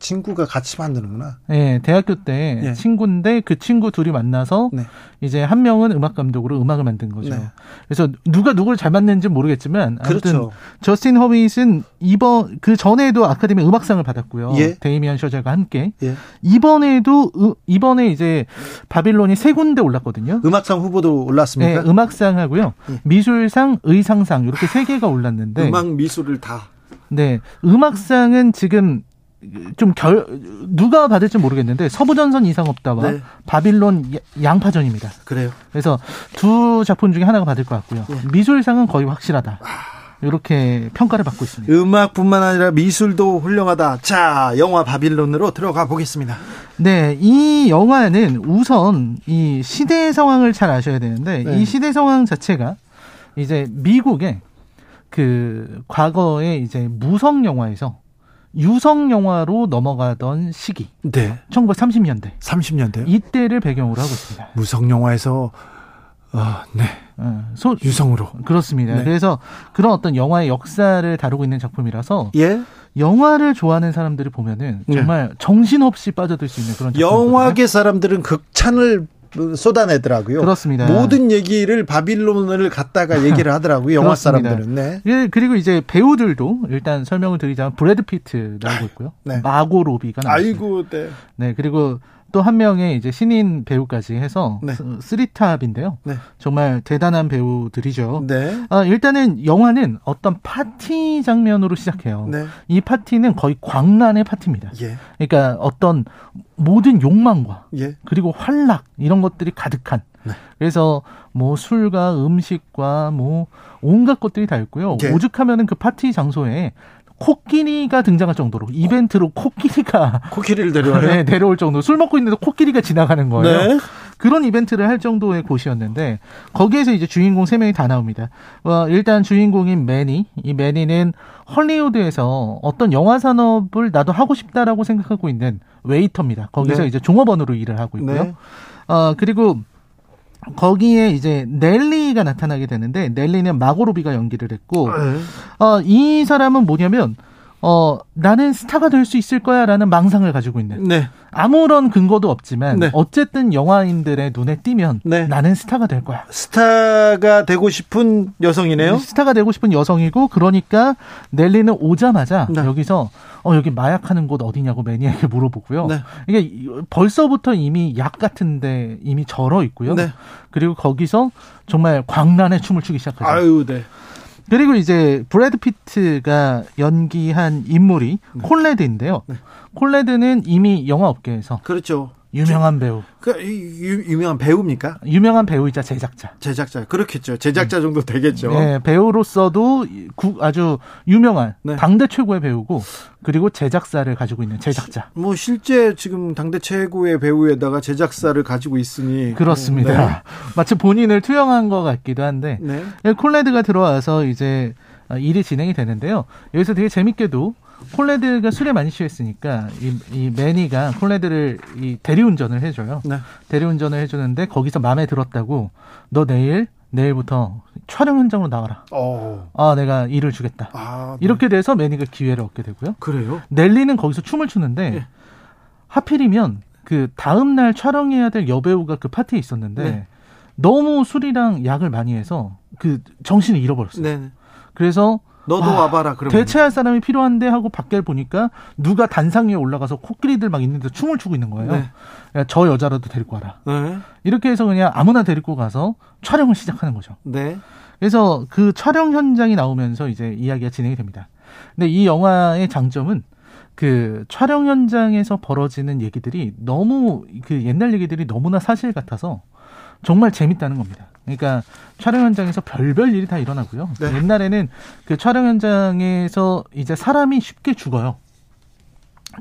친구가 같이 만드는구나. 네, 대학교 때 예. 친구인데 그 친구 둘이 만나서 네. 이제 한 명은 음악 감독으로 음악을 만든 거죠. 네. 그래서 누가 누구를 잘 만났는지 모르겠지만 그렇죠. 저스틴 허빗은 이번 그 전에도 아카데미 음악상을 받았고요. 예. 데이미안 셔젤과 함께 예. 이번에도 이번에 이제 바빌론이 세 군데 올랐거든요. 음악상 후보도 올랐습니까? 네, 음악상하고요. 예. 미술상, 의상상 이렇게 세 개가 올랐는데 음악 미술을 다 네, 음악상은 지금 좀 결, 누가 받을지 모르겠는데 서부전선 이상 없다와 네. 바빌론 양파전입니다. 그래요. 그래서 두 작품 중에 하나가 받을 것 같고요. 예. 미술상은 거의 확실하다. 이렇게 평가를 받고 있습니다. 음악뿐만 아니라 미술도 훌륭하다. 자, 영화 바빌론으로 들어가 보겠습니다. 네, 이 영화는 우선 이 시대 상황을 잘 아셔야 되는데 네. 이 시대 상황 자체가 이제 미국의 그 과거에 이제 무성 영화에서 유성 영화로 넘어가던 시기. 네. 1930년대. 30년대. 이때를 배경으로 하고 있습니다. 무성 영화에서 아, 네. 어, 소, 유성으로. 그렇습니다. 네. 그래서 그런 어떤 영화의 역사를 다루고 있는 작품이라서 예. 영화를 좋아하는 사람들이 보면은 네. 정말 네. 정신없이 빠져들 수 있는 그런 영화계 사람들은 극찬을 쏟아내더라고요. 그렇습니다. 모든 얘기를 바빌론을 갖다가 얘기를 하더라고요. 영화 사람들은. 네. 예, 그리고 이제 배우들도 일단 설명을 드리자면 브래드 피트 나오고 있고요. 네. 마고 로비가 나오고 아이고, 네. 네, 그리고 또 한 명의 이제 신인 배우까지 해서 네. three top인데요. 네. 정말 대단한 배우들이죠. 네. 아, 일단은 영화는 어떤 파티 장면으로 시작해요. 네. 이 파티는 거의 광란의 파티입니다. 예. 그러니까 어떤 모든 욕망과 예. 그리고 활락 이런 것들이 가득한 네. 그래서 뭐 술과 음식과 뭐 온갖 것들이 다 있고요. 예. 오죽하면은 그 파티 장소에 코끼리가 등장할 정도로 이벤트로 코끼리가 코끼리를 데려와요. 네, 데려올 정도. 술 먹고 있는데 코끼리가 지나가는 거예요. 네. 그런 이벤트를 할 정도의 곳이었는데 거기에서 이제 주인공 세 명이 다 나옵니다. 어, 일단 주인공인 매니. 이 매니는 헐리우드에서 어떤 영화 산업을 나도 하고 싶다라고 생각하고 있는 웨이터입니다. 거기서 네. 이제 종업원으로 일을 하고 있고요. 네. 어, 그리고 거기에 이제 넬리가 나타나게 되는데 넬리는 마고로비가 연기를 했고 네. 어, 이 사람은 뭐냐면 어, 나는 스타가 될 수 있을 거야 라는 망상을 가지고 있는. 네. 아무런 근거도 없지만, 네. 어쨌든 영화인들의 눈에 띄면, 네. 나는 스타가 될 거야. 스타가 되고 싶은 여성이네요? 스타가 되고 싶은 여성이고, 그러니까 넬리는 오자마자 네. 여기서, 어, 여기 마약하는 곳 어디냐고 매니아에게 물어보고요. 네. 이게 벌써부터 이미 약 같은데 이미 절어 있고요. 네. 그리고 거기서 정말 광란의 춤을 추기 시작하죠. 아유, 네. 그리고 이제 브래드 피트가 연기한 인물이 네. 콜레드인데요. 네. 콜레드는 이미 영화 업계에서 그렇죠. 유명한 배우. 그 유, 유명한 배우입니까? 유명한 배우이자 제작자. 제작자. 그렇겠죠. 제작자 네. 정도 되겠죠. 네, 배우로서도 구, 아주 유명한 네. 당대 최고의 배우고 그리고 제작사를 가지고 있는 제작자. 뭐 실제 지금 당대 최고의 배우에다가 제작사를 가지고 있으니 그렇습니다. 네. 마치 본인을 투영한 것 같기도 한데 네. 콜레드가 들어와서 이제 일이 진행이 되는데요. 여기서 되게 재밌게도 콜레드가 술에 많이 취했으니까 이, 이 매니가 콜레드를 이 대리운전을 해줘요. 네. 대리운전을 해주는데 거기서 마음에 들었다고 너 내일 내일부터 촬영 현장으로 나와라. 오. 어. 아, 내가 일을 주겠다. 아, 네. 이렇게 돼서 매니가 기회를 얻게 되고요. 그래요? 넬리는 거기서 춤을 추는데 네. 하필이면 그 다음 날 촬영해야 될 여배우가 그 파티에 있었는데 네. 너무 술이랑 약을 많이 해서 그 정신을 잃어버렸어요. 네. 그래서 너도 아, 와봐라. 그러면. 대체할 사람이 필요한데 하고 밖에 보니까 누가 단상 위에 올라가서 코끼리들 막 있는데 춤을 추고 있는 거예요. 네. 야, 저 여자라도 데리고 와라. 네. 이렇게 해서 그냥 아무나 데리고 가서 촬영을 시작하는 거죠. 네. 그래서 그 촬영 현장이 나오면서 이제 이야기가 진행이 됩니다. 근데 이 영화의 장점은 그 촬영 현장에서 벌어지는 얘기들이 너무 그 옛날 얘기들이 너무나 사실 같아서 정말 재밌다는 겁니다. 그러니까 촬영 현장에서 별별 일이 다 일어나고요. 네. 옛날에는 그 촬영 현장에서 이제 사람이 쉽게 죽어요.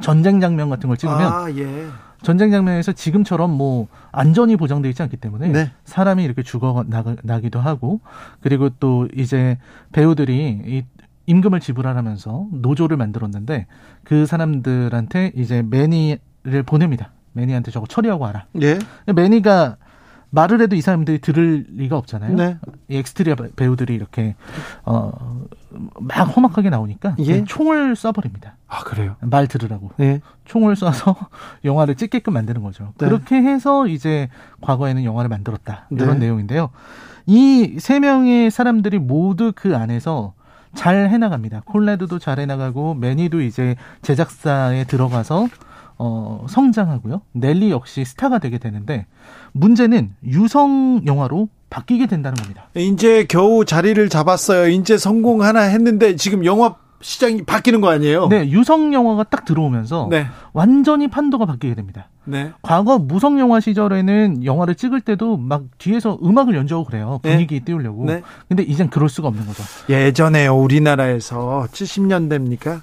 전쟁 장면 같은 걸 찍으면 아, 예. 전쟁 장면에서 지금처럼 뭐 안전이 보장되어 있지 않기 때문에 네. 사람이 이렇게 죽어 나기도 하고 그리고 또 이제 배우들이 이 임금을 지불하면서 노조를 만들었는데 그 사람들한테 이제 매니를 보냅니다. 매니한테 저거 처리하고 와라. 예. 매니가 말을 해도 이 사람들이 들을 리가 없잖아요. 네. 엑스트라 배우들이 이렇게 어 막 험악하게 나오니까 예? 총을 쏴버립니다. 아 그래요? 말 들으라고. 네. 총을 쏴서 영화를 찍게끔 만드는 거죠. 네. 그렇게 해서 이제 과거에는 영화를 만들었다 이런 네. 내용인데요. 이 세 명의 사람들이 모두 그 안에서 잘 해나갑니다. 콜레드도 잘 해나가고 매니도 이제 제작사에 들어가서 어, 성장하고요. 넬리 역시 스타가 되게 되는데 문제는 유성 영화로 바뀌게 된다는 겁니다. 이제 겨우 자리를 잡았어요. 이제 성공 하나 했는데 지금 영화 시장이 바뀌는 거 아니에요? 네, 유성 영화가 딱 들어오면서 네. 완전히 판도가 바뀌게 됩니다. 네. 과거 무성 영화 시절에는 영화를 찍을 때도 막 뒤에서 음악을 연주하고 그래요. 네. 분위기 네. 띄우려고. 네. 근데 이젠 그럴 수가 없는 거죠. 예전에 우리나라에서 70년대입니까?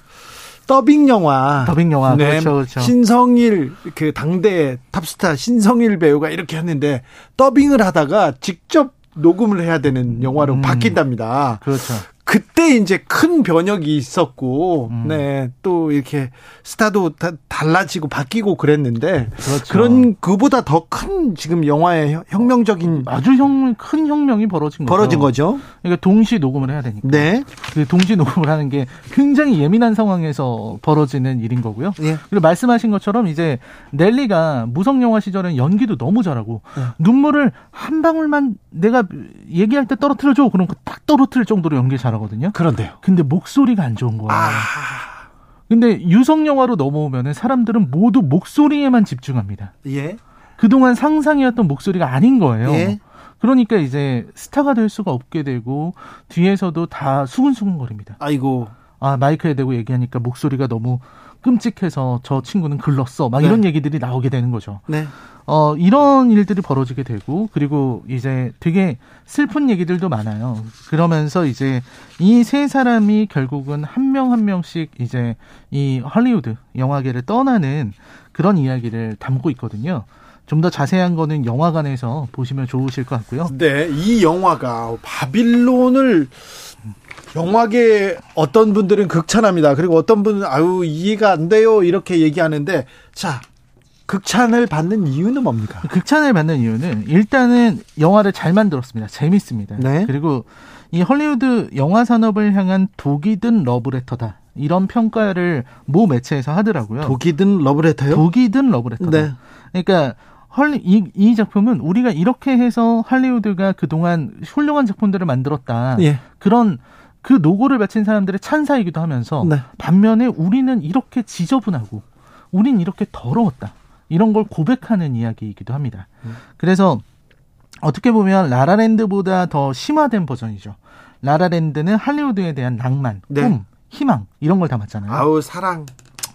더빙 영화. 더빙 영화. 네. 그렇죠, 그렇죠. 신성일 그 당대 탑스타 신성일 배우가 이렇게 했는데 더빙을 하다가 직접 녹음을 해야 되는 영화로 음. 바뀐답니다. 그렇죠. 그때 이제 큰 변혁이 있었고, 음. 네, 또 이렇게 스타도 다 달라지고 바뀌고 그랬는데, 그렇죠. 그런 그보다 더 큰 지금 영화의 혁명적인 아주 형, 큰 혁명이 벌어진 거죠. 벌어진 거죠. 그러니까 동시 녹음을 해야 되니까. 네. 그 동시 녹음을 하는 게 굉장히 예민한 상황에서 벌어지는 일인 거고요. 예. 그리고 말씀하신 것처럼 이제 넬리가 무성 영화 시절엔 연기도 너무 잘하고 예. 눈물을 한 방울만 내가 얘기할 때 떨어뜨려줘. 그럼 딱 떨어뜨릴 정도로 연기. 잘하거든요. 그런데요. 근데 목소리가 안 좋은 거예요. 아... 근데 유성 영화로 넘어오면은 사람들은 모두 목소리에만 집중합니다. 예. 그동안 상상이었던 목소리가 아닌 거예요. 예. 그러니까 이제 스타가 될 수가 없게 되고 뒤에서도 다 수근수근거립니다. 아이고. 아 마이크에 대고 얘기하니까 목소리가 너무 끔찍해서 저 친구는 글렀어. 막 네. 이런 얘기들이 나오게 되는 거죠. 네. 어, 이런 일들이 벌어지게 되고, 그리고 이제 되게 슬픈 얘기들도 많아요. 그러면서 이제 이 세 사람이 결국은 한 명한 한 명씩 이제 이 헐리우드 영화계를 떠나는 그런 이야기를 담고 있거든요. 좀 더 자세한 거는 영화관에서 보시면 좋으실 것 같고요. 네, 이 영화가 바빌론을 영화계 어떤 분들은 극찬합니다. 그리고 어떤 분은 아유 이해가 안 돼요 이렇게 얘기하는데 자 극찬을 받는 이유는 뭡니까? 극찬을 받는 이유는 일단은 영화를 잘 만들었습니다. 재밌습니다. 네. 그리고 이 헐리우드 영화 산업을 향한 독이 든 러브레터다. 이런 평가를 모 매체에서 하더라고요. 독이 든 러브레터요? 독이 든 러브레터다. 네. 그러니까 헐리 이, 이 작품은 우리가 이렇게 해서 할리우드가 그동안 훌륭한 작품들을 만들었다. 예. 그런 그 노고를 바친 사람들의 찬사이기도 하면서 네. 반면에 우리는 이렇게 지저분하고 우린 이렇게 더러웠다. 이런 걸 고백하는 이야기이기도 합니다. 음. 그래서 어떻게 보면 라라랜드보다 더 심화된 버전이죠. 라라랜드는 할리우드에 대한 낭만, 네. 꿈, 희망 이런 걸 담았잖아요. 아우 사랑.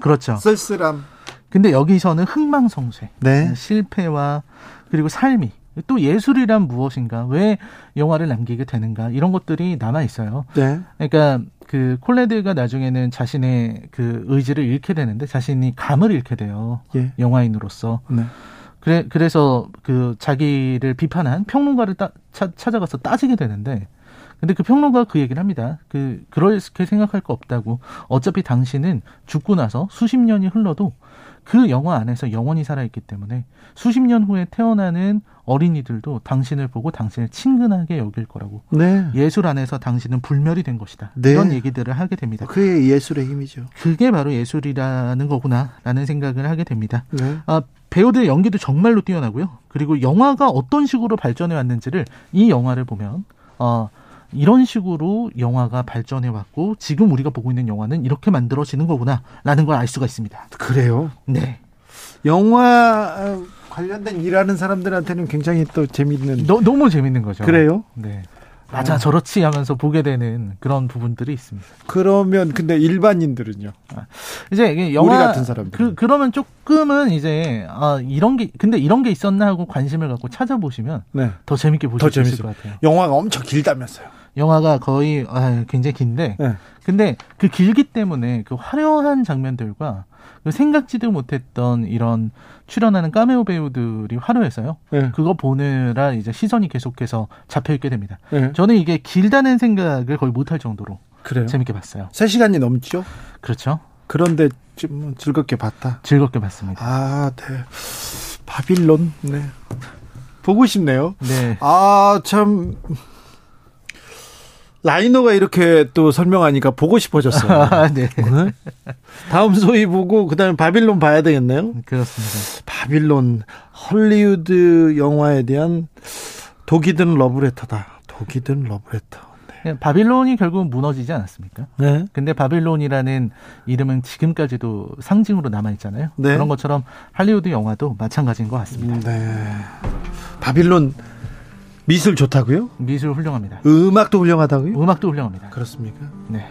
그렇죠. 쓸쓸함. 근데 여기서는 흥망성쇠, 네. 실패와 그리고 삶이 또 예술이란 무엇인가, 왜 영화를 남기게 되는가 이런 것들이 남아 있어요. 네. 그러니까 그 콜레드가 나중에는 자신의 그 의지를 잃게 되는데 자신이 감을 잃게 돼요. 예. 영화인으로서. 네. 그래 그래서 그 자기를 비판한 평론가를 따, 차, 찾아가서 따지게 되는데 근데 그 평론가 그 얘기를 합니다. 그 그렇게 생각할 거 없다고. 어차피 당신은 죽고 나서 수십 년이 흘러도 그 영화 안에서 영원히 살아있기 때문에 수십 년 후에 태어나는 어린이들도 당신을 보고 당신을 친근하게 여길 거라고. 네. 예술 안에서 당신은 불멸이 된 것이다. 네. 이런 얘기들을 하게 됩니다. 그게 예술의 힘이죠. 그게 바로 예술이라는 거구나라는 생각을 하게 됩니다. 네. 아, 배우들의 연기도 정말로 뛰어나고요. 그리고 영화가 어떤 식으로 발전해 왔는지를 이 영화를 보면 어, 이런 식으로 영화가 발전해 왔고 지금 우리가 보고 있는 영화는 이렇게 만들어지는 거구나라는 걸 알 수가 있습니다. 그래요? 네. 영화 어, 관련된 일하는 사람들한테는 굉장히 또 재밌는 너, 너무 재밌는 거죠. 그래요? 네. 맞아, 아. 저렇지 하면서 보게 되는 그런 부분들이 있습니다. 그러면 근데 일반인들은요? 아, 이제 영화 우리 같은 사람들 그 그러면 조금은 이제 아 이런 게 근데 이런 게 있었나 하고 관심을 갖고 찾아보시면 네. 더 재밌게 보실 수 있을 것 같아요. 영화가 엄청 길다면서요? 영화가 거의 아, 굉장히 긴데 네. 근데 그 길기 때문에 그 화려한 장면들과 그 생각지도 못했던 이런 출연하는 까메오 배우들이 화려해서요. 네. 그거 보느라 이제 시선이 계속해서 잡혀 있게 됩니다. 네. 저는 이게 길다는 생각을 거의 못할 정도로 그래요? 재밌게 봤어요. 3시간이 넘죠? 그렇죠. 그런데 좀 즐겁게 봤다. 즐겁게 봤습니다. 아, 네. 바빌론. 네. 보고 싶네요. 네. 아, 참. 라이너가 이렇게 또 설명하니까 보고 싶어졌어요. 아, 네. 네. 다음 소위 보고 그다음에 바빌론 봐야 되겠네요. 그렇습니다. 바빌론 헐리우드 영화에 대한 독이 든 러브레터다. 독이 든 러브레터. 네. 바빌론이 결국은 무너지지 않았습니까? 네. 근데 바빌론이라는 이름은 지금까지도 상징으로 남아 있잖아요. 네. 그런 것처럼 할리우드 영화도 마찬가지인 것 같습니다. 네. 바빌론 미술 좋다고요? 미술 훌륭합니다. 음악도 훌륭하다고요? 음악도 훌륭합니다. 그렇습니까? 네.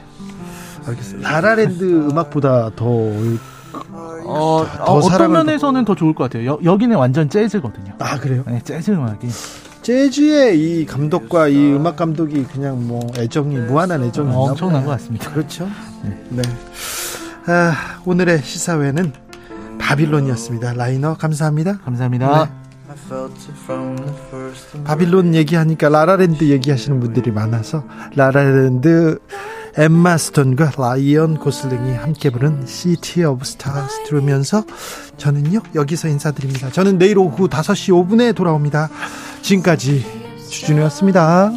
알겠습니다. 라라랜드 음악보다 더 어, 더 어떤 면에서는 더 좋을 것 같아요. 여, 여기는 완전 재즈거든요. 아 그래요? 네, 재즈 음악이. 재즈에 이 감독과 이 음악 감독이 그냥 뭐 애정이 무한한 애정이 어, 엄청난 것 같습니다. 그렇죠. 네. 네. 아, 오늘의 시사회는 바빌론이었습니다. 라이너 감사합니다. 감사합니다. 네. 바빌론 얘기하니까 라라랜드 얘기하시는 분들이 많아서 라라랜드 엠마 스톤과 라이언 고슬링이 함께 부른 City of Stars 들으면서 저는요 여기서 인사드립니다. 저는 내일 오후 5시 5분에 돌아옵니다. 지금까지 주준이었습니다.